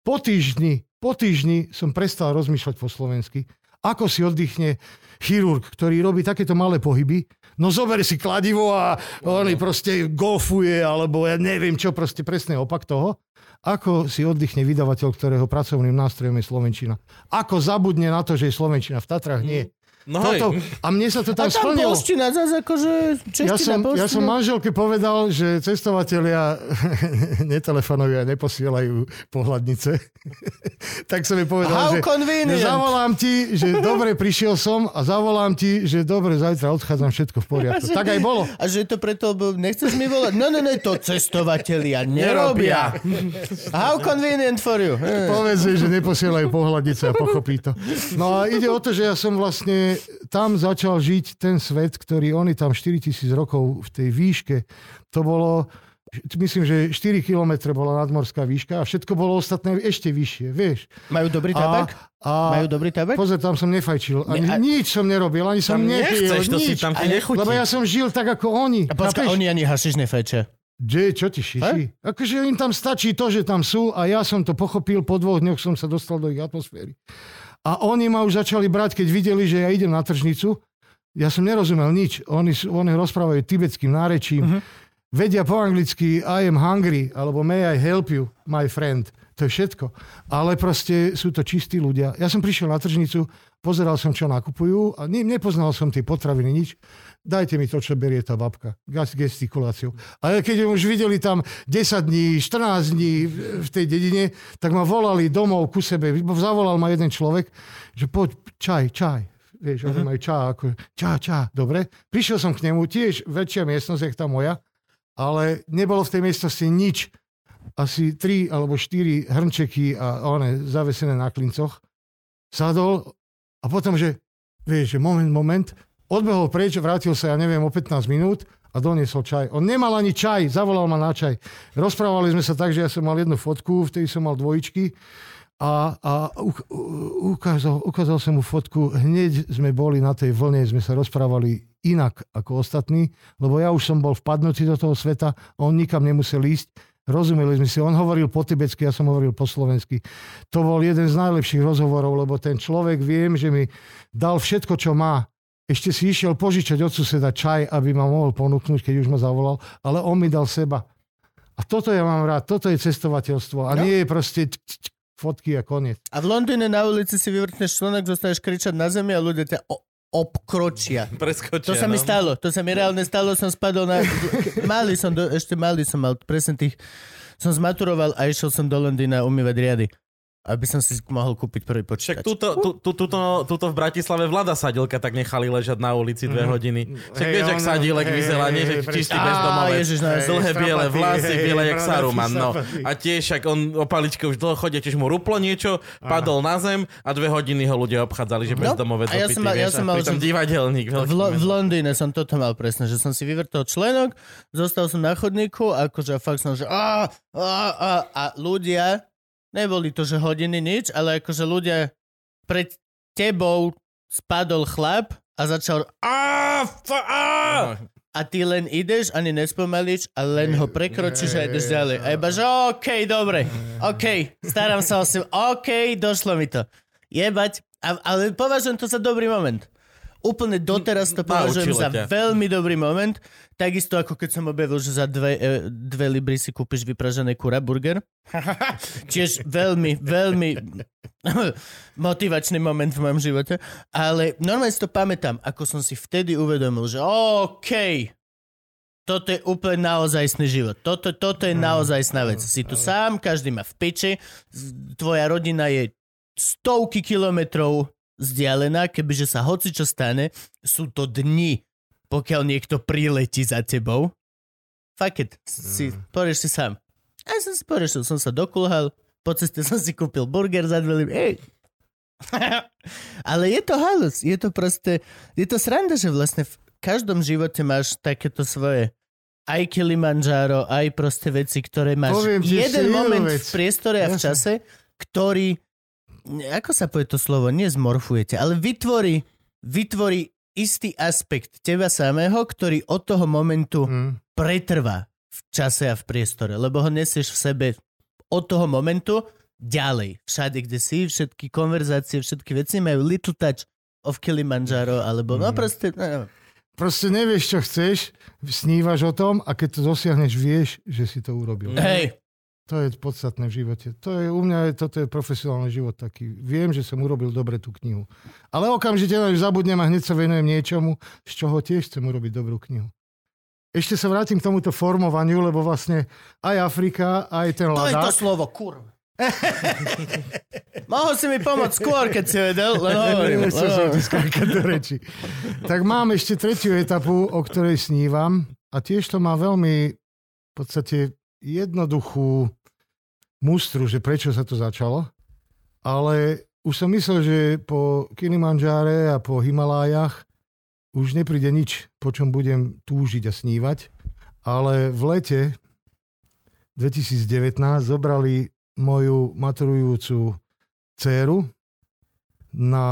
Speaker 3: Po týždni po týždni som prestal rozmýšľať po slovensky, ako si oddychne chirurg, ktorý robí takéto malé pohyby, no zober si kladivo a on proste golfuje, alebo ja neviem čo, proste presný opak toho. Ako si oddychne vydavateľ, ktorého pracovným nástrojom je Slovenčina? Ako zabudne na to, že je Slovenčina v Tatrách? Nie. No Toto, a mne sa to tam, a tam splnilo.
Speaker 2: polština zase akože
Speaker 3: ja som, ja som manželke povedal, že cestovatelia netelefonujú a neposielajú pohľadnice. tak som jej povedal,
Speaker 2: How
Speaker 3: že,
Speaker 2: convenient.
Speaker 3: že zavolám ti, že dobre, prišiel som a zavolám ti, že dobre, zajtra odchádzam, všetko v poriadku. tak aj bolo.
Speaker 2: A že to preto, nechceš mi volať? No, no, no, to cestovatelia nerobia. How convenient for you.
Speaker 3: Povedz, že neposielajú pohľadnice a pochopí to. No a ide o to, že ja som vlastne tam začal žiť ten svet, ktorý oni tam 4000 rokov v tej výške, to bolo myslím, že 4 km bola nadmorská výška a všetko bolo ostatné ešte vyššie, vieš.
Speaker 2: Majú dobrý tabak? A, Majú dobrý tabak?
Speaker 3: Pozor, tam som nefajčil. Ani, ne, a... Nič som nerobil, ani som nepil.
Speaker 1: Nechceš, to
Speaker 3: nič.
Speaker 1: si tam ti nechutí.
Speaker 3: Lebo ja som žil tak ako oni.
Speaker 2: A počka, oni ani hašiš nefajčia.
Speaker 3: Že, čo ti šiši? Akože im tam stačí to, že tam sú a ja som to pochopil, po dvoch dňoch som sa dostal do ich atmosféry. A oni ma už začali brať, keď videli, že ja idem na tržnicu. Ja som nerozumel nič. Oni, oni rozprávajú tibetským nárečím. Uh-huh vedia po anglicky I am hungry, alebo may I help you, my friend. To je všetko. Ale proste sú to čistí ľudia. Ja som prišiel na tržnicu, pozeral som, čo nakupujú a ne, nepoznal som tie potraviny, nič. Dajte mi to, čo berie tá babka. Gestikuláciu. Ale keď už videli tam 10 dní, 14 dní v tej dedine, tak ma volali domov ku sebe. Zavolal ma jeden človek, že poď, čaj, čaj. Vieš, uh-huh. majú čá, ako, čá, čá, dobre. Prišiel som k nemu, tiež väčšia miestnosť, jak tá moja ale nebolo v tej miestnosti nič. Asi tri alebo štyri hrnčeky a one zavesené na klincoch. Sadol a potom, že vieš, moment, moment, odbehol preč, vrátil sa, ja neviem, o 15 minút a doniesol čaj. On nemal ani čaj, zavolal ma na čaj. Rozprávali sme sa tak, že ja som mal jednu fotku, vtedy som mal dvojičky a, a ukázal, ukázal som mu fotku. Hneď sme boli na tej vlne, sme sa rozprávali inak ako ostatní, lebo ja už som bol vpadnutý do toho sveta, on nikam nemusel ísť. Rozumeli sme si, on hovoril po tibetsky, ja som hovoril po slovensky. To bol jeden z najlepších rozhovorov, lebo ten človek viem, že mi dal všetko, čo má. Ešte si išiel požičať od suseda čaj, aby ma mohol ponúknuť, keď už ma zavolal, ale on mi dal seba. A toto ja mám rád, toto je cestovateľstvo. A no. nie je proste fotky a koniec.
Speaker 2: A v Londýne na ulici si vyvrtneš článok, zostaneš kričať na zemi a ľudia ťa o- obkročia.
Speaker 1: Preskočia,
Speaker 2: to sa mi
Speaker 1: no.
Speaker 2: stalo, to sa mi reálne stalo, som spadol na... malý som, do, ešte malý som mal, presne tých... Som zmaturoval a išiel som do Londýna umývať riady aby som si mohol kúpiť prvý počítač.
Speaker 1: Však túto, tú, tú, túto, túto v Bratislave vlada sadilka tak nechali ležať na ulici dve mm-hmm. hodiny. Však hey, vieš, ak sadílek hey, vyzerá, nie že čistý bezdomovec. Ježiš, no, dlhé biele vlasy, biele jak Saruman. No. A tiež, ak on o paličke už dlho chodí, tiež mu ruplo niečo, padol na zem a dve hodiny ho ľudia obchádzali, že no, bezdomovec
Speaker 2: a ja som mal, ja som mal,
Speaker 1: že... divadelník.
Speaker 2: V, Lo- v Londýne som toto mal presne, že som si vyvrtol členok, zostal som na chodníku, akože fakt som, že a ľudia Neboli to, že hodiny nič, ale akože ľudia pred tebou spadol chlap a začal a, a, a ty len ideš, ani nespomalíš a len ho prekročíš a ideš ďalej. A iba, že OK, dobre, OK, starám sa o seba, OK, došlo mi to. Jebať, a, ale považujem to za dobrý moment. Úplne doteraz to považujem za ťa. veľmi dobrý moment. Takisto ako keď som objavil, že za dve, e, dve libry si kúpiš vypražené kura burger. Tiež veľmi, veľmi motivačný moment v mojom živote. Ale normálne si to pamätám, ako som si vtedy uvedomil, že OK, toto je úplne naozajstný život. Toto, toto je naozajstná vec. Si tu sám, každý má v piči, tvoja rodina je stovky kilometrov vzdialená, kebyže sa hoci čo stane, sú to dni, pokiaľ niekto priletí za tebou. Fuck it, si, mm. porieš si sám. A ja som si poriešil, som sa dokulhal, po ceste som si kúpil burger za dve Ej. Ale je to halus, je to proste, je to sranda, že vlastne v každom živote máš takéto svoje aj Kilimanjaro, aj proste veci, ktoré máš Poviem jeden moment vec. v priestore a v čase, ktorý ako sa povie to slovo, nie zmorfujete, ale vytvorí, vytvorí istý aspekt teba samého, ktorý od toho momentu mm. pretrvá v čase a v priestore, lebo ho nesieš v sebe od toho momentu ďalej. Všade, kde si, všetky konverzácie, všetky veci majú little touch of Kilimanjaro, alebo mm. no proste... No, no.
Speaker 3: Proste nevieš, čo chceš, snívaš o tom a keď to dosiahneš, vieš, že si to urobil.
Speaker 2: Hej,
Speaker 3: to je podstatné v živote. To je, u mňa je, toto je profesionálny život taký. Viem, že som urobil dobre tú knihu. Ale okamžite len zabudnem a hneď sa venujem niečomu, z čoho tiež chcem urobiť dobrú knihu. Ešte sa vrátim k tomuto formovaniu, lebo vlastne aj Afrika, aj ten
Speaker 2: Ladák... To je to slovo, kurva. Mohol si mi pomôcť skôr, keď si vedel, len hovorím.
Speaker 3: do reči. Tak mám ešte tretiu etapu, o ktorej snívam a tiež to má veľmi v podstate jednoduchú mustru, že prečo sa to začalo, ale už som myslel, že po Kilimanjáre a po Himalájach už nepríde nič, po čom budem túžiť a snívať. Ale v lete 2019 zobrali moju maturujúcu dceru na,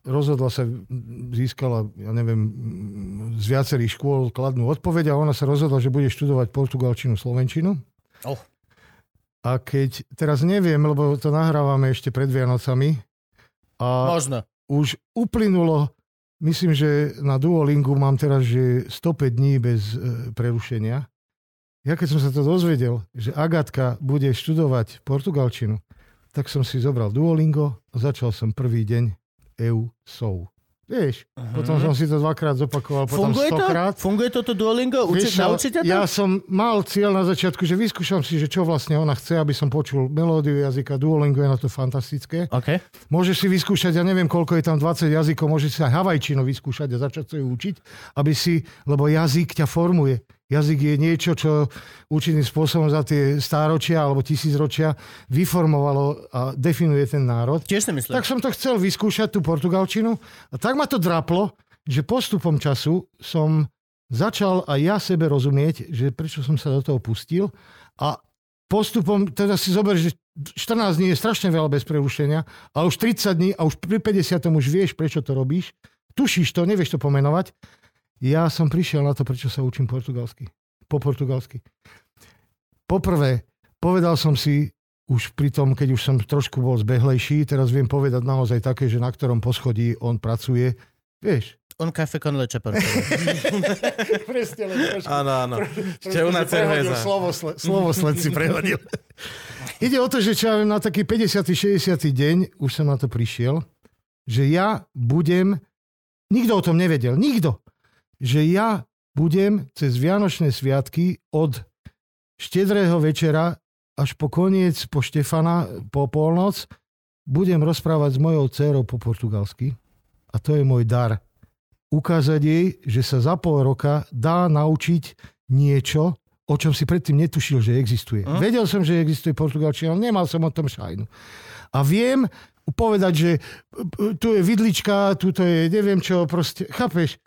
Speaker 3: rozhodla sa, získala, ja neviem, z viacerých škôl kladnú odpoveď a ona sa rozhodla, že bude študovať portugalčinu, slovenčinu.
Speaker 2: Oh.
Speaker 3: A keď, teraz neviem, lebo to nahrávame ešte pred Vianocami. A
Speaker 2: Možno.
Speaker 3: už uplynulo, myslím, že na Duolingu mám teraz, že 105 dní bez e, prerušenia. Ja keď som sa to dozvedel, že Agatka bude študovať portugalčinu, tak som si zobral Duolingo a začal som prvý deň EU SOU. Vieš, uh-huh. potom som si to dvakrát zopakoval, potom
Speaker 2: Funguje to?
Speaker 3: stokrát.
Speaker 2: Funguje toto Duolingo?
Speaker 3: Čo,
Speaker 2: naučiť ťa to?
Speaker 3: Ja som mal cieľ na začiatku, že vyskúšam si, že čo vlastne ona chce, aby som počul melódiu jazyka. Duolingo je na to fantastické.
Speaker 2: OK.
Speaker 3: Môžeš si vyskúšať, ja neviem, koľko je tam 20 jazykov, môžeš si aj havajčinu vyskúšať a začať sa ju učiť, aby si, lebo jazyk ťa formuje. Jazyk je niečo, čo určitým spôsobom za tie stáročia alebo tisícročia vyformovalo a definuje ten národ.
Speaker 2: Tiež si myslím.
Speaker 3: Tak som to chcel vyskúšať, tú portugalčinu. A tak ma to draplo, že postupom času som začal aj ja sebe rozumieť, že prečo som sa do toho pustil. A postupom, teda si zober, že 14 dní je strašne veľa bez prerušenia, a už 30 dní a už pri 50 už vieš, prečo to robíš. Tušíš to, nevieš to pomenovať. Ja som prišiel na to, prečo sa učím portugalsky. Po portugalsky. Poprvé, povedal som si, už pri tom, keď už som trošku bol zbehlejší, teraz viem povedať naozaj také, že na ktorom poschodí on pracuje. Vieš,
Speaker 2: Un café con leche.
Speaker 3: Presne, len trošku,
Speaker 1: Áno, áno.
Speaker 3: si prehodil
Speaker 1: cerveza.
Speaker 3: Slovo, sle, slovo sled si prehodil. Ide o to, že čo ja viem, na taký 50. 60. deň už som na to prišiel, že ja budem, nikto o tom nevedel, nikto, že ja budem cez Vianočné sviatky od štedrého večera až po koniec, po Štefana, po polnoc, budem rozprávať s mojou dcerou po portugalsky. A to je môj dar ukázať jej, že sa za pol roka dá naučiť niečo, o čom si predtým netušil, že existuje.
Speaker 2: Hm?
Speaker 3: Vedel som, že existuje portugalčina, ale nemal som o tom šajnu. A viem povedať, že tu je vidlička, tu je neviem čo, proste, chápeš?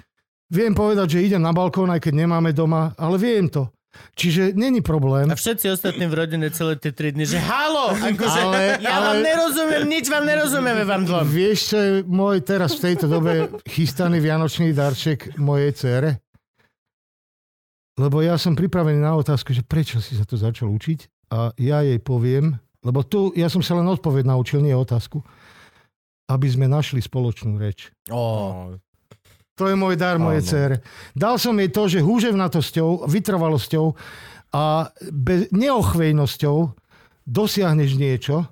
Speaker 3: Viem povedať, že idem na balkón, aj keď nemáme doma, ale viem to. Čiže není problém.
Speaker 2: A všetci ostatní v rodine celé tie tri dny, že halo, akože
Speaker 3: Ale-
Speaker 2: ja vám
Speaker 3: ale-
Speaker 2: nerozumiem, nič vám nerozumieme vám dvom.
Speaker 3: Vieš, čo je môj teraz v tejto dobe chystaný vianočný darček mojej cére? Lebo ja som pripravený na otázku, že prečo si sa to začal učiť a ja jej poviem, lebo tu ja som sa len odpoveď naučil, nie otázku, aby sme našli spoločnú reč.
Speaker 2: Ó,
Speaker 3: To je môj dar mojej cére. Dal som jej to, že húževnatosťou, vytrvalosťou a bez, neochvejnosťou dosiahneš niečo,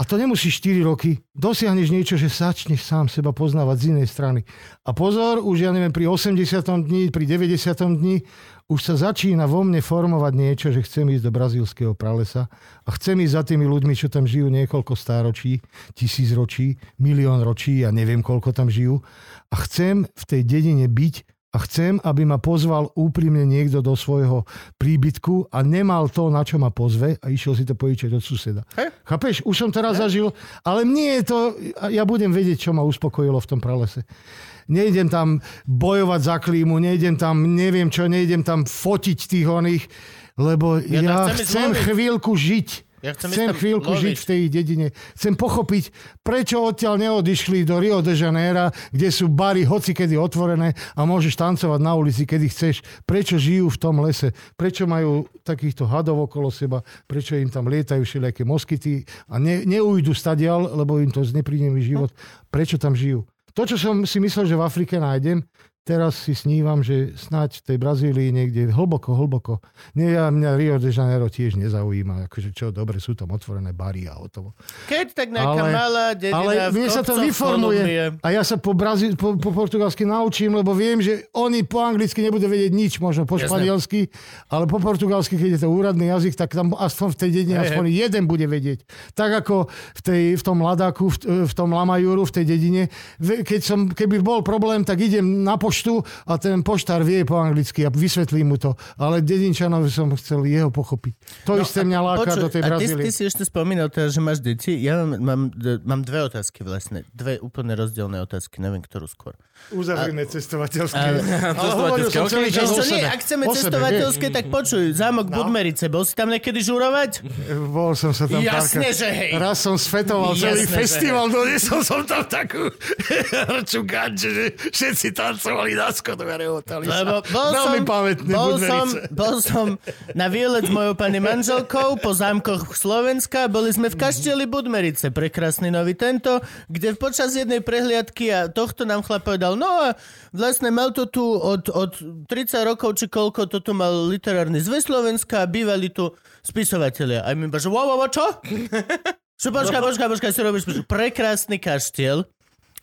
Speaker 3: a to nemusíš 4 roky, dosiahneš niečo, že začneš sám seba poznávať z inej strany. A pozor, už ja neviem, pri 80. dni, pri 90. dni, už sa začína vo mne formovať niečo, že chcem ísť do brazílskeho pralesa a chcem ísť za tými ľuďmi, čo tam žijú niekoľko stáročí, tisíc ročí, milión ročí, ja neviem, koľko tam žijú. A chcem v tej dedine byť a chcem, aby ma pozval úprimne niekto do svojho príbytku a nemal to, na čo ma pozve a išiel si to požičať od suseda.
Speaker 2: Hej.
Speaker 3: Chápeš? Už som teraz zažil, ale nie je to, ja budem vedieť, čo ma uspokojilo v tom pralese. Nejdem tam bojovať za klímu, nejdem tam, neviem čo, nejdem tam fotiť tých oných, lebo
Speaker 2: Ja
Speaker 3: ja,
Speaker 2: chcem ísť
Speaker 3: chcem
Speaker 2: loviť.
Speaker 3: chvíľku žiť.
Speaker 2: Ja chcem
Speaker 3: chcem chvíľku
Speaker 2: loviť.
Speaker 3: žiť v tej dedine. Chcem pochopiť, prečo odtiaľ neodišli do Rio de Janeiro, kde sú bary hocikedy otvorené a môžeš tancovať na ulici, kedy chceš. Prečo žijú v tom lese? Prečo majú takýchto hadov okolo seba? Prečo im tam lietajú všelijaké moskyty a ne, neujdu stadial, lebo im to znepríjemný život? Prečo tam žijú? To, čo som si myslel, že v Afrike nájdem, teraz si snívam, že snáď v tej Brazílii niekde hlboko, hlboko. Nie, ja, mňa Rio de Janeiro tiež nezaujíma. Akože čo, dobre, sú tam otvorené bary a hotovo.
Speaker 2: Keď tak nejaká
Speaker 3: Ale-
Speaker 2: malá dedina
Speaker 3: Ale mne sa to vyformuje. A ja sa po, Brazí- po, po portugalsky naučím, lebo viem, že oni po anglicky nebudú vedieť nič, možno po španielsky, ale po portugalsky, keď je to úradný jazyk, tak tam aspoň v tej dedine
Speaker 2: Hej,
Speaker 3: aspoň jeden bude vedieť. Tak ako v, tej, v tom Ladáku, v, v tom Lamajuru, v tej dedine. Keď som, keby bol problém, tak idem na poštu a ten poštár vie po anglicky a vysvetlí mu to. Ale Dedinčanovi som chcel jeho pochopiť. To no, isté mňa láka počuj, do tej Brazílie.
Speaker 2: A ty, ty si ešte spomínal teraz, že máš deti. Ja mám, mám, mám dve otázky vlastne. Dve úplne rozdielne otázky. Neviem, ktorú skôr.
Speaker 3: Uzavrime cestovateľské. Ale,
Speaker 1: ale som celý
Speaker 2: čas nie, ak chceme cestovateľské, tak počuj, zámok no. Budmerice. Bol si tam niekedy žurovať?
Speaker 3: Bol som sa tam
Speaker 2: Jasne, párka. že hej.
Speaker 3: Raz som svetoval celý festival, doniesol som tam takú rču že všetci tancovali na schodu a rehotali Lebo bol Veľmi som, pamätný
Speaker 2: bol som, bol som na výlet s mojou pani manželkou po zámkoch Slovenska. Boli sme v kaštieli Budmerice, prekrásny nový tento, kde počas jednej prehliadky a tohto nám chlap povedal, no a vlastne mal to tu od, od 30 rokov, či koľko to tu mal literárny zväz Slovenska a bývali tu spisovatelia. A my iba, že wow, wow, čo? Čo, počkaj, počkaj, počkaj, si robíš prekrásny kaštiel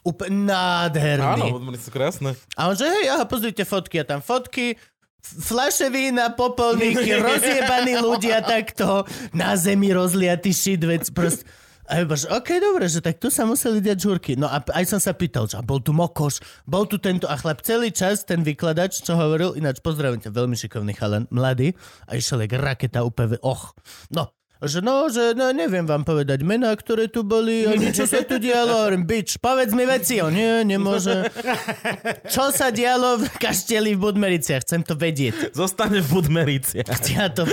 Speaker 2: Úplne nádherný.
Speaker 1: Áno, sú krásne.
Speaker 2: A on že, hej, aha, pozrite fotky. A tam fotky, flaše vína, popolníky, rozjebaní ľudia takto, na zemi rozliatý šit, vec, prost. A že OK, dobre, že tak tu sa museli diať žúrky. No a aj som sa pýtal, že bol tu Mokoš, bol tu tento a chlap celý čas, ten vykladač, čo hovoril, ináč pozdravím ťa, veľmi šikovný chalan, mladý, a išiel jak raketa úplne, och. No, že no, že no, neviem vám povedať mená, ktoré tu boli, ani čo sa tu dialo. Bič, povedz mi veci. O nie, nemôže. Čo sa dialo v kašteli v Budmericiach? Chcem to vedieť.
Speaker 1: Zostane v Budmericiach.
Speaker 2: Ja to...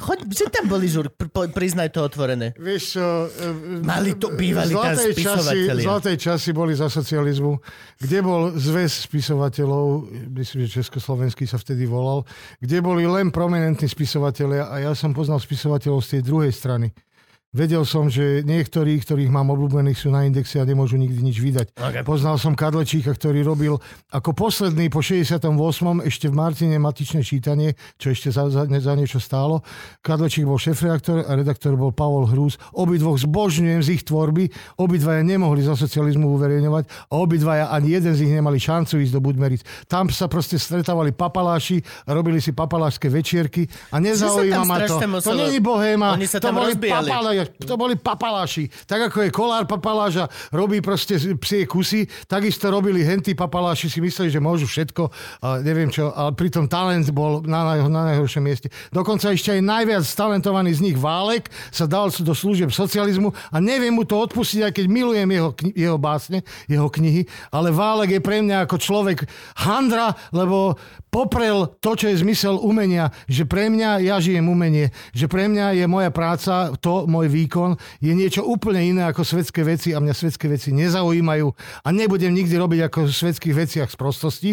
Speaker 2: Choď, že tam boli žur, priznaj to otvorené.
Speaker 3: Vieš čo...
Speaker 2: E, Mali to, bývali tam spisovatelia.
Speaker 3: Zlaté časy boli za socializmu, kde bol zväz spisovateľov, myslím, že Československý sa vtedy volal, kde boli len prominentní spisovatelia a ja som poznal spisovateľov z i druge strane. Vedel som, že niektorí, ktorých mám obľúbených, sú na indexe a nemôžu nikdy nič vydať. Okay. Poznal som Kadlečíka, ktorý robil ako posledný po 68. ešte v Martine matičné čítanie, čo ešte za, za, za niečo stálo. Kadlečík bol šéf-redaktor a redaktor bol Pavol Hrús. Obidvoch zbožňujem z ich tvorby. Obidvaja nemohli za socializmu uverejňovať a obidvaja ani jeden z nich nemali šancu ísť do Budmeric. Tam sa proste stretávali papaláši, robili si papalášske večierky a nezaujíma ma to. To není bohéma, to boli papaláši to boli papaláši. Tak ako je kolár papaláža, robí proste psie kusy, takisto robili henty papaláši, si mysleli, že môžu všetko, a neviem čo, ale pritom talent bol na, na, na najhoršom mieste. Dokonca ešte aj najviac talentovaný z nich Válek sa dal do služieb socializmu a neviem mu to odpustiť, aj keď milujem jeho, jeho básne, jeho knihy, ale Válek je pre mňa ako človek handra, lebo poprel to, čo je zmysel umenia, že pre mňa ja žijem umenie, že pre mňa je moja práca, to môj výkon, je niečo úplne iné ako svetské veci a mňa svetské veci nezaujímajú a nebudem nikdy robiť ako v svetských veciach z prostosti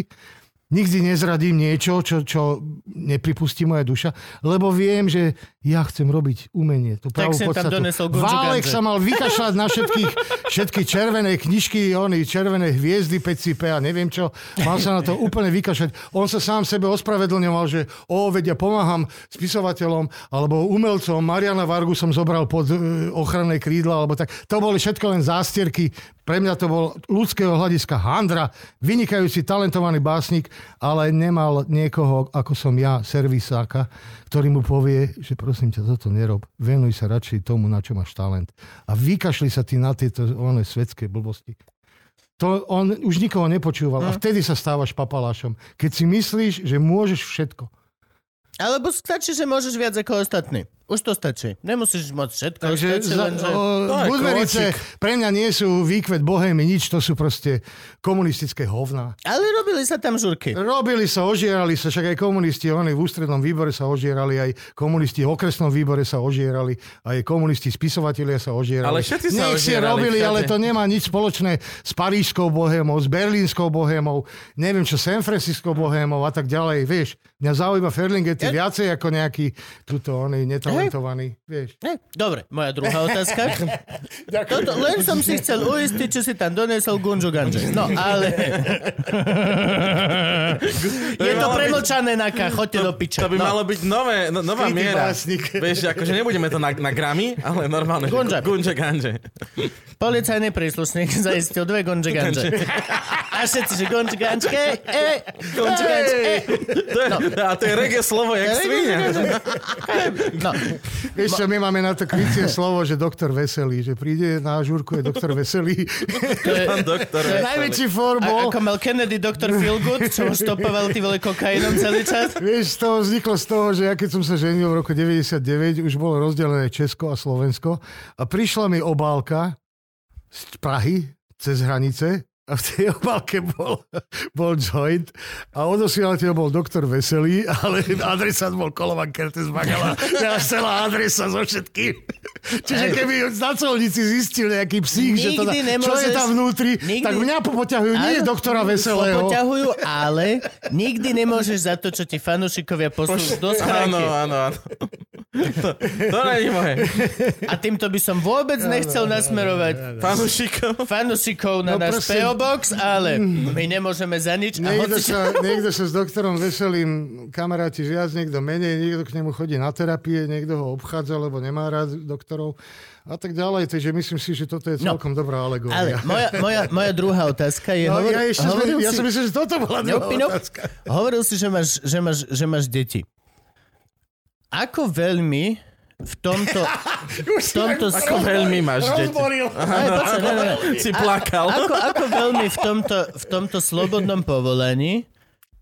Speaker 3: nikdy nezradím niečo, čo, čo nepripustí moja duša, lebo viem, že ja chcem robiť umenie. To
Speaker 2: tak si tam donesol
Speaker 3: Válek sa mal vykašľať na všetkých, všetky červené knižky, oni červené hviezdy, PCP a neviem čo. Mal sa na to úplne vykašľať. On sa sám sebe ospravedlňoval, že o, vedia, pomáham spisovateľom alebo umelcom. Mariana Vargu som zobral pod e, ochranné krídla, alebo tak. To boli všetko len zástierky. Pre mňa to bol ľudského hľadiska handra, vynikajúci, talentovaný básnik, ale nemal niekoho, ako som ja, servisáka, ktorý mu povie, že prosím ťa, toto nerob. Venuj sa radšej tomu, na čo máš talent. A vykašli sa ty na tieto one svetské blbosti. To on už nikoho nepočúval. A hm. vtedy sa stávaš papalášom. Keď si myslíš, že môžeš všetko.
Speaker 2: Alebo stačí, že môžeš viac ako ostatní. Už to stačí. Nemusíš moc všetko.
Speaker 3: Takže stačí, za, len, že... Budmerice pre mňa nie sú výkvet bohémy, nič, to sú proste komunistické hovná.
Speaker 2: Ale robili sa tam žurky.
Speaker 3: Robili sa, ožierali sa, však aj komunisti, oni v ústrednom výbore sa ožierali, aj komunisti v okresnom výbore sa ožierali, aj komunisti spisovatelia sa ožierali.
Speaker 1: Ale všetci sa
Speaker 3: Nech si robili, všade. ale to nemá nič spoločné s parížskou bohémou, s berlínskou bohémou, neviem čo, San Francisco bohémou a tak ďalej, vieš. Mňa zaujíma Ferlingeti ja... viacej ako nejaký tuto, oni netalentovaný, vieš.
Speaker 2: Hey, dobre, moja druhá otázka. Toto, len som si chcel uistiť, či si tam donesol Gunžu Ganže. No, ale... Je to premlčané na K, choďte do piča.
Speaker 1: To by
Speaker 2: no.
Speaker 1: malo byť nové, no, nová Skrytý miera. Básnik. Vieš, akože nebudeme to na, na gramy, ale normálne.
Speaker 2: Gunža.
Speaker 1: Gunža Ganže.
Speaker 2: Policajný príslušník zaistil dve Gunže Ganže. A všetci, že gonč, gančke, e, gonč, gančke, e.
Speaker 1: To je, A to je reggae slovo, jak svinia.
Speaker 2: No,
Speaker 3: Vieš čo, my máme na to krycie slovo, že doktor Veselý, že príde na žúrku je doktor Veselý.
Speaker 2: to je,
Speaker 1: doktor.
Speaker 2: To je-
Speaker 3: Najväčší for
Speaker 2: a, ako mal Kennedy doktor Feelgood, čo ho štopoval ty vole kokainom celý čas.
Speaker 3: Vieš, toho vzniklo z toho, že ja keď som sa ženil v roku 99, už bolo rozdelené Česko a Slovensko a prišla mi obálka z Prahy cez hranice a v tej obálke bol, bol joint a odosielateľ bol doktor Veselý, ale adresát bol Kolovan Kertes Bagala. Ja celá adresa so všetkým. Čiže keby na colnici zistil nejaký psík, že to,
Speaker 2: Nikdy
Speaker 3: čo je tam vnútri,
Speaker 2: nikdy-
Speaker 3: tak mňa popoťahujú, nie
Speaker 2: Áno,
Speaker 3: doktora Veselého.
Speaker 2: Poťahujú, ale nikdy nemôžeš za to, čo ti fanúšikovia pošlú do
Speaker 1: Áno, áno, áno. To, to nie je moje.
Speaker 2: A týmto by som vôbec nechcel nasmerovať
Speaker 1: Panušikov.
Speaker 2: fanúšikov na
Speaker 3: No
Speaker 2: náš
Speaker 3: prosím.
Speaker 2: Box, ale my nemôžeme za nič.
Speaker 3: Niekto
Speaker 2: hoci...
Speaker 3: sa, niekto sa s doktorom Veselým, kamaráti viac, niekto menej, niekto k nemu chodí na terapie, niekto ho obchádza, lebo nemá rád doktorov a tak ďalej. Takže myslím si, že toto je
Speaker 2: No.
Speaker 3: celkom dobrá
Speaker 2: Ale
Speaker 3: alegória.
Speaker 2: moja, moja, moja druhá otázka je...
Speaker 3: No,
Speaker 2: hovor-
Speaker 3: ja, ešte
Speaker 2: hovoril
Speaker 3: sme, ja
Speaker 2: si-
Speaker 3: som myslel, že toto bola druhá
Speaker 2: Nope, nope.
Speaker 3: otázka.
Speaker 2: Hovoril si, že máš, že máš, že máš deti. Ako veľmi v tomto... V tomto...
Speaker 1: Ako veľmi máš deti.
Speaker 3: Rozboril.
Speaker 2: Aj, počkaj, ne, ne, ne.
Speaker 1: Si plakal.
Speaker 2: Ako, ako veľmi v tomto, v tomto slobodnom povolaní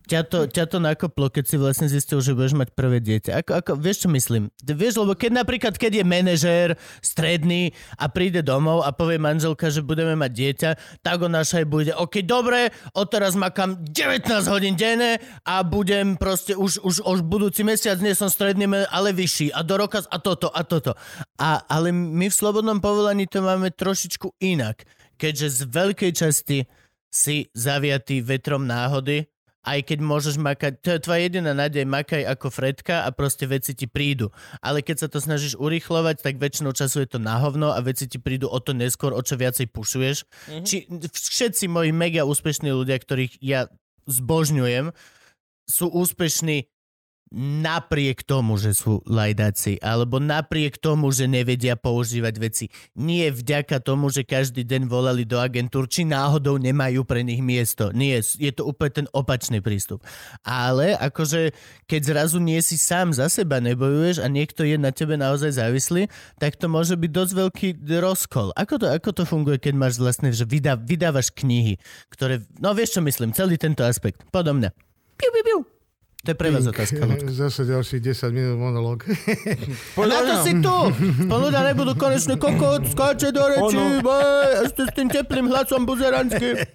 Speaker 2: ťa to, ťa to nakoplo, keď si vlastne zistil, že budeš mať prvé dieťa. Ako, ako, vieš, čo myslím? Vieš, lebo keď napríklad, keď je manažér stredný a príde domov a povie manželka, že budeme mať dieťa, tak on aj bude, OK, dobre, odteraz makám 19 hodín denne a budem proste už, už, už budúci mesiac nie som stredný, ale vyšší a do roka a toto a toto. A, ale my v slobodnom povolaní to máme trošičku inak, keďže z veľkej časti si zaviatý vetrom náhody, aj keď môžeš makať, to je tvoja jediná nádej, makaj ako Fredka a proste veci ti prídu. Ale keď sa to snažíš urýchlovať, tak väčšinou času je to na hovno a veci ti prídu o to neskôr, o čo viacej pušuješ. Mm-hmm. Či všetci moji mega úspešní ľudia, ktorých ja zbožňujem, sú úspešní napriek tomu, že sú lajdáci, alebo napriek tomu, že nevedia používať veci. Nie vďaka tomu, že každý deň volali do agentúr, či náhodou nemajú pre nich miesto. Nie, je to úplne ten opačný prístup. Ale akože, keď zrazu nie si sám za seba, nebojuješ a niekto je na tebe naozaj závislý, tak to môže byť dosť veľký rozkol. Ako to, ako to funguje, keď máš vlastne, že vydá, vydávaš knihy, ktoré, no vieš čo myslím, celý tento aspekt. Podobne. Piu, piu, piu. To je pre vás otázka, ľudka.
Speaker 3: Zase ďalších 10 minút monológ.
Speaker 2: A na to si tu! Ľudia nebudú konečne kokot, skáče do reči, ešte s tým teplým hlasom buzeranským.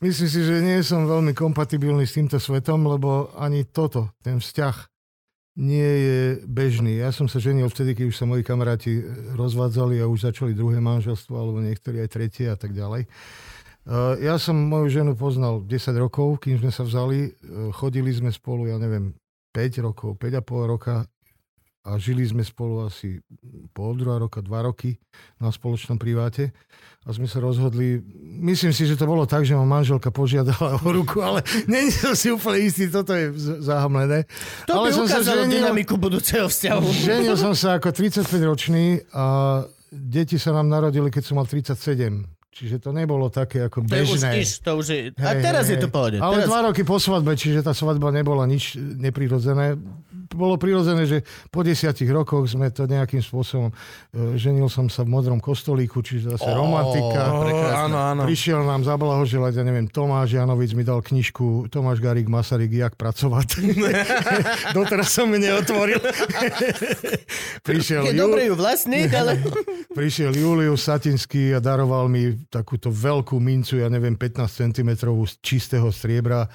Speaker 3: Myslím si, že nie som veľmi kompatibilný s týmto svetom, lebo ani toto, ten vzťah nie je bežný. Ja som sa ženil vtedy, keď už sa moji kamaráti rozvádzali a už začali druhé manželstvo, alebo niektorí aj tretie a tak ďalej. Uh, Ja som moju ženu poznal 10 rokov, kým sme sa vzali. Uh, Chodili sme spolu, ja neviem, 5 rokov, 5,5 roka a žili sme spolu asi pol druhá roka, dva roky na spoločnom priváte a sme sa rozhodli, myslím si, že to bolo tak, že ma manželka požiadala o ruku, ale není som si úplne istý, toto je zahamlené.
Speaker 2: To
Speaker 3: ale
Speaker 2: by
Speaker 3: som sa ženil-
Speaker 2: dynamiku budúceho vzťahu.
Speaker 3: Ženil som sa ako 35 ročný a deti sa nám narodili, keď som mal 37. Čiže to nebolo také ako
Speaker 2: To je už
Speaker 3: bežné.
Speaker 2: iš, to už je... A
Speaker 3: Hej,
Speaker 2: teraz
Speaker 3: hej,
Speaker 2: je to pohode.
Speaker 3: Ale
Speaker 2: Teraz...
Speaker 3: dva roky po svadbe, čiže tá svadba nebola nič neprirodzené. Bolo prirodzené, že po desiatich rokoch sme to nejakým spôsobom... e, Ženil som sa v modrom kostolíku, čiže zase romantika.
Speaker 1: Ó, áno, áno.
Speaker 3: Prišiel nám zablahoželať, ja neviem, Tomáš Janovic mi dal knižku Tomáš Garik Masaryk, jak pracovať. Doteraz som mi neotvoril. Prišiel
Speaker 2: Je
Speaker 3: Ju-
Speaker 2: dobre ju vlastniť, ale...
Speaker 3: Prišiel Julius Satinský a daroval mi takúto veľkú mincu, ja neviem, 15 cm čistého striebra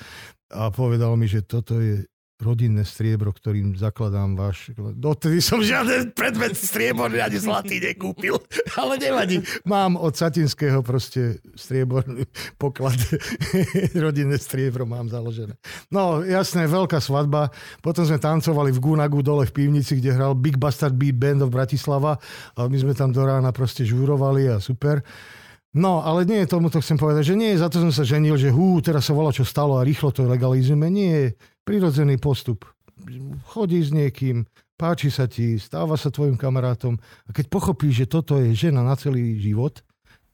Speaker 3: a povedal mi, že toto je rodinné striebro, ktorým zakladám váš... Dotedy som žiaden predmet strieborný ani zlatý nekúpil, ale nevadí. Mám od Satinského proste strieborný poklad. rodinné striebro mám založené. No, jasné, veľká svadba. Potom sme tancovali v Gunagu dole v pivnici, kde hral Big Bastard Beat Band of Bratislava a my sme tam do rána proste žúrovali a super. No, ale nie je tomu, to chcem povedať, že nie je za to som sa ženil, že hú, teraz sa volá, čo stalo a rýchlo to legalizujeme. Nie, prirodzený postup. Chodí s niekým, páči sa ti, stáva sa tvojim kamarátom a keď pochopíš, že toto je žena na celý život,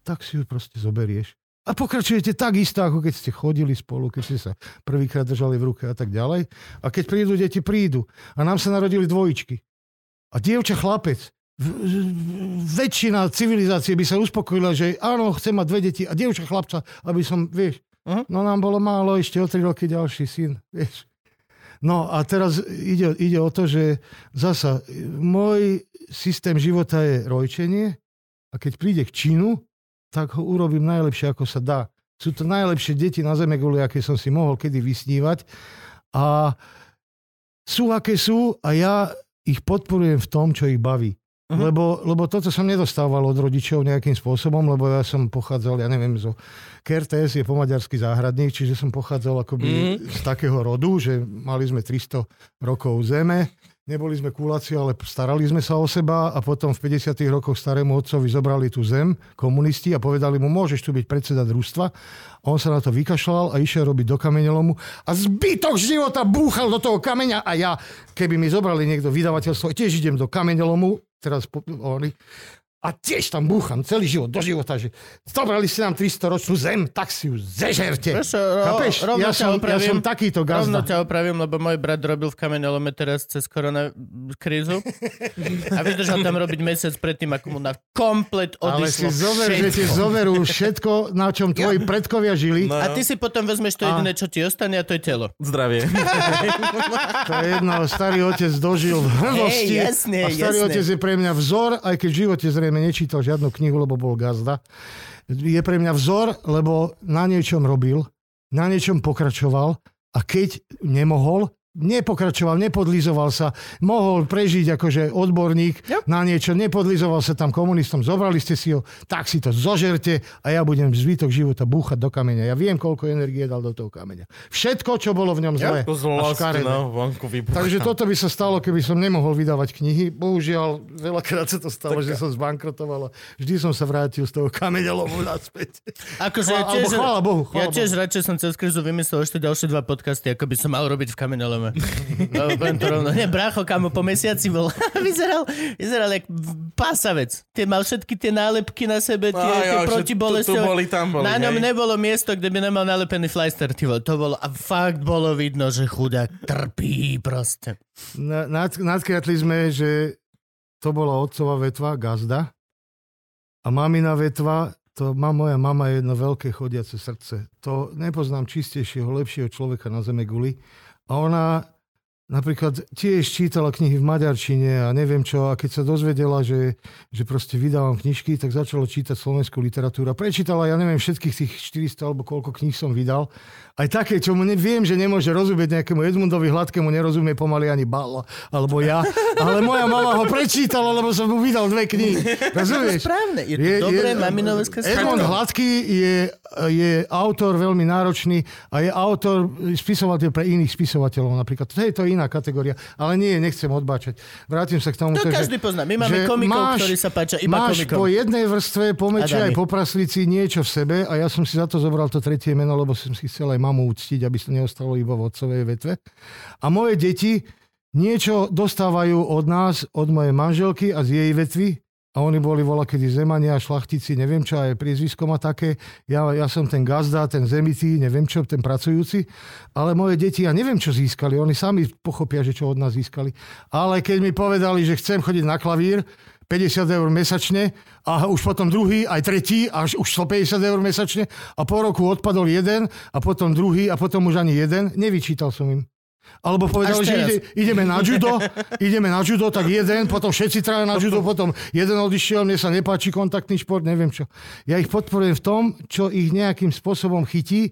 Speaker 3: tak si ju proste zoberieš A pokračujete takisto, ako keď ste chodili spolu, keď ste sa prvýkrát držali v ruke a tak ďalej. A keď prídu deti, prídu. A nám sa narodili dvojičky. A dievča chlapec. Väčšina civilizácie by sa uspokojila, že áno, chcem mať dve deti a dievča chlapca, aby som, vieš, uh-huh. no nám bolo málo, ešte o tri roky ďalší syn, vieš. No a teraz ide, ide o to, že zasa môj systém života je rojčenie a keď príde k činu, tak ho urobím najlepšie, ako sa dá. Sú to najlepšie deti na zeme guli, aké som si mohol kedy vysnívať. A sú, aké sú a ja ich podporujem v tom, čo ich baví. Uh-huh. Lebo, lebo toto som nedostával od rodičov nejakým spôsobom, lebo ja som pochádzal, ja neviem, zo Kertes je pomaďarský záhradník, čiže som pochádzal akoby uh-huh. z takého rodu, že mali sme 300 rokov zeme neboli sme kúlaci, ale starali sme sa o seba a potom v 50. rokoch starému otcovi zobrali tú zem komunisti a povedali mu, môžeš tu byť predseda družstva. On sa na to vykašľal a išiel robiť do kameňolomu a zbytok života búchal do toho kameňa a ja, keby mi zobrali niekto vydavateľstvo, tiež idem do kameňolomu, teraz oni, a tiež tam búcham celý život, do života, že zobrali ste nám 300 ročnú zem, tak si ju zežerte.
Speaker 2: Prečo, ro,
Speaker 3: Ja som, ja som takýto gazda.
Speaker 2: Rovno ťa opravím, lebo môj brat robil v kamenolome teraz cez korona krízu a vydržal tam robiť mesiac predtým, ako mu na komplet odišlo
Speaker 3: Ale si zover, všetko. že ti zoverú všetko, na čom tvoji predkovia žili.
Speaker 2: No. A ty si potom vezmeš to jediné, čo ti ostane a to je telo.
Speaker 1: Zdravie.
Speaker 3: to je jedno, starý otec dožil v hrdosti
Speaker 2: hey, jasne,
Speaker 3: a starý
Speaker 2: jasne.
Speaker 3: otec je pre mňa vzor, aj keď v živote zrejme samozrejme nečítal žiadnu knihu, lebo bol gazda. Je pre mňa vzor, lebo na niečom robil, na niečom pokračoval a keď nemohol, nepokračoval, nepodlizoval sa, mohol prežiť akože odborník yep. na niečo, nepodlizoval sa tam komunistom, zobrali ste si ho, tak si to zožerte a ja budem zvytok života búchať do kameňa. Ja viem, koľko energie dal do toho kameňa. Všetko, čo bolo v ňom zlé.
Speaker 1: Ja, no,
Speaker 3: Takže toto by sa stalo, keby som nemohol vydávať knihy. Bohužiaľ, veľakrát sa to stalo, tak... že som zbankrotoval a vždy som sa vrátil z toho kameňa lomu naspäť.
Speaker 2: Akože ja tiež,
Speaker 3: chvála Bohu,
Speaker 2: chvála ja tiež Bohu. radšej som cez krizu vymyslel ešte ďalšie dva podcasty, ako by som mal robiť v kameňolome probléme. No, to rovno. Nie, brácho, kamo, po mesiaci bol. vyzeral, vyzeral jak pásavec. Tie mal všetky tie nálepky na sebe, tie, no, tie protibolesti.
Speaker 1: Tu, tu boli, tam boli,
Speaker 2: na ňom hej. nebolo miesto, kde by nemal nalepený flyster. Ty to bolo, a fakt bolo vidno, že chudák trpí proste.
Speaker 3: Na, nad, nadkriatli sme, že to bola otcová vetva, gazda. A mamina vetva, to má moja mama jedno veľké chodiace srdce. To nepoznám čistejšieho, lepšieho človeka na zeme guli. A ona napríklad tiež čítala knihy v maďarčine a neviem čo, a keď sa dozvedela, že, že proste vydávam knižky, tak začala čítať slovenskú literatúru. A prečítala, ja neviem, všetkých tých 400 alebo koľko kníh som vydal. Aj také, čo mu neviem, že nemôže rozumieť nejakému Edmundovi Hladkému, nerozumie pomaly ani Bal, alebo ja. Ale moja mama ho prečítala, lebo som mu vydal dve knihy. Rozumieš?
Speaker 2: Správne, je to je, dobré je, maminové
Speaker 3: Edmund Hladký je, je autor veľmi náročný a je autor spisovateľ pre iných spisovateľov napríklad. To je to iná kategória, ale nie, nechcem odbáčať. Vrátim sa k tomu.
Speaker 2: To, to každý že, pozná. My máme komikov, máš, ktorí sa páčia iba
Speaker 3: máš
Speaker 2: komikom.
Speaker 3: po jednej vrstve, po meči aj po praslici niečo v sebe a ja som si za to zobral to tretie meno, lebo som si chcel aj mamu uctiť, aby to neostalo iba v otcovej vetve. A moje deti niečo dostávajú od nás, od mojej manželky a z jej vetvy, a oni boli vola kedy zemania, šlachtici, neviem čo, aj priezvisko má také. Ja, ja som ten gazda, ten zemitý, neviem čo, ten pracujúci. Ale moje deti, ja neviem čo získali. Oni sami pochopia, že čo od nás získali. Ale keď mi povedali, že chcem chodiť na klavír, 50 eur mesačne a už potom druhý, aj tretí, až už 150 eur mesačne a po roku odpadol jeden a potom druhý a potom už ani jeden, nevyčítal som im. Alebo povedali, že ide, ideme na judo, ideme na judo, tak jeden, potom všetci traja na judo, potom jeden odišiel, mne sa nepáči kontaktný šport, neviem čo. Ja ich podporujem v tom, čo ich nejakým spôsobom chytí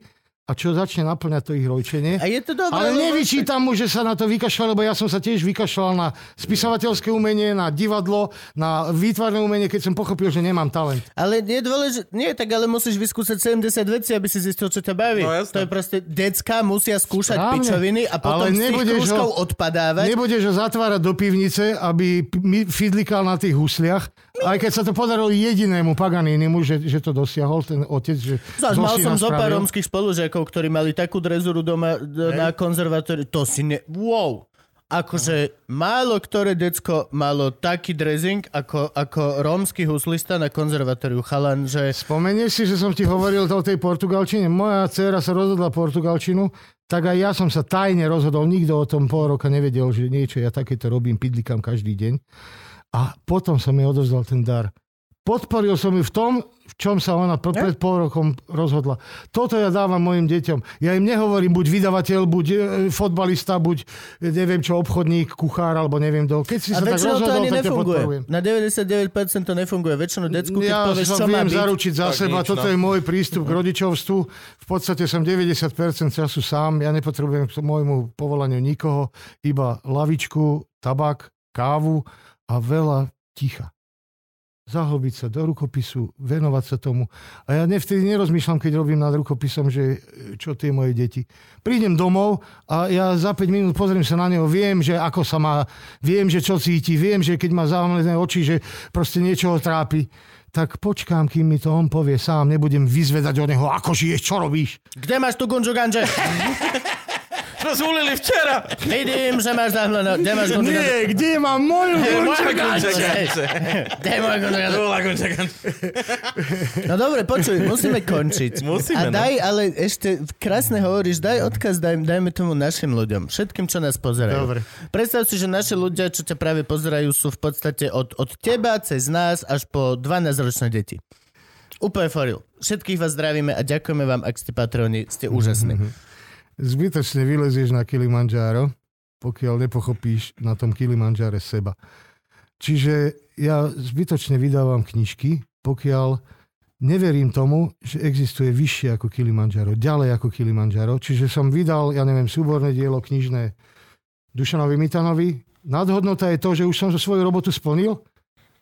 Speaker 3: a čo začne naplňať to ich rojčenie.
Speaker 2: A je to dobré.
Speaker 3: Ale nevyčítam mu, že sa na to vykašľal, lebo ja som sa tiež vykašľal na spisovateľské umenie, na divadlo, na výtvarné umenie, keď som pochopil, že nemám talent.
Speaker 2: Ale je dôležité, nie tak, ale musíš vyskúšať 70 vecí, aby si zistil, čo ťa baví. No, to je proste, decka musia skúšať Správne. pičoviny a potom ale z tých krúžkov odpadávať.
Speaker 3: Nebudeš ho zatvárať do pivnice, aby fidlikal na tých husliach, aj keď sa to podarilo jedinému Paganinimu, že, že to dosiahol ten otec. Že
Speaker 2: Zas, mal som zo pár rómskych spolužiakov, ktorí mali takú drezuru doma hey. na konzervatóriu. To si ne... Wow! Akože málo ktoré decko malo taký dressing ako, ako rómsky huslista na konzervatóriu chalan, že...
Speaker 3: Spomenieš si, že som ti hovoril o tej portugalčine? Moja dcera sa rozhodla portugalčinu, tak aj ja som sa tajne rozhodol, nikto o tom pol roka nevedel, že niečo, ja takéto robím, pidlikám každý deň. A potom som jej odovzdal ten dar podporil som ju v tom, v čom sa ona pred pol rokom rozhodla. Toto ja dávam mojim deťom. Ja im nehovorím buď vydavateľ, buď e, fotbalista, buď e, neviem čo, obchodník, kuchár, alebo neviem do. Keď si
Speaker 2: A
Speaker 3: sa tak
Speaker 2: väčšinou to
Speaker 3: rozhodol,
Speaker 2: ani
Speaker 3: tak
Speaker 2: nefunguje. Na 99% to nefunguje. Väčšinu decku, keď
Speaker 3: Ja
Speaker 2: povieš,
Speaker 3: sa
Speaker 2: čo má
Speaker 3: viem
Speaker 2: byť,
Speaker 3: zaručiť za
Speaker 1: tak
Speaker 3: seba.
Speaker 1: nič,
Speaker 3: Toto
Speaker 1: no.
Speaker 3: je môj prístup k rodičovstvu. V podstate som 90% času sám. Ja nepotrebujem k môjmu povolaniu nikoho. Iba lavičku, tabak, kávu a veľa ticha zahlbiť sa do rukopisu, venovať sa tomu. A ja nevtedy nerozmýšľam, keď robím nad rukopisom, že e, čo tie moje deti. Prídem domov a ja za 5 minút pozriem sa na neho, viem, že ako sa má, viem, že čo cíti, viem, že keď má zavamlené oči, že proste niečo ho trápi tak počkám, kým mi to on povie sám, nebudem vyzvedať o neho, ako žiješ, čo robíš.
Speaker 2: kde máš tu gunžu ganže?
Speaker 1: Sme zvolili včera!
Speaker 2: Vidím, že máš zahmlené. Kde máš ganže?
Speaker 3: Nie, kde mám moju ganče?
Speaker 2: Kde je
Speaker 1: gunča ganče.
Speaker 2: No dobre, počuj, musíme končiť. A
Speaker 1: Musíme, no.
Speaker 2: daj, ale ešte krásne hovoríš, daj odkaz, daj, dajme tomu našim ľuďom, všetkým, čo nás pozerajú.
Speaker 3: Dobre.
Speaker 2: Predstav si, že naši ľudia, čo ťa práve pozerajú, sú v podstate od, od teba cez nás až po 12-ročné deti. Úplne for real. Všetkých vás zdravíme a ďakujeme vám, ak ste patroni, ste úžasní.
Speaker 3: Zbytočne vylezieš na Kilimanjaro, pokiaľ nepochopíš na tom Kilimanjare seba. Čiže ja zbytočne vydávam knižky, pokiaľ neverím tomu, že existuje vyššie ako Kilimanjaro, ďalej ako Kilimanjaro. Čiže som vydal, ja neviem, súborné dielo knižné Dušanovi Mitanovi. Nadhodnota je to, že už som svoju robotu splnil,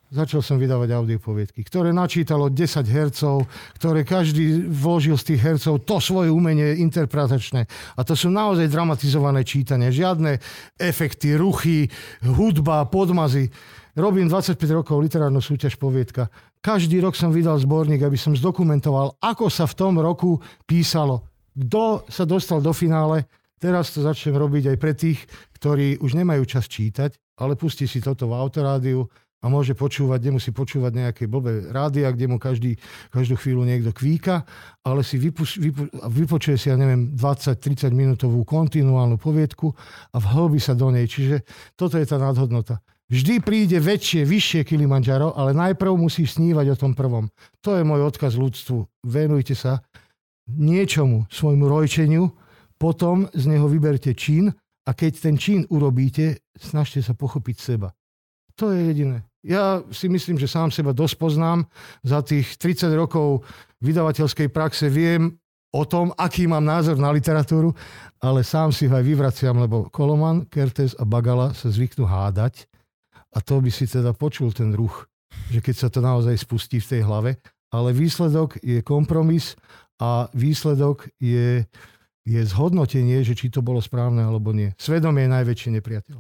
Speaker 3: začal som vydávať audiopoviedky, ktoré načítalo 10 hercov, ktoré každý vložil z tých hercov to svoje umenie interpretačné. A to sú naozaj dramatizované čítania. Žiadne efekty, ruchy, hudba, podmazy. Robím 25 rokov literárnu súťaž poviedka. Každý rok som vydal zborník, aby som zdokumentoval, ako sa v tom roku písalo. Kto sa dostal do finále, teraz to začnem robiť aj pre tých, ktorí už nemajú čas čítať, ale pustí si toto v autorádiu, a môže počúvať, nemusí počúvať nejaké blbé rádia, kde mu každý, každú chvíľu niekto kvíka, ale si vypu, vypu, vypočuje si, ja neviem, 20-30 minútovú kontinuálnu poviedku a vhlbí sa do nej. Čiže toto je tá nadhodnota. Vždy príde väčšie, vyššie Kilimanjaro, ale najprv musíš snívať o tom prvom. To je môj odkaz ľudstvu. Venujte sa niečomu, svojmu rojčeniu, potom z neho vyberte čin a keď ten čin urobíte, snažte sa pochopiť seba. To je jediné. Ja si myslím, že sám seba dosť poznám. Za tých 30 rokov vydavateľskej praxe viem o tom, aký mám názor na literatúru, ale sám si ho aj vyvraciam, lebo Koloman, Kertes a Bagala sa zvyknú hádať a to by si teda počul ten ruch, že keď sa to naozaj spustí v tej hlave, ale výsledok je kompromis a výsledok je, je zhodnotenie, že či to bolo správne alebo nie. Svedomie je najväčší nepriateľ.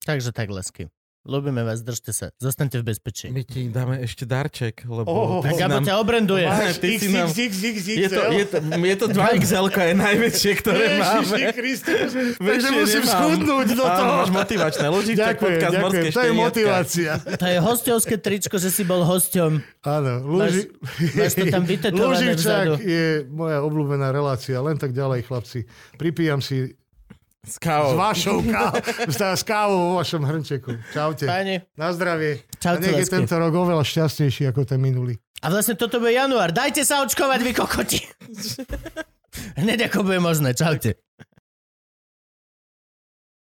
Speaker 2: Takže tak, lesky. Ľubíme vás, držte sa. Zostaňte v bezpečí.
Speaker 1: My ti dáme ešte darček, lebo
Speaker 3: Oh,
Speaker 1: si
Speaker 2: Gabo
Speaker 1: nám...
Speaker 2: ťa obrenduje.
Speaker 1: Máš, ty si nám... Je to, je to, je to 2XL je najväčšie, ktoré máme.
Speaker 3: Kristus, takže musím schudnúť do
Speaker 1: Áno,
Speaker 3: toho.
Speaker 1: máš motivačné. Luživčak,
Speaker 3: Ďakujem,
Speaker 1: podcast
Speaker 3: ďakujem.
Speaker 1: Morské
Speaker 3: To je motivácia.
Speaker 2: To je hostovské tričko, že si bol hosťom.
Speaker 3: Áno, Luži...
Speaker 2: máš to tam vytetované vzadu.
Speaker 3: Luživčák je moja obľúbená relácia. Len tak ďalej, chlapci. Pripijam si
Speaker 1: S
Speaker 3: s
Speaker 1: kávou.
Speaker 3: vašou kávou, s kávou vo vašom hrnčeku. Čaute.
Speaker 2: Páni.
Speaker 3: Na zdravie.
Speaker 2: Čaute,
Speaker 3: A nech je tento rok oveľa šťastnejší ako ten minulý.
Speaker 2: A vlastne toto bude január. Dajte sa očkovať, vy kokoti. Hneď ako bude možné. Čaute.